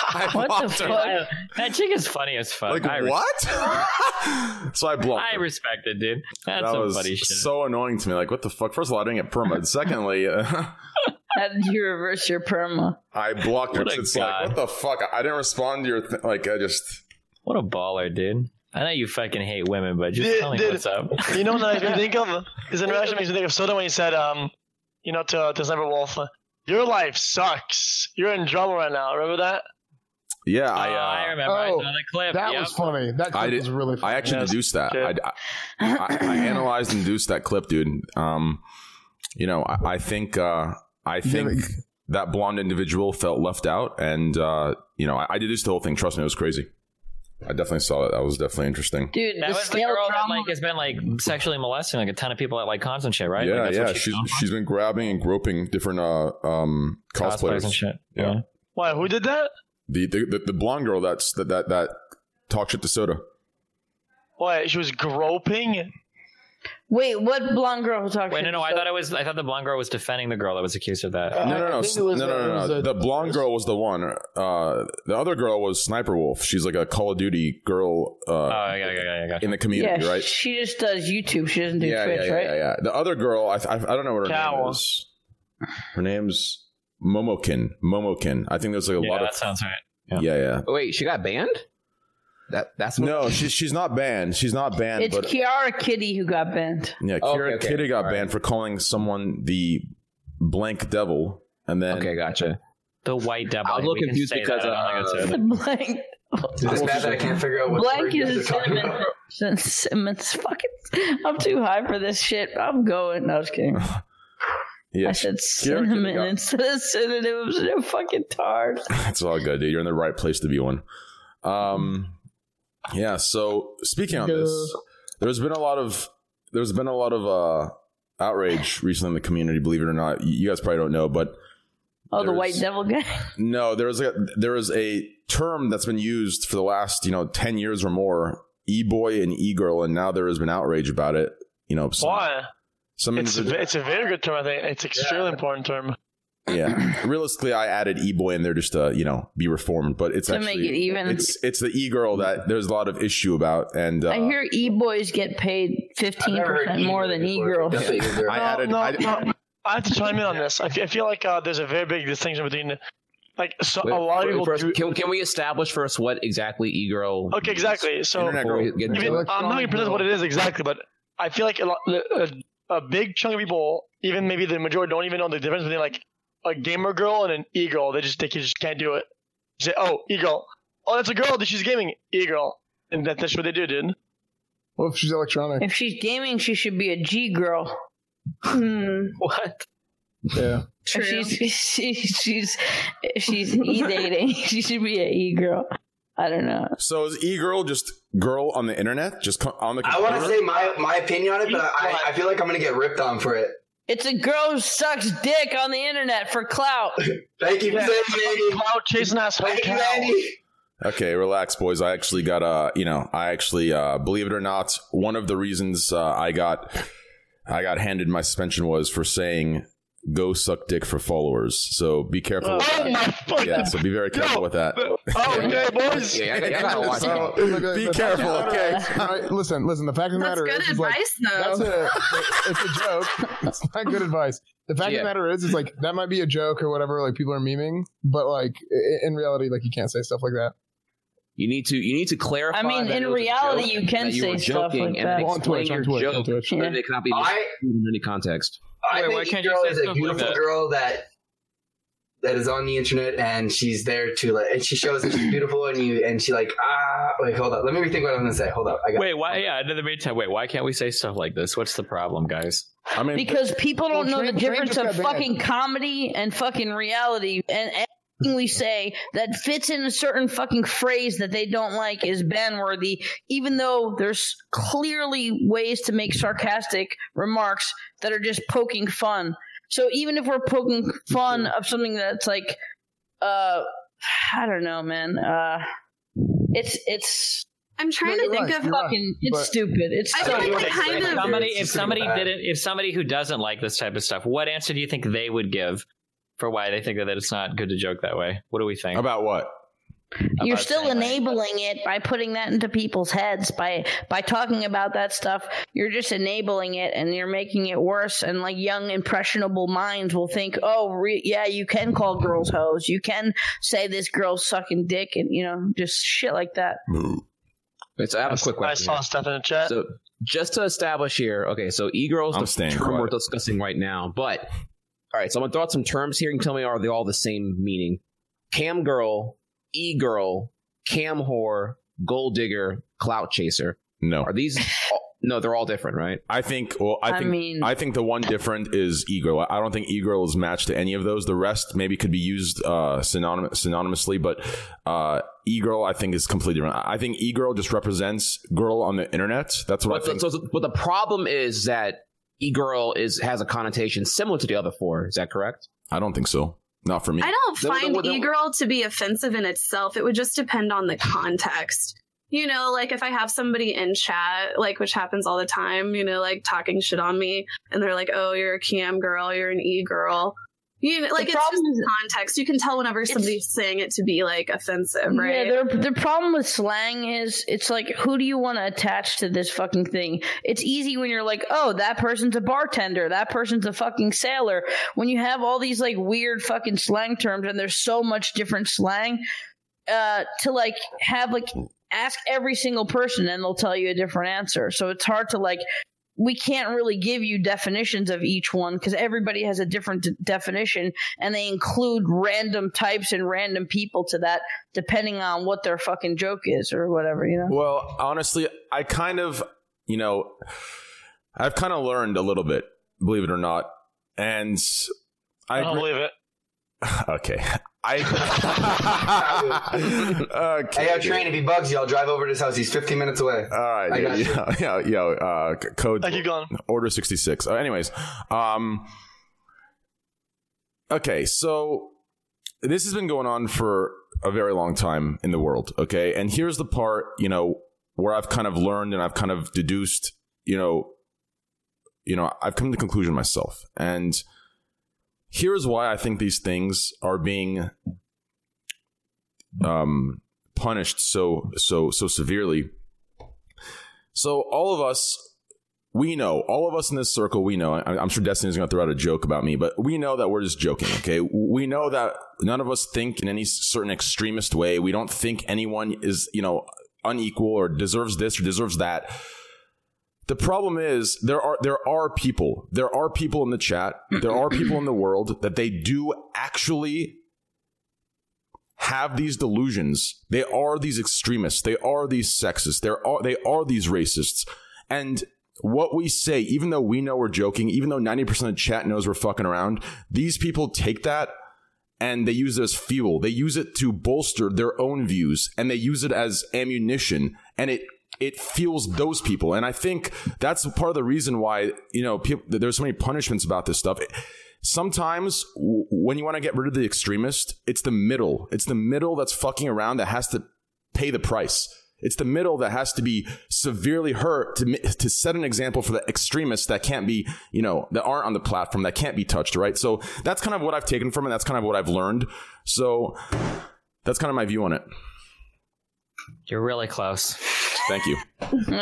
B: I
K: What the
B: blocked her.
K: fuck?
I: I- that chick is funny as fuck.
B: Like
I: I res-
B: what? so I blocked.
I: I
B: her.
I: respect it, dude. That's
B: that
I: some
B: was
I: funny shit.
B: so annoying to me. Like, what the fuck? First of all, I didn't get perma. Secondly, uh,
K: How did you reverse your perma?
B: I blocked her.
I: What
B: It's
I: guy.
B: like, what the fuck? I didn't respond to your th- like. I just
I: What a baller, dude. I know you fucking hate women, but just
L: Did-
I: tell me
L: did-
I: what's up.
L: You know what I makes think of? His interaction makes me think of Soda when he said, um, you know, to to Sniper Wolf, your life sucks. You're in drama right now. Remember that?
B: Yeah.
I: Oh,
B: I
I: I
B: uh,
I: remember. I
E: Oh,
I: saw the clip.
E: That
I: Yep.
E: was funny. That
B: I
E: clip
B: did.
E: was really funny.
B: I actually
L: Yes.
B: deduced that. I, I, I, I analyzed and deduced that clip, dude. Um, you know, I, I think uh, I think that blonde individual felt left out, and uh, you know, I, I deduced the whole thing. Trust me, it was crazy. I definitely saw it. That was definitely interesting.
K: Dude,
I: That
K: the
I: was the
K: scale
I: girl that
K: drama.
I: like has been like sexually molesting like a ton of people at like cons and shit, right?
B: Yeah,
I: like, that's
B: yeah.
I: what
B: She's she's been grabbing and groping different uh um
I: Cosplayers
B: cosplayers.
I: and shit.
B: Yeah.
L: Why? Who did that?
B: The the, the, the blonde girl that's that that that talk shit to Soda.
L: What? She was groping.
K: Wait, what blonde girl was talking?
I: Wait, no, no. I thought it was. I thought the blonde girl was defending the girl that was accused of that.
B: no, no, no, s- no, no, no, no. The blonde girl was the one. Uh, the other girl was Sniper Wolf. She's like a Call of Duty girl. Uh,
I: oh, yeah, yeah, yeah, yeah.
B: in the community,
K: yeah,
B: right?
K: she just does YouTube. She doesn't do
B: yeah,
K: Twitch,
B: yeah, yeah,
K: right?
B: yeah, yeah. The other girl, I, I, I don't know what her name is. Her name's Momokun. Momokun. I think there's like a
I: Yeah,
B: lot of.
I: that sounds right.
B: Yeah, yeah. yeah.
M: Wait, she got banned? That that's
B: no, she's she's not banned. She's not banned.
K: It's
B: but
K: Kiara Kitty who got banned.
B: yeah,
M: Oh,
B: Kira
M: okay, okay.
B: Kitty got banned for calling someone the blank devil, and then
M: okay, gotcha.
I: The white devil.
M: I was a little
I: We can
M: confused
I: say
M: because
I: that. I don't think
M: uh,
I: it's it.
K: Blank.
C: It's bad that I can't figure out what
K: Blank
C: word you guys
K: is
C: are talking
K: cinnamon.
C: about.
K: Cinnamons. Fucking. I'm too high for this shit. I'm going. No, I was kidding.
B: yeah,
K: I said cinnamon
B: got-
K: instead of synonyms. They're fucking tard.
B: It's all good, dude. You're in the right place to be one. Um, yeah. So speaking on this, there's been a lot of there's been a lot of uh outrage recently in the community. Believe it or not, you guys probably don't know, but
K: Oh, the white devil guy.
B: no, there was a there is a term that's been used for the last you know ten years or more, e boy and e girl, and now there has been outrage about it. You know, some,
L: Why?
B: Some
L: It's a,
B: individual-
L: it's a very good term. I think it's extremely important term.
B: yeah. Realistically, I added e boy in there just to you know be reformed, but it's
K: To
B: actually
K: make it even.
B: It's it's the e girl that there's a lot of issue about, and uh,
K: I hear e boys get paid 15% more than e girls.
B: I added.
L: no,
B: I,
L: no, I have to chime in on this. I feel, like uh, there's a very big distinction between, like, so
M: Wait,
L: a lot of people
M: first,
L: do.
M: can, can we establish first what exactly e-girl
L: Okay, exactly. So
M: Internet girl. Before we get into
L: even,
M: it.
L: I'm not gonna present what it is exactly, but I feel like a, lot, a, a big chunk of people, even maybe the majority, don't even know the difference between like a gamer girl and an e girl. They just they just can't do it. You say, oh, e girl. Oh, that's a girl. She's gaming. E girl. And that, that's what they do, dude.
E: What if she's electronic?
K: If she's gaming, she should be a G girl. Hmm.
I: What?
E: Yeah. True.
K: If she's she, she's she's e dating, she should be a e girl. I don't know.
B: so is e girl just girl on the internet, just on the
C: I want to say my, my opinion on it, but I, I feel like I'm gonna get ripped on for it.
K: It's a girl who sucks dick on the internet for clout.
C: Thank you for saying it, Andy.
L: Cloud chasing ass
C: Thank you. Andy.
B: Okay, relax, boys. I actually got uh, you know, I actually uh, believe it or not, one of the reasons uh, I got I got handed my suspension was for saying "go suck dick" for followers. So be careful. Oh with
L: Oh
B: that.
L: my fucking.
B: Yeah, so be very careful with that.
L: Oh, okay, boys.
M: Yeah, I, I gotta watch
E: So, look,
B: Be careful, okay?
E: All right, listen, listen. The fact of the matter
J: good
E: is, is like,
J: advice, though.
E: that's a, it's a joke. It's not good advice. The fact
M: Yeah.
E: of the matter is, is like that might be a joke or whatever. Like people are memeing, but like in reality, like you can't say stuff like that.
M: You need to you need to clarify.
K: I mean,
M: that
K: in
M: it was a
K: reality,
M: joke,
K: you can
M: that you
K: say
M: were
K: stuff
M: joking,
K: like
M: and
K: that.
M: then
E: On
M: explain
E: Twitch, on
M: your
E: Twitch, on
M: joke,
E: Twitch.
M: so that
K: Yeah.
M: it cannot be
C: I-
M: in any context.
C: I
I: Wait, why
C: think
I: can't you
C: girl
I: say
C: is a
I: stuff like
C: beautiful
I: that?
C: girl that that is on the internet and she's there to like and she shows that she's beautiful and you and she like ah wait hold up let me rethink what I'm gonna say hold up I got
I: Wait, why? Yeah, in the meantime, wait, why can't we say stuff like this? What's the problem, guys?
B: I mean,
K: Because people don't
E: Well,
K: know the
E: Train- Train
K: difference of
E: got banned.
K: fucking comedy and fucking reality. And anything we say that fits in a certain fucking phrase that they don't like is ban worthy, even though there's clearly ways to make sarcastic remarks that are just poking fun. So even if we're poking fun of something that's like, uh, I don't know, man. Uh, it's it's
J: I'm trying
E: No,
J: to think
E: right,
J: of
E: you're right.
K: fucking it's
E: But-
K: stupid. It's
J: I
K: so
J: feel like
K: stupid.
J: kind
I: If
J: of-
I: somebody, if somebody didn't, if somebody who doesn't like this type of stuff, what answer do you think they would give for why they think that it's not good to joke that way? What do we think?
B: about what?
K: You're
I: about
K: still
I: saying, like-
K: enabling it by putting that into people's heads by by talking about that stuff. You're just enabling it, and you're making it worse. And like young impressionable minds will think, "Oh, re- yeah, you can call girls hoes. You can say this girl's sucking dick, and you know, just shit like that."
M: Wait, so I have a quick question.
L: I saw
M: here.
L: stuff in the chat.
M: So just to establish here, okay, so e-girls
B: I'm
M: the
B: staying
M: term
B: quiet.
M: we're discussing right now, but all right, so I'm gonna throw out some terms here and tell me are they all the same meaning? Cam girl, e-girl, cam whore, gold digger, clout chaser.
B: No,
M: Are these? all, no, they're all different, right?
B: I think. Well, I
K: I
B: think. I,
K: mean-
B: think the one different is e-girl. I don't think e-girl is matched to any of those. The rest maybe could be used uh, synonym- synonymously, but uh, e-girl I think is completely different. I think e-girl just represents girl on the internet. That's what
M: But
B: I think.
M: the, so, but the problem is that e-girl is has a connotation similar to the other four. Is that correct?
B: I don't think so. Not for me.
J: I don't
B: Then-
J: find
B: then- then-
J: e-girl to be offensive in itself. It would just depend on the context. You know, like if I have somebody in chat, like which happens all the time, you know, like talking shit on me, and they're like, "Oh, you're a cam girl, you're an e girl." You know, like it's just context. You can tell whenever somebody's saying it to be like offensive, right?
K: Yeah, the, the problem with slang is it's like, who do you want to attach to this fucking thing? It's easy when you're like, oh, that person's a bartender, that person's a fucking sailor. When you have all these like weird fucking slang terms and there's so much different slang, uh, to like have like ask every single person and they'll tell you a different answer. So it's hard to like we can't really give you definitions of each one because everybody has a different d- definition and they include random types and random people to that depending on what their fucking joke is or whatever, you know?
B: Well, honestly, I kind of, you know, I've kind of learned a little bit, believe it or not, and I,
L: I don't believe it.
B: Okay, I. okay.
C: Hey, yo, train. If he bugs you, I'll drive over to his house. He's 15 minutes away.
B: All right,
C: I
B: yeah,
C: you.
B: yeah, yeah, yeah. Uh, c- code.
L: I keep going.
B: Order sixty six. Uh, anyways, um, okay, so this has been going on for a very long time in the world. Okay, and here's the part, you know, where I've kind of learned and I've kind of deduced, you know, you know, I've come to the conclusion myself, and here's why I think these things are being um, punished so so so severely. So all of us, we know, all of us in this circle, we know. I, I'm sure Destiny's going to throw out a joke about me, but we know that we're just joking. Okay, we know that none of us think in any certain extremist way. We don't think anyone is you know unequal or deserves this or deserves that. The problem is there are there are people there are people in the chat there are people in the world that they do actually have these delusions. They are these extremists. They are these sexists. They are they are these racists. And what we say, even though we know we're joking, even though 90% of the chat knows we're fucking around, these people take that and they use it as fuel. They use it to bolster their own views and they use it as ammunition and it it fuels those people. And I think that's part of the reason why, you know, people, there's so many punishments about this stuff. Sometimes w- when you want to get rid of the extremist, it's the middle. It's the middle that's fucking around that has to pay the price. It's the middle that has to be severely hurt to to set an example for the extremists that can't be, you know, that aren't on the platform that can't be touched, right? So that's kind of what I've taken from it. That's kind of what I've learned. So that's kind of my view on it.
I: You're really close.
B: Thank you.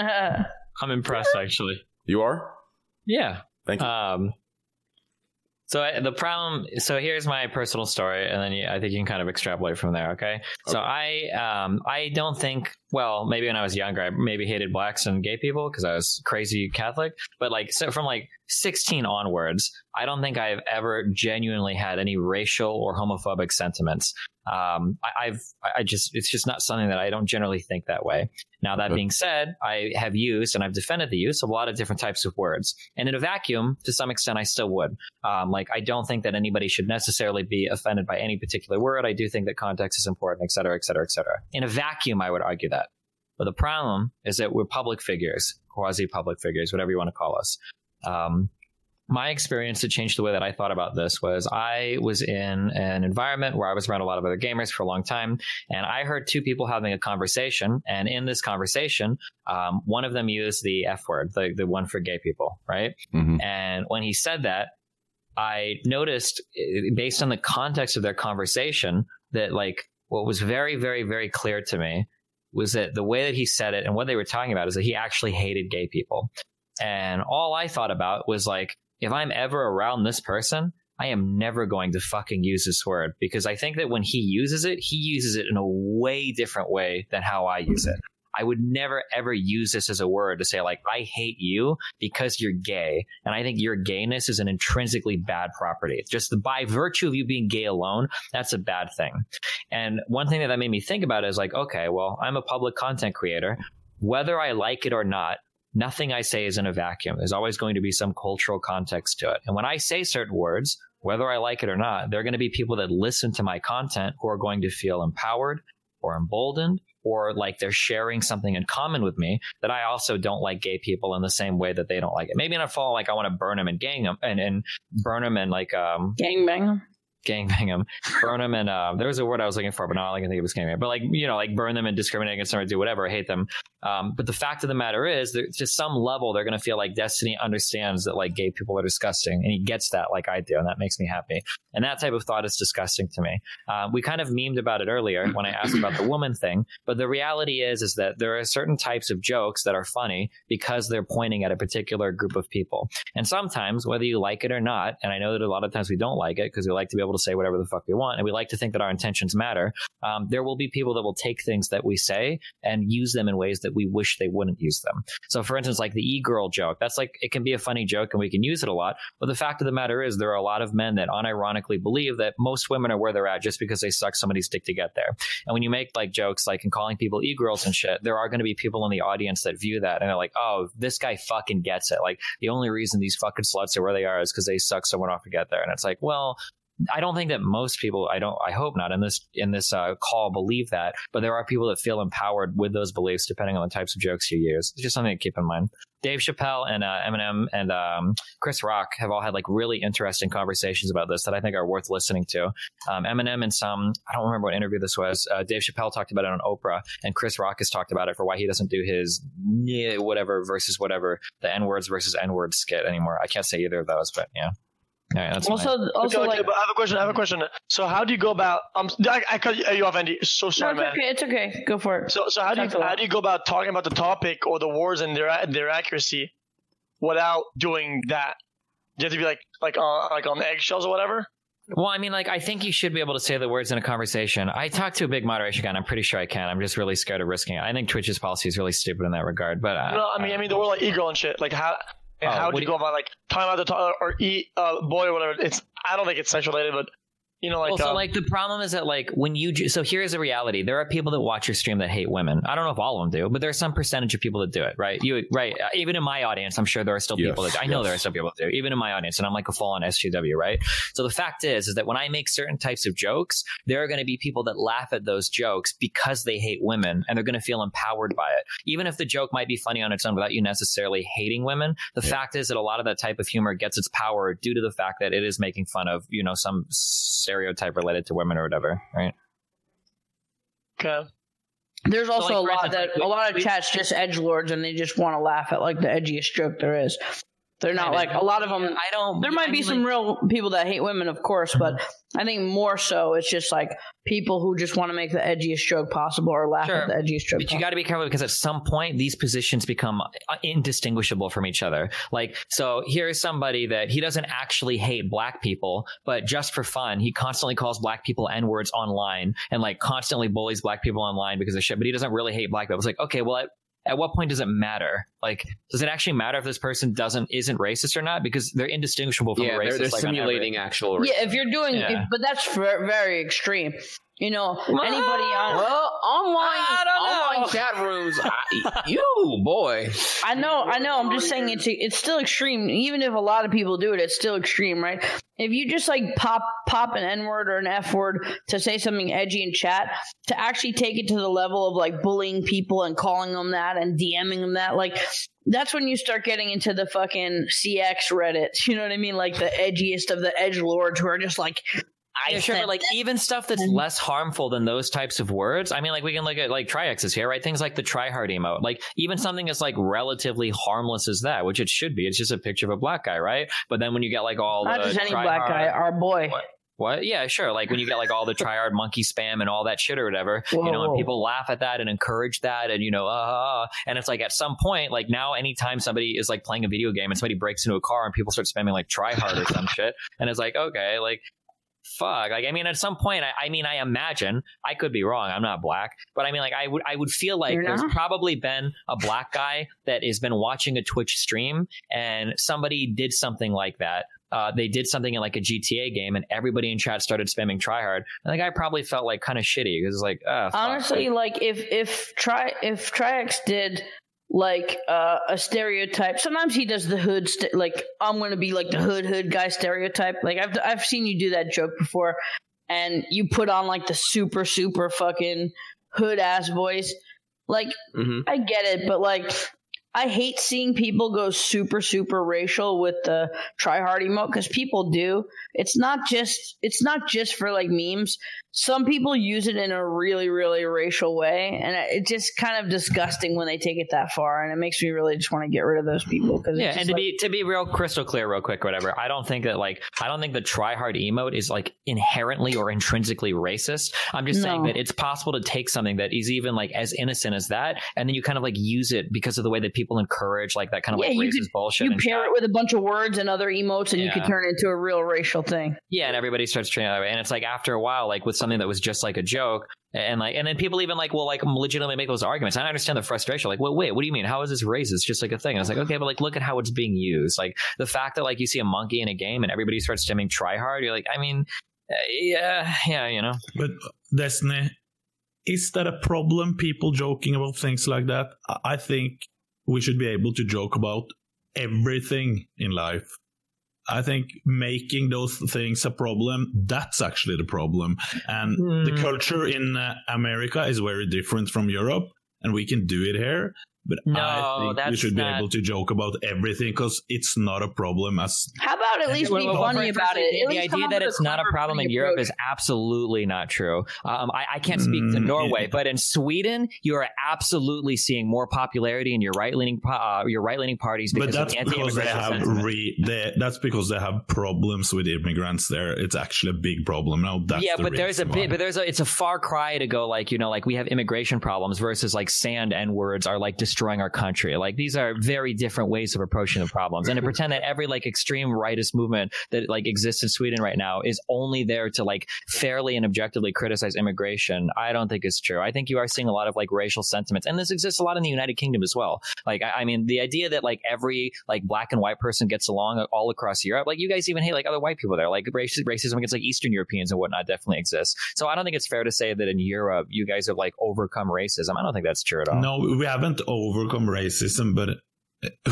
I: I'm impressed, actually.
B: You are?
I: Yeah.
B: Thank you.
I: Um, so I, the problem. So here's my personal story, and then you, I think you can kind of extrapolate from there. Okay. okay. So I, um, I don't think. Well, maybe when I was younger, I maybe hated blacks and gay people because I was crazy Catholic. But like, so from like 16 onwards, I don't think I've ever genuinely had any racial or homophobic sentiments. Um, I, I've, I just, it's just not something that I don't generally think that way. Now, that being said, I have used and I've defended the use of a lot of different types of words. And in a vacuum, to some extent, I still would. Um, like, I don't think that anybody should necessarily be offended by any particular word. I do think that context is important, et cetera, et cetera, et cetera. In a vacuum, I would argue that. But the problem is that we're public figures, quasi public figures, whatever you want to call us. Um, my experience that changed the way that I thought about this was I was in an environment where I was around a lot of other gamers for a long time, and I heard two people having a conversation. And in this conversation, um, one of them used the F word, the, the one for gay people, right? And when he said that, I noticed, eh, based on the context of their conversation, that like what was very, very, very clear to me was that the way that he said it and what they were talking about is that he actually hated gay people. And all I thought about was like, if I'm ever around this person, I am never going to fucking use this word because I think that when he uses it, he uses it in a way different way than how I use it. I would never ever use this as a word to say like I hate you because you're gay, and I think your gayness is an intrinsically bad property. Just by virtue of you being gay alone, that's a bad thing. And one thing that that made me think about is like, okay, well, I'm a public content creator. Whether I like it or not, nothing I say is in a vacuum. There's always going to be some cultural context to it. And when I say certain words, whether I like it or not, there are going to be people that listen to my content who are going to feel empowered or emboldened or like they're sharing something in common with me that I also don't like gay people in the same way that they don't like it. Maybe not fall like I want to burn them and gang them and, and burn them and like um
K: gang bang them.
I: Gangbang them, burn them, and uh, there was a word I was looking for, but not like I can think it was gangbang. But like you know, like burn them and discriminate against them or do whatever, hate them. Um, but the fact of the matter is, to some level, they're going to feel like Destiny understands that like gay people are disgusting, and he gets that like I do, and that makes me happy. And that type of thought is disgusting to me. Uh, we kind of memed about it earlier when I asked about the woman thing, but the reality is, is that there are certain types of jokes that are funny because they're pointing at a particular group of people, and sometimes whether you like it or not, and I know that a lot of times we don't like it because we like to be able to say whatever the fuck we want, and we like to think that our intentions matter. Um, there will be people that will take things that we say and use them in ways that we wish they wouldn't use them. So, for instance, like the e-girl joke, that's like it can be a funny joke and we can use it a lot. But the fact of the matter is, there are a lot of men that unironically believe that most women are where they're at just because they suck somebody's dick to get there. And when you make like jokes like and calling people e-girls and shit, there are going to be people in the audience that view that and they're like, oh, this guy fucking gets it. Like the only reason these fucking sluts are where they are is because they suck someone off to get there. And it's like, well, I don't think that most people, I don't, I hope not in this, in this uh, call believe that, but there are people that feel empowered with those beliefs depending on the types of jokes you use. It's just something to keep in mind. Dave Chappelle and uh, Eminem and um, Chris Rock have all had like really interesting conversations about this that I think are worth listening to. Um, Eminem in some, I don't remember what interview this was. Uh, Dave Chappelle talked about it on Oprah, and Chris Rock has talked about it for why he doesn't do his whatever versus whatever, the N words versus N words skit anymore. I can't say either of those, but yeah. All right, that's
K: Also,
I: fine.
K: also
L: okay,
K: like
L: okay, but I have a question. I have a question. So, how do you go about? Um, I, I cut you off, Andy. So
K: no,
L: sorry,
K: it's
L: man.
K: okay. It's okay. Go for it.
L: So, so how do you
K: Talk a lot.
L: how do you go about talking about the topic or the words and their their accuracy without doing that? Do you have to be like like on like on eggshells or whatever?
I: Well, I mean, like, I think you should be able to say the words in a conversation. I talked to a big moderation guy, and I'm pretty sure I can. I'm just really scared of risking it. I think Twitch's policy is really stupid in that regard. But uh,
L: no, I mean, I mean the word like e-girl and shit. Like how and
I: Oh,
L: how do you go about like talking about the to- or e uh, boy or whatever? It's I don't think it's sexual related, but you know, like
I: well, so
L: um,
I: like the problem is that like when you ju- so here's the reality: there are people that watch your stream that hate women. I don't know if all of them do, but there's some percentage of people that do it, right? You right? Uh, Even in my audience, I'm sure there are still people that I know there are still people that do. Even in my audience, and I'm like a full on SJW, right? So the fact is, is that when I make certain types of jokes, there are going to be people that laugh at those jokes because they hate women, and they're going to feel empowered by it. Even if the joke might be funny on its own without you necessarily hating women, the fact is that a lot of that type of humor gets its power due to the fact that it is making fun of you know some stereotype related to women or whatever, right?
L: okay.
K: There's
I: So,
K: also
I: like,
K: a lot
I: instance,
K: that
I: like,
K: a lot of
I: we-
K: chats just edge lords and they just want to laugh at like the edgiest joke there is. They're not like a lot of them.
I: I don't.
K: There might be some real people that hate women, of course, but I think more so it's just like people who just want to make the edgiest joke possible or laugh
I: Sure.
K: at the edgiest joke.
I: But you got to be careful because at some point these positions become uh, indistinguishable from each other. Like, so here's somebody that he doesn't actually hate black people, but just for fun, he constantly calls black people n words online and like constantly bullies black people online because of shit. But he doesn't really hate black people. It's like, okay, well, at, at what point does it matter? Like, does it actually matter if this person doesn't isn't racist or not? Because they're indistinguishable from
M: Yeah, they're,
I: racist.
M: they're
I: like,
M: simulating actual.
K: Yeah, if you're doing,
I: Yeah.
K: but that's very extreme. You know, anybody on
M: Well, online,
K: I don't know.
M: online chat rooms. I, you boy,
K: I know, I know. I'm just saying it's it's still extreme. Even if a lot of people do it, it's still extreme, right? If you just like pop pop an N word or an F word to say something edgy in chat, to actually take it to the level of like bullying people and calling them that and DMing them that, like that's when you start getting into the fucking CX Reddit. You know what I mean? Like the edgiest of the edge lords who are just like, I
I: yeah, sure, like even stuff that's less harmful than those types of words. I mean, like we can look at like Trihex's here, right? Things like the TriHard emote, like even mm-hmm. something as like relatively harmless as that, which it should be. It's just a picture of a black guy, right? But then when you get like all
K: not
I: the
K: just any black guy, our boy.
I: What? What? Yeah, sure. Like when you get like all the TriHard monkey spam and all that shit or whatever, you know, and people laugh at that and encourage that, and you know, uh, and it's like at some point, like now, anytime somebody is like playing a video game and somebody breaks into a car and people start spamming like TriHard or some shit, and it's like, okay, like fuck like i mean at some point I, I mean i imagine i could be wrong i'm not black but i mean like i would i would feel like there's probably been a black guy that has been watching a twitch stream and somebody did something like that uh, they did something in like a GTA game, and everybody in chat started spamming TriHard. And the guy probably felt like kind of shitty because it's like, oh, fuck.
K: honestly like if if try if Trihex did like uh, a stereotype. Sometimes he does the hood st- like i'm gonna be like the hood hood guy stereotype. Like i've i've seen you do that joke before and you put on like the super super fucking hood ass voice. Like
M: Mhm.
K: i get it but like I hate seeing people go super super racial with the TriHard emote because people do. It's not just it's not just for like memes. Some people use it in a really really racial way, and it's just kind of disgusting when they take it that far. And it makes me really just want to get rid of those people because
I: Yeah, and to be to be real crystal clear, real quick, whatever. I don't think that like I don't think the TriHard emote is like inherently or intrinsically racist. I'm just saying that it's possible to take something that is even like as innocent as that, and then you kind of like use it because of the way that people encourage like that kind of
K: yeah,
I: like
K: you
I: racist
K: could
I: bullshit.
K: you
I: and
K: pair it with a bunch of words and other emotes, and you
I: Yeah.
K: could turn it into a real racial thing.
I: Yeah, and everybody starts treating it that way. And it's like after a while, like with something that was just like a joke, and like and then people even like will like legitimately make those arguments. And I understand the frustration. Like, well, wait, what do you mean? How is this racist? It's just like a thing. And it's like, okay, but like look at how it's being used. Like the fact that like you see a monkey in a game and everybody starts stimming TriHard, you're like, I mean, uh, yeah, yeah, you know.
D: But Destiny, is that a problem? People joking about things like that? I- I think we should be able to joke about everything in life. I think making those things a problem, that's actually the problem. And the
I: Hmm.
D: culture in uh, America is very different from Europe, and we can do it here. But
I: No,
D: I think we
I: that's
D: should be
I: not-
D: able to joke about everything because it's not a problem as
K: How about at least
I: Well,
K: be
I: well,
K: funny
I: first-
K: about it? At
I: The, idea that it's not a problem in Europe
K: approach.
I: is absolutely not true. Um, I, I can't speak to
D: Mm,
I: Norway,
D: yeah.
I: but in Sweden, you are absolutely seeing more popularity in your right leaning uh, your right leaning parties
D: But that's
I: of
D: because they have re, they, that's because they have problems with immigrants there. It's actually a big problem now. That's
I: yeah,
D: the
I: but there's a bit, but there's a, it's a far cry to go like, you know, like we have immigration problems versus like sand and words are like destroying our country. Like these are very different ways of approaching the problems. And to pretend that every like extreme rightist movement that like exists in Sweden right now is only there to like fairly and objectively criticize immigration, I don't think is true. I think you are seeing a lot of like racial sentiments. And this exists a lot in the United Kingdom as well. Like, I, I mean, the idea that like every like black and white person gets along all across Europe, like you guys even hate like other white people there. Like racism, racism against like Eastern Europeans and whatnot definitely exists. So I don't think it's fair to say that in Europe you guys have like overcome racism. I don't think that's true at all.
D: No, we haven't overcome racism, but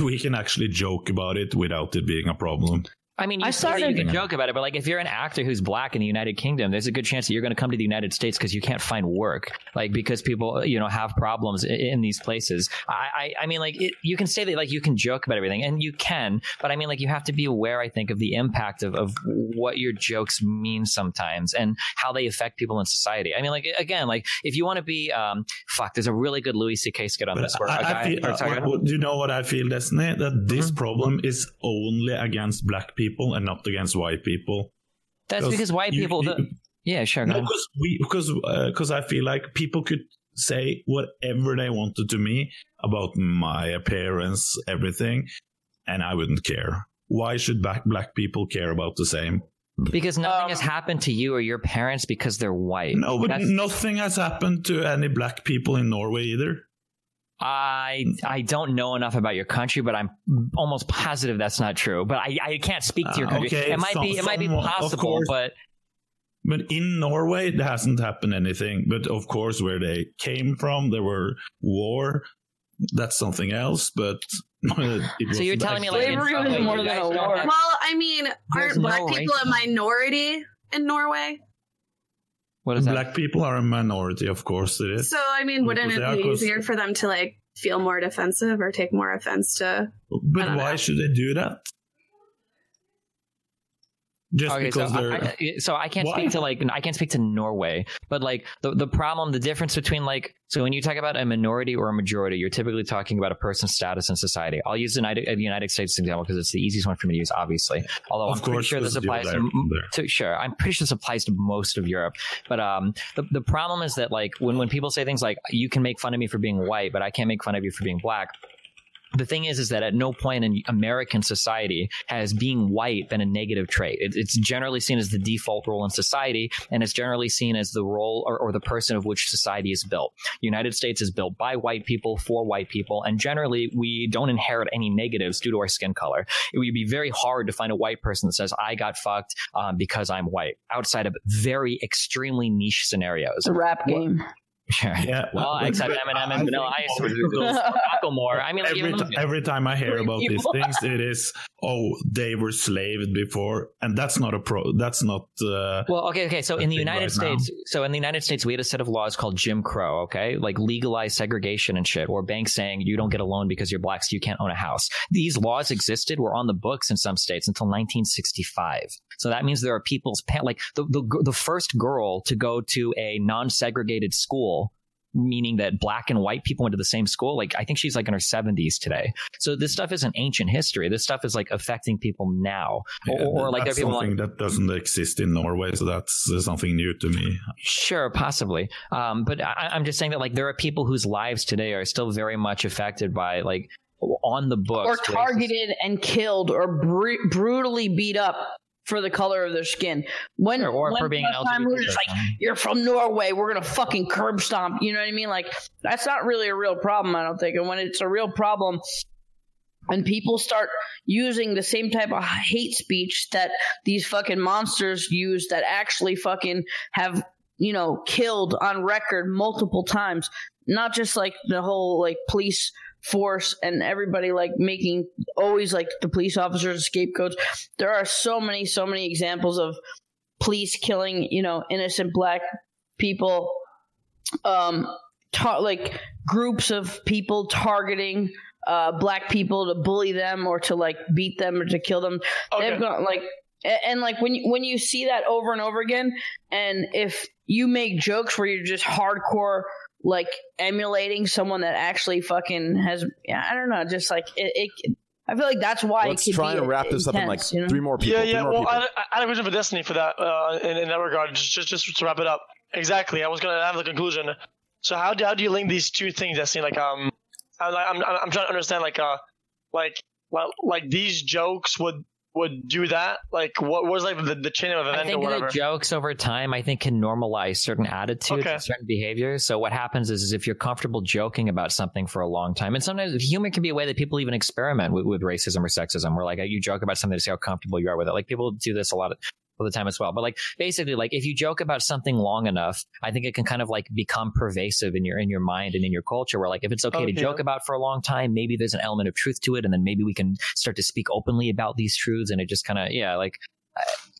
D: we can actually joke about it without it being a problem.
I: I mean, you,
K: I
I: say that
K: started-
I: you can joke about it, but like if you're an actor who's black in the United Kingdom, there's a good chance that you're going to come to the United States because you can't find work, like because people you know have problems in, in these places. I, I, I mean, like it, you can say that like you can joke about everything, and you can, but I mean, like you have to be aware, I think, of the impact of of what your jokes mean sometimes and how they affect people in society. I mean, like again, like if you want to be, um, fuck, there's a really good Louis C.K. skit on
D: But
I: this where
D: I,
I: a
D: I
I: guy.
D: feel,
I: or, sorry,
D: uh,
I: go
D: do you know what I feel, Destiny? That this
I: Mm-hmm.
D: problem is only against black people and not against white people.
I: That's because white
D: you-
I: people.
D: you-
I: the, yeah, sure.
D: No, because we because because uh, I feel like people could say whatever they wanted to me about my appearance, everything, and I wouldn't care. Why should black black people care about the same?
I: Because nothing has um, happened to you or your parents because they're white.
D: No, but
I: That's-
D: nothing has happened to any black people in Norway either.
I: I I don't know enough about your country, but I'm almost positive that's not true. But I, I can't speak to your
D: Uh,
I: country.
D: okay,
I: it might
D: some-
I: be it might be possible, but
D: But in Norway, it hasn't happened anything. But of course, where they came from, there were war. That's something else. But it
I: So you're telling me, like,
K: Slavery was more than a war.
J: Well, I mean, aren't black
I: no
J: people a minority in Norway?
I: What is that?
D: black people are a minority, of course it is.
J: So, I mean, wouldn't
D: Because
J: it be easier for them to like feel more defensive or take more offense to?
D: But why
J: know.
D: should they do that? Just
I: okay, so
D: they're
I: I, so I can't speak to like I can't speak to Norway, but like the the problem, the difference between like so when you talk about a minority or a majority, you're typically talking about a person's status in society. I'll use the United, uh, the United States example because it's the easiest one for me to use, obviously. Although
D: Of
I: I'm pretty sure this
D: because
I: applies
D: there-
I: to,
D: there.
I: to sure I'm pretty sure this applies to most of Europe. But um, the the problem is that like when when people say things like you can make fun of me for being white, but I can't make fun of you for being black the thing is is that at no point in american society has being white been a negative trait. It, it's generally seen as the default role in society and it's generally seen as the role or, or the person of which society is built. The united states is built by white people for white people and generally we don't inherit any negatives due to our skin color. It would be very hard to find a white person that says i got fucked um, because i'm white outside of very extremely niche scenarios.
K: The rap game.
D: Yeah.
I: Well,
D: but-
I: except
D: but
I: Eminem
D: I
I: and Vanilla Ice would do Macklemore. I mean, like,
D: every,
I: even
D: ti- every time I hear about these things, it is oh they were slaved before, and that's not a pro. That's not. Uh,
I: Well, okay, okay. So in the United
D: right now.
I: States, so in the United States, we had a set of laws called Jim Crow. Okay, like legalized segregation and shit, or banks saying you don't get a loan because you're black, so you can't own a house. These laws existed, were on the books in some states until 1965. So that means there are people's pa- like the the the first girl to go to a non-segregated school. Meaning that black and white people went to the same school. Like I think she's like in her seventies today. So this stuff isn't ancient history. This stuff is like affecting people now, or,
D: yeah,
I: or like there are
D: that's
I: people like,
D: something that doesn't exist in Norway, so that's something new to me.
I: Sure, possibly. Um, but I, I'm just saying that like there are people whose lives today are still very much affected by like on the books
K: or
I: racist-
K: targeted and killed or bru- brutally beat up for the color of their skin. When
I: Sure, or
K: when
I: for being an
K: time we were just like, you're from Norway, we're gonna fucking curb stomp. You know what I mean? Like that's not really a real problem, I don't think. And when it's a real problem, and people start using the same type of hate speech that these fucking monsters use that actually fucking have you know killed on record multiple times not just like the whole like police force and everybody like making always like the police officers scapegoats. There are so many so many examples of police killing you know innocent black people um ta- like groups of people targeting uh black people to bully them or to like beat them or to kill them. They've gone like a- and like when you, when you see that over and over again and if you make jokes where you're just hardcore like emulating someone that actually fucking has yeah, I don't know just like it, it I feel like that's why
B: Let's
K: it
B: try
K: be
B: and wrap this up in like
K: you know?
B: three more people.
L: Yeah, yeah. Well,
B: people.
L: I, I I had a question for Destiny for that uh, in, in that regard. Just, just, just to wrap it up. Exactly. I was gonna have the conclusion. So how do how do you link these two things, Destiny? Like um, I'm I'm I'm trying to understand like uh, like like like these jokes would would do that. Like what was like the, the chain of events?
I: I
L: event or
I: think
L: whatever.
I: the jokes over time, I think, can normalize certain attitudes
L: Okay.
I: and certain behaviors. So what happens is, is if you're comfortable joking about something for a long time, and sometimes humor can be a way that people even experiment with, with racism or sexism, where like you joke about something to see how comfortable you are with it. Like people do this a lot of all the time as well. But like basically, like if you joke about something long enough, I think it can kind of like become pervasive in your in your mind and in your culture. Where like if it's okay,
L: Okay.
I: to joke about for a long time, maybe there's an element of truth to it, and then maybe we can start to speak openly about these truths, and it just kind of yeah, like.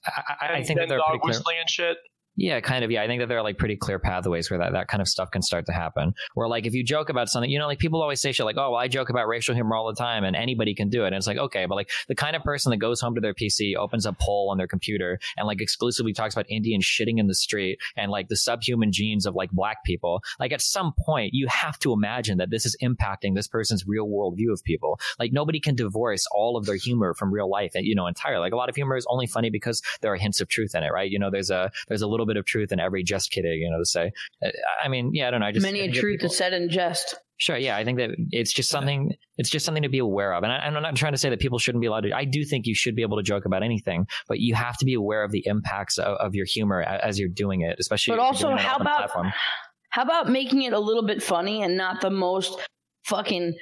I: I, I, I think that they're
L: dog
I: pretty clear.
L: whistling and shit.
I: Yeah, kind of. Yeah, I think that there are like pretty clear pathways where that, that kind of stuff can start to happen. Where like if you joke about something, you know, like people always say shit like, "Oh, well, I joke about racial humor all the time, and anybody can do it." And it's like, okay, but like the kind of person that goes home to their PC, opens a poll on their computer, and like exclusively talks about Indians shitting in the street and like the subhuman genes of like black people. Like at some point, you have to imagine that this is impacting this person's real world view of people. Like nobody can divorce all of their humor from real life, you know, entirely. Like a lot of humor is only funny because there are hints of truth in it, right? You know, there's a there's a little bit of truth in every just kidding, you know, to say. Uh, I mean, yeah, I don't know. I just
K: Many a truth
I: people-
K: is said in jest.
I: Sure, yeah, I think that it's just something. It's just something to be aware of, and, I, I'm not trying to say that people shouldn't be allowed to. I do think you should be able to joke about anything, but you have to be aware of the impacts of, of your humor as you're doing it, especially.
K: But also,
I: doing it on
K: how about
I: platform.
K: how about making it a little bit funny and not the most fucking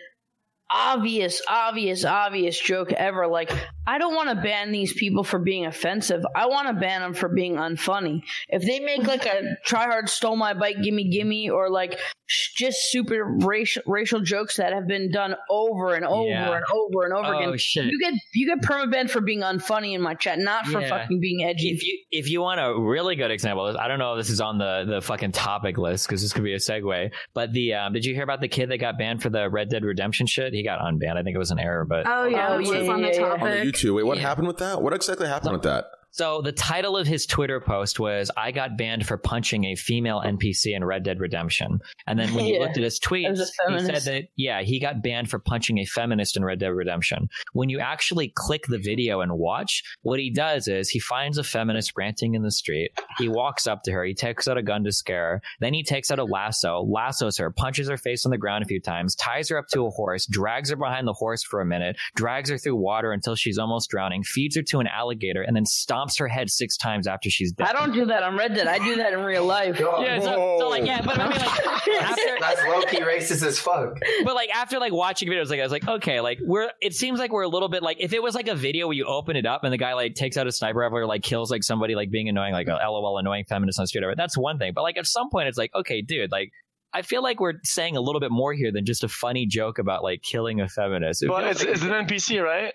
K: obvious, obvious, obvious joke ever? Like, I don't want to ban these people for being offensive. I want to ban them for being unfunny. If they make like a TriHard stole my bike, gimme gimme, or like sh- just super racial racial jokes that have been done over and over
I: Yeah.
K: and over and over
I: Oh,
K: again,
I: shit.
K: you get you get permabanned for being unfunny in my chat, not for
I: Yeah.
K: fucking being edgy.
I: If you if you want a really good example, I don't know if this is on the the fucking topic list because this could be a segue. But the um, did you hear about the kid that got banned for the Red Dead Redemption shit? He got unbanned. I think it was an error, but
J: Oh yeah,
K: Oh,
J: this
K: yeah,
J: was on the
K: yeah, yeah.
J: topic.
B: on the YouTube. Wait, what
I: Yeah.
B: happened with that? What exactly happened with that?
I: So the title of his Twitter post was "I got banned for punching a female NPC in Red Dead Redemption." And then when you
K: Yeah.
I: looked at his tweets, he said that yeah, he got banned for punching a feminist in Red Dead Redemption. When you actually click the video and watch, what he does is he finds a feminist ranting in the street. He walks up to her. He takes out a gun to scare her. Then he takes out a lasso, lassos her, punches her face on the ground a few times, ties her up to a horse, drags her behind the horse for a minute, drags her through water until she's almost drowning, feeds her to an alligator, and then stomps her head six times after she's dead.
K: I don't do that on Red Dead. I do that in real life.
I: Yeah, so, so like yeah, but I mean like after
C: That's low key racist as fuck.
I: but like after like watching videos like I was like okay like we're it seems like we're a little bit like if it was like a video where you open it up and the guy like takes out a sniper rifle or like kills like somebody like being annoying like a lol annoying feminist on the street whatever, that's one thing but like at some point it's like okay dude like I feel like we're saying a little bit more here than just a funny joke about like killing a feminist. It
L: But it's,
I: like-
L: it's an NPC, right?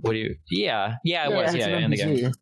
I: What do you? Yeah, yeah, it
E: Yeah,
I: was. Yeah, in the game.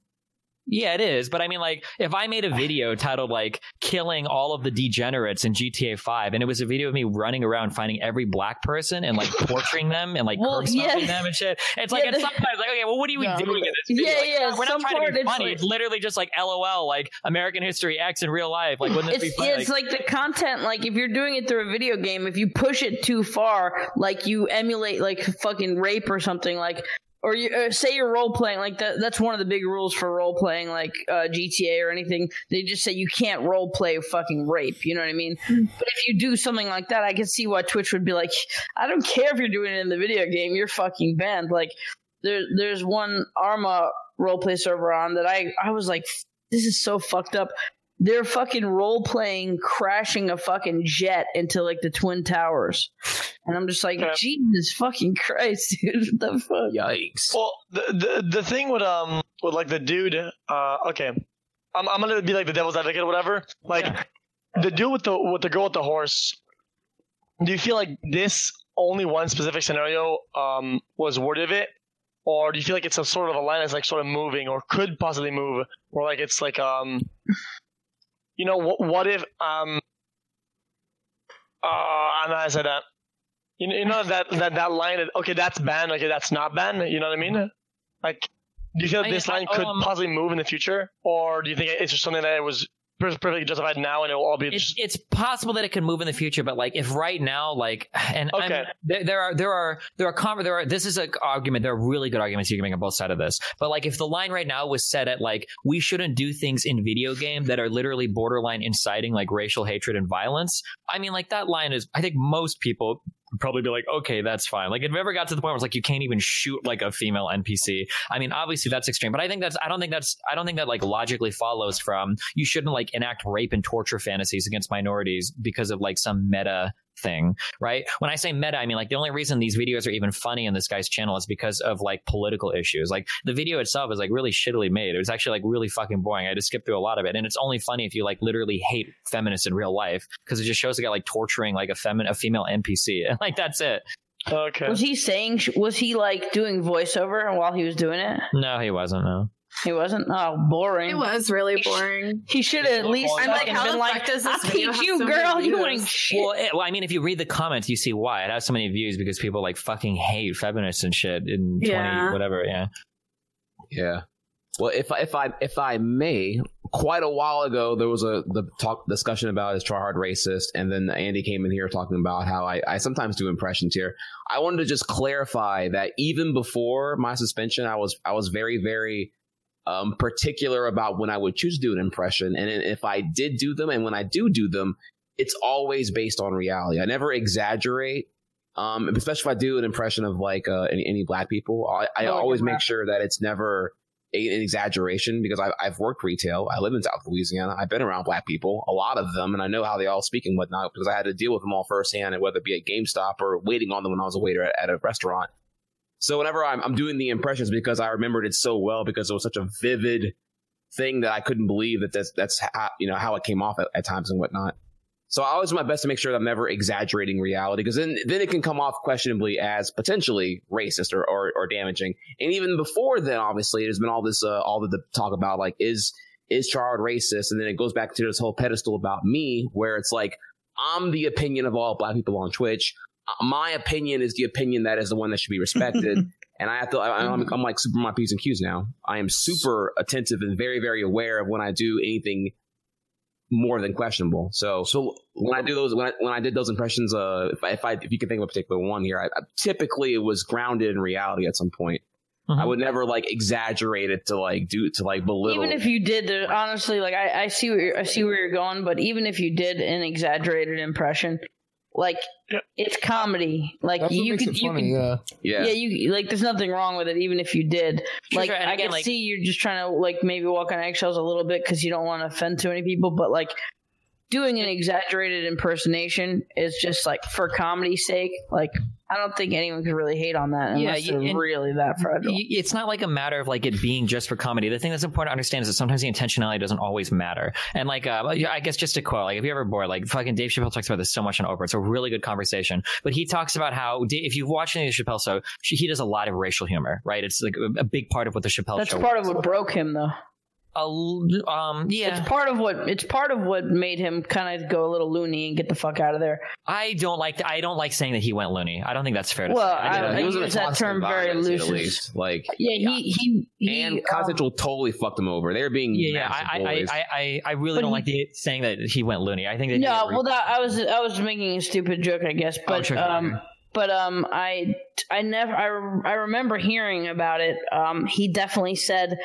I: Yeah, it is. But I mean, like, if I made a video titled like "Killing All of the Degenerates" in GTA Five, and it was a video of me running around finding every black person and like torturing them and like
K: Well,
I: curb stomping
K: yeah.
I: them and shit, it's like
K: Yeah,
I: it's
K: the-
I: sometimes like, okay, well, what are you
E: Yeah,
I: doing in this video?
K: Yeah,
I: Like,
K: yeah,
I: We're not
K: some
I: trying to be
K: it's
I: funny.
K: like-
I: it's literally just like LOL, like American History X in real life. Like, wouldn't this be funny?
K: it's like the content like if you're doing it through a video game if you push it too far like you emulate like fucking rape or something like or you uh, say you're role playing like that that's one of the big rules for role playing like uh, GTA or anything. They just say you can't role play fucking rape you know what I mean? But if you do something like that I can see why Twitch would be like I don't care if you're doing it in the video game you're fucking banned. Like there there's one Arma roleplay server on that I I was like this is so fucked up they're fucking role playing crashing a fucking jet into like the twin towers. And i'm just like jesus fucking christ dude. What the fuck?
M: Yikes.
L: Well, the, the the thing with um with like the dude, uh, okay, I'm I'm gonna be like the devil's advocate or whatever. Like the dude with the with the girl with the horse. Do you feel like this only one specific scenario um was worthy of it, or do you feel like it's a sort of a line that's like sort of moving or could possibly move, or like it's like um, you know, what what if um, uh, I know I said that. You know, you know that that that line. that- Okay, that's banned. Okay, that's not banned. You know what I mean? Like, do you feel
I: I-
L: this line could
I: um,
L: possibly move in the future, or do you think it's just something that it was perfectly justified now and it will all be
I: it's, it's possible that it can move in the future, but like if right now, like and
L: Okay.
I: there, there are there are there are there are this is an argument. There are really good arguments you can make on both sides of this. But like if the line right now was set at like we shouldn't do things in video game that are literally borderline inciting like racial hatred and violence. I mean, like that line is. I think most people probably be like, okay, that's fine. Like if it ever got to the point where it's like you can't even shoot like a female NPC. I mean, obviously that's extreme, but I think that's I don't think that's I don't think that like logically follows from you shouldn't like enact rape and torture fantasies against minorities because of like some meta thing, right? When I say meta, I mean like the only reason these videos are even funny on this guy's channel is because of like political issues. Like the video itself is like really shittily made. It was actually like really fucking boring. I just skipped through a lot of it, and it's only funny if you like literally hate feminists in real life because it just shows a guy like torturing like a femin a female NPC, and like that's it.
L: Okay.
K: was he saying was he like doing voiceover while he was doing it
I: No, he wasn't. No.
K: He wasn't oh boring
J: It was really boring.
K: he should have at least
J: I'm like, how
K: been
J: the
K: like
J: fuck does this
K: I
J: video
K: hate you
J: so many
K: girl you ain't shit
I: Well, it, well, I mean, if you read the comments, you see why it has so many views because people like fucking hate feminists and shit in twenty whatever. Yeah.
M: Yeah. Well, if I, if I if I may, quite a while ago there was a the talk discussion about is TriHard racist, and then Andy came in here talking about how I, I sometimes do impressions here. I wanted to just clarify that even before my suspension, I was I was very very um, particular about when I would choose to do an impression, and if I did do them, and when I do do them, it's always based on reality. I never exaggerate. Um, especially if I do an impression of like uh, any, any black people, I, I
K: Oh,
M: always make sure that it's never a, an exaggeration because I, I've worked retail. I live in South Louisiana. I've been around black people, a lot of them, and I know how they all speak and whatnot because I had to deal with them all firsthand, and whether it be at GameStop or waiting on them when I was a waiter at, at a restaurant. So whenever I'm, I'm doing the impressions because I remembered it so well because it was such a vivid thing that I couldn't believe that that's that's how, you know how it came off at, at times and whatnot. So I always do my best to make sure that I'm never exaggerating reality because then then it can come off questionably as potentially racist or, or, or damaging. And even before then, obviously, there's been all this uh, all the, the talk about like is is Chard racist, and then it goes back to this whole pedestal about me, where it's like I'm the opinion of all black people on Twitch. My opinion is the opinion that is the one that should be respected. and I have to, I, I'm, I'm like super my P's and Q's now. I am super attentive and very, very aware of when I do anything more than questionable. So, so when I do those, when I, when I did those impressions, uh, if I, if I, if you can think of a particular one here, I, I, typically it was grounded in reality at some point. I would never like exaggerate it to like do to like belittle.
K: Even if you did, honestly, like I, I see where you're, I see where you're going, but even if you did an exaggerated impression, like it's comedy. Like
E: That's
K: you
E: makes
K: could, you
E: funny,
K: could,
E: yeah.
K: yeah, you like. There's nothing wrong with it, even if you did.
I: Sure,
K: like
I: sure, and
K: I
I: again,
K: can
I: like-
K: see you're just trying to like maybe walk on eggshells a little bit because you don't want to offend too many people, but like doing an exaggerated impersonation is just like for comedy's sake. Like I don't think anyone could really hate on that
I: Yeah,
K: unless
I: you-
K: they're really that fragile.
I: It's not like a matter of like it being just for comedy. The thing that's important to understand is that sometimes the intentionality doesn't always matter. And like, uh, I guess just to quote, like if you're ever bored, like fucking Dave Chappelle talks about this so much on Oprah. It's a really good conversation. But he talks about how if you've watched any of the Chappelle show, he does a lot of racial humor, right? It's like a, big part of what the Chappelle
K: That's
I: show.
K: That's part of what broke him, though.
I: Um, yeah.
K: It's part of what it's part of what made him kind of go a little loony and get the fuck out of there.
I: I don't like. I don't like saying that he went loony. I don't think that's fair to
K: Well,
I: say.
K: I-
I: don't-
K: I use that term very
M: environment,
K: loosely.
M: Like,
K: Yeah, he he, he
M: and Comedy Central totally fucked him over. They were being
I: Yeah, yeah. I, I. I, I, I really
K: But
I: don't
K: he-
I: like the saying that he went loony. I think that
K: No, well, that, I was I was making a stupid joke, I guess, but
I: sure.
K: um, but um, I I never I, I remember hearing about it. Um, he definitely said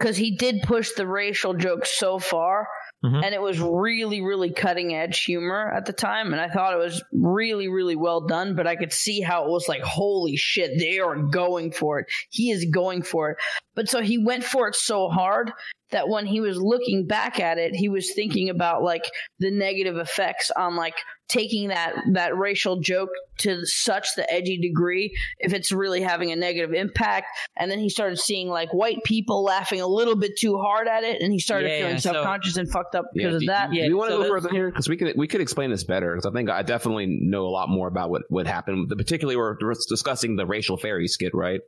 K: because he did push the racial joke so far.
I: Mhm.
K: And it was really, really cutting edge humor at the time, and I thought it was really, really well done. But I could see how it was like, holy shit, they are going for it. He is going for it. But so he went for it so hard that when he was looking back at it, he was thinking about like the negative effects on like taking that that racial joke to such the edgy degree if it's really having a negative impact. And then he started seeing like white people laughing a little bit too hard at it, and he started
M: Yeah,
K: feeling
M: so-
K: self-conscious and fucked up because
M: Yeah,
K: of
M: do,
K: that.
M: Do you want to go further here? Because we could we could explain this better. Because I think I definitely know a lot more about what what happened. Particularly, we're we're discussing the racial fairy skit, right?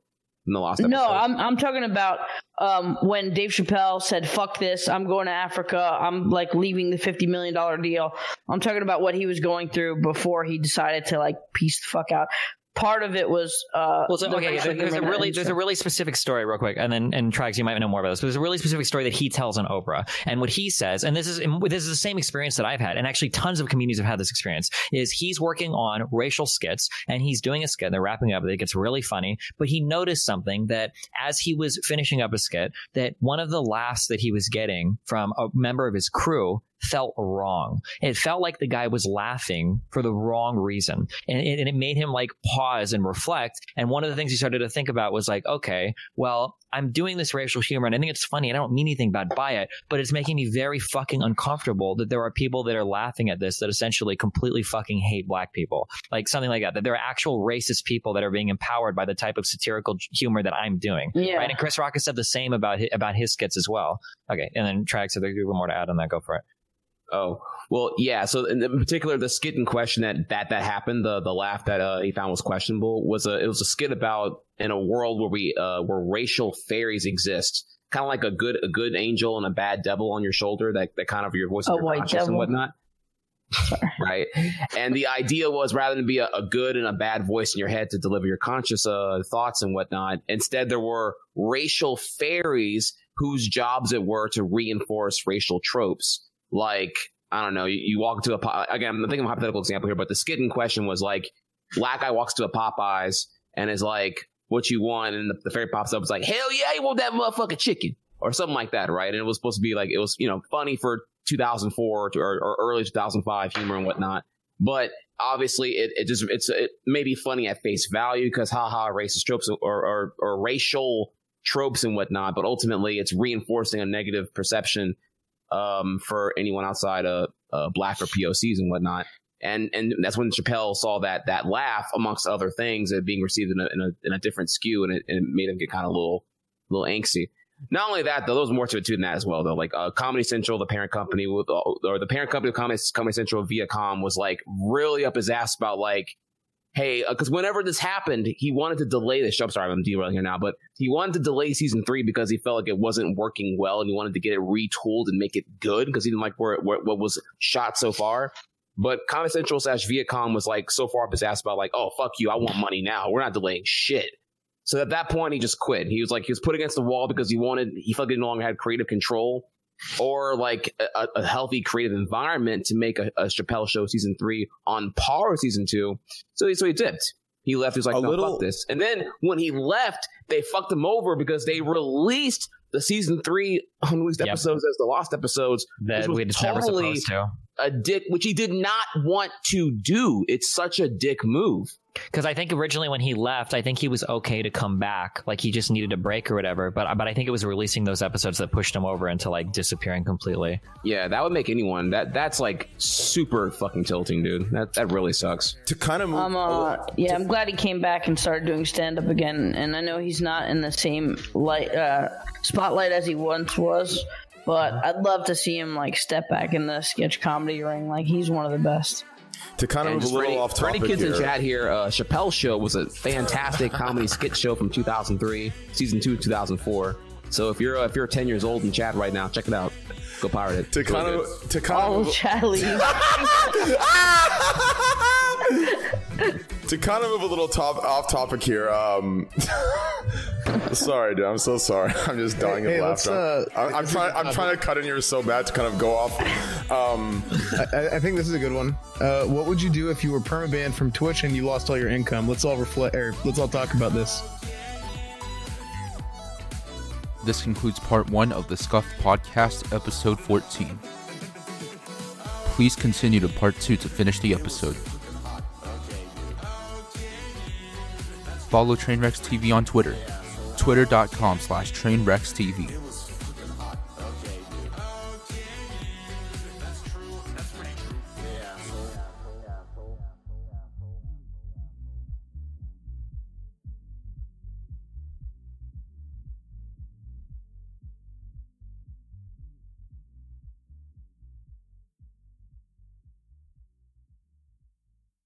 M: In the last episode.
K: No, I'm I'm talking about um, when Dave Chappelle said "fuck this," I'm going to Africa. I'm like leaving the fifty million dollar deal. I'm talking about what he was going through before he decided to like peace the fuck out. Part of it was uh,
I: Well, so,
K: the
I: okay,
K: racial
I: there- there's a really there's a really specific story, real quick, and then and Trihex, you might know more about this. But there's a really specific story that he tells on Oprah, and what he says, and this is this is the same experience that I've had, and actually tons of comedians have had this experience. Is he's working on racial skits, and he's doing a skit, and they're wrapping up, it gets really funny, but he noticed something that as he was finishing up a skit, that one of the laughs that he was getting from a member of his crew felt wrong. It felt like the guy was laughing for the wrong reason. And it, and it made him like pause and reflect. And one of the things he started to think about was like, okay, well, I'm doing this racial humor and I think it's funny and I don't mean anything bad by it, but it's making me very fucking uncomfortable that there are people that are laughing at this that essentially completely fucking hate black people. Like something like that. That there are actual racist people that are being empowered by the type of satirical humor that I'm doing.
K: Yeah.
I: Right. And Chris Rock has said the same about his, about his skits as well. Okay. And then Trihex, if there's one more to add on that, go for it.
M: Oh well, yeah. So in particular, the skit in question that that that happened, the the laugh that uh, he found was questionable was a it was a skit about in a world where we uh where racial fairies exist, kind of like a good a good angel and a bad devil on your shoulder that that kind of your voice of your conscience and whatnot. right, and the idea was rather than be a, a good and a bad voice in your head to deliver your conscious uh, thoughts and whatnot, instead there were racial fairies whose jobs it were to reinforce racial tropes like I don't know, you, you walk to a again. I'm thinking of a hypothetical example here, but the skit in question was like black guy walks to a Popeyes and is like, "What you want?" And the, the fairy pops up, is like, "Hell yeah, you want that motherfucking chicken?" or something like that, right? And it was supposed to be like it was you know funny for 2004 or, or early 2005 humor and whatnot, but obviously it, it just it's it may be funny at face value because haha racist tropes or, or or racial tropes and whatnot, but ultimately it's reinforcing a negative perception um, for anyone outside of uh, black or POCs and whatnot. And and that's when Chappelle saw that that laugh amongst other things being received in a, in a in a different skew, and it, and it made him get kind of a little little angsty. Not only that, though, there was more to it too than that as well. Though, like uh, Comedy Central, the parent company with or the parent company of Comedy, Comedy Central, Viacom, was like really up his ass about like hey, uh, because whenever this happened, he wanted to delay show. I'm sorry, I'm derailing here now, but he wanted to delay season three because he felt like it wasn't working well, and he wanted to get it retooled and make it good because he didn't like where, where what was shot so far. But Comedy Central slash Viacom was like so far up his ass about like, oh fuck you, I want money now. We're not delaying shit. So at that point, he just quit. He was like, he was put against the wall because he wanted, he felt like he no longer had creative control or like a, a healthy creative environment to make a, a Chappelle show season three on par with season two. So he, so he dipped. He left. He was like,
B: A
M: no,
B: little-
M: fuck this. And then when he left, they fucked him over because they released the season three unreleased
I: Yep.
M: episodes as the lost episodes.
I: That we just never supposed to.
M: A dick, which he did not want to do. It's such a dick move.
I: Because I think originally when he left, I think he was okay to come back, like he just needed a break or whatever. But but I think it was releasing those episodes that pushed him over into like disappearing completely.
M: Yeah, that would make anyone that that's like super fucking tilting, dude. That that really sucks.
B: To kind of
K: I'm uh yeah, I'm glad he came back and started doing stand up again. And I know he's not in the same light uh, spotlight as he once was, but I'd love to see him like step back in the sketch comedy ring. Like he's one of the best.
B: To kind of
M: And
B: move a little
M: for any-
B: off
M: For any
B: topic
M: kids in chat here, uh, Chappelle's Show was a fantastic comedy skit show from 2003, season two, 2004. So if you're uh, if you're 10 years old in chat right now, check it out. Go pirate it.
B: To
M: It's really
B: kind
M: good.
B: of to kind
K: Oh,
B: of
K: Charlie.
B: to kind of move a little top off topic here. Um, sorry, dude. I'm so sorry. I'm just dying
E: Hey,
B: of
E: let's,
B: laughter.
E: uh,
B: I'm, I'm trying. I'm trying to cut in here so bad to kind of go off. Um,
E: I, I think this is a good one. Uh, what would you do if you were permabanned from Twitch and you lost all your income? Let's all reflect. Or let's all talk about this.
A: This concludes part one of the Scuff Podcast, episode 14. Please continue to part two to finish the episode. Follow Trainwrecks TV on Twitter, twitter.com slash trainwreckstv.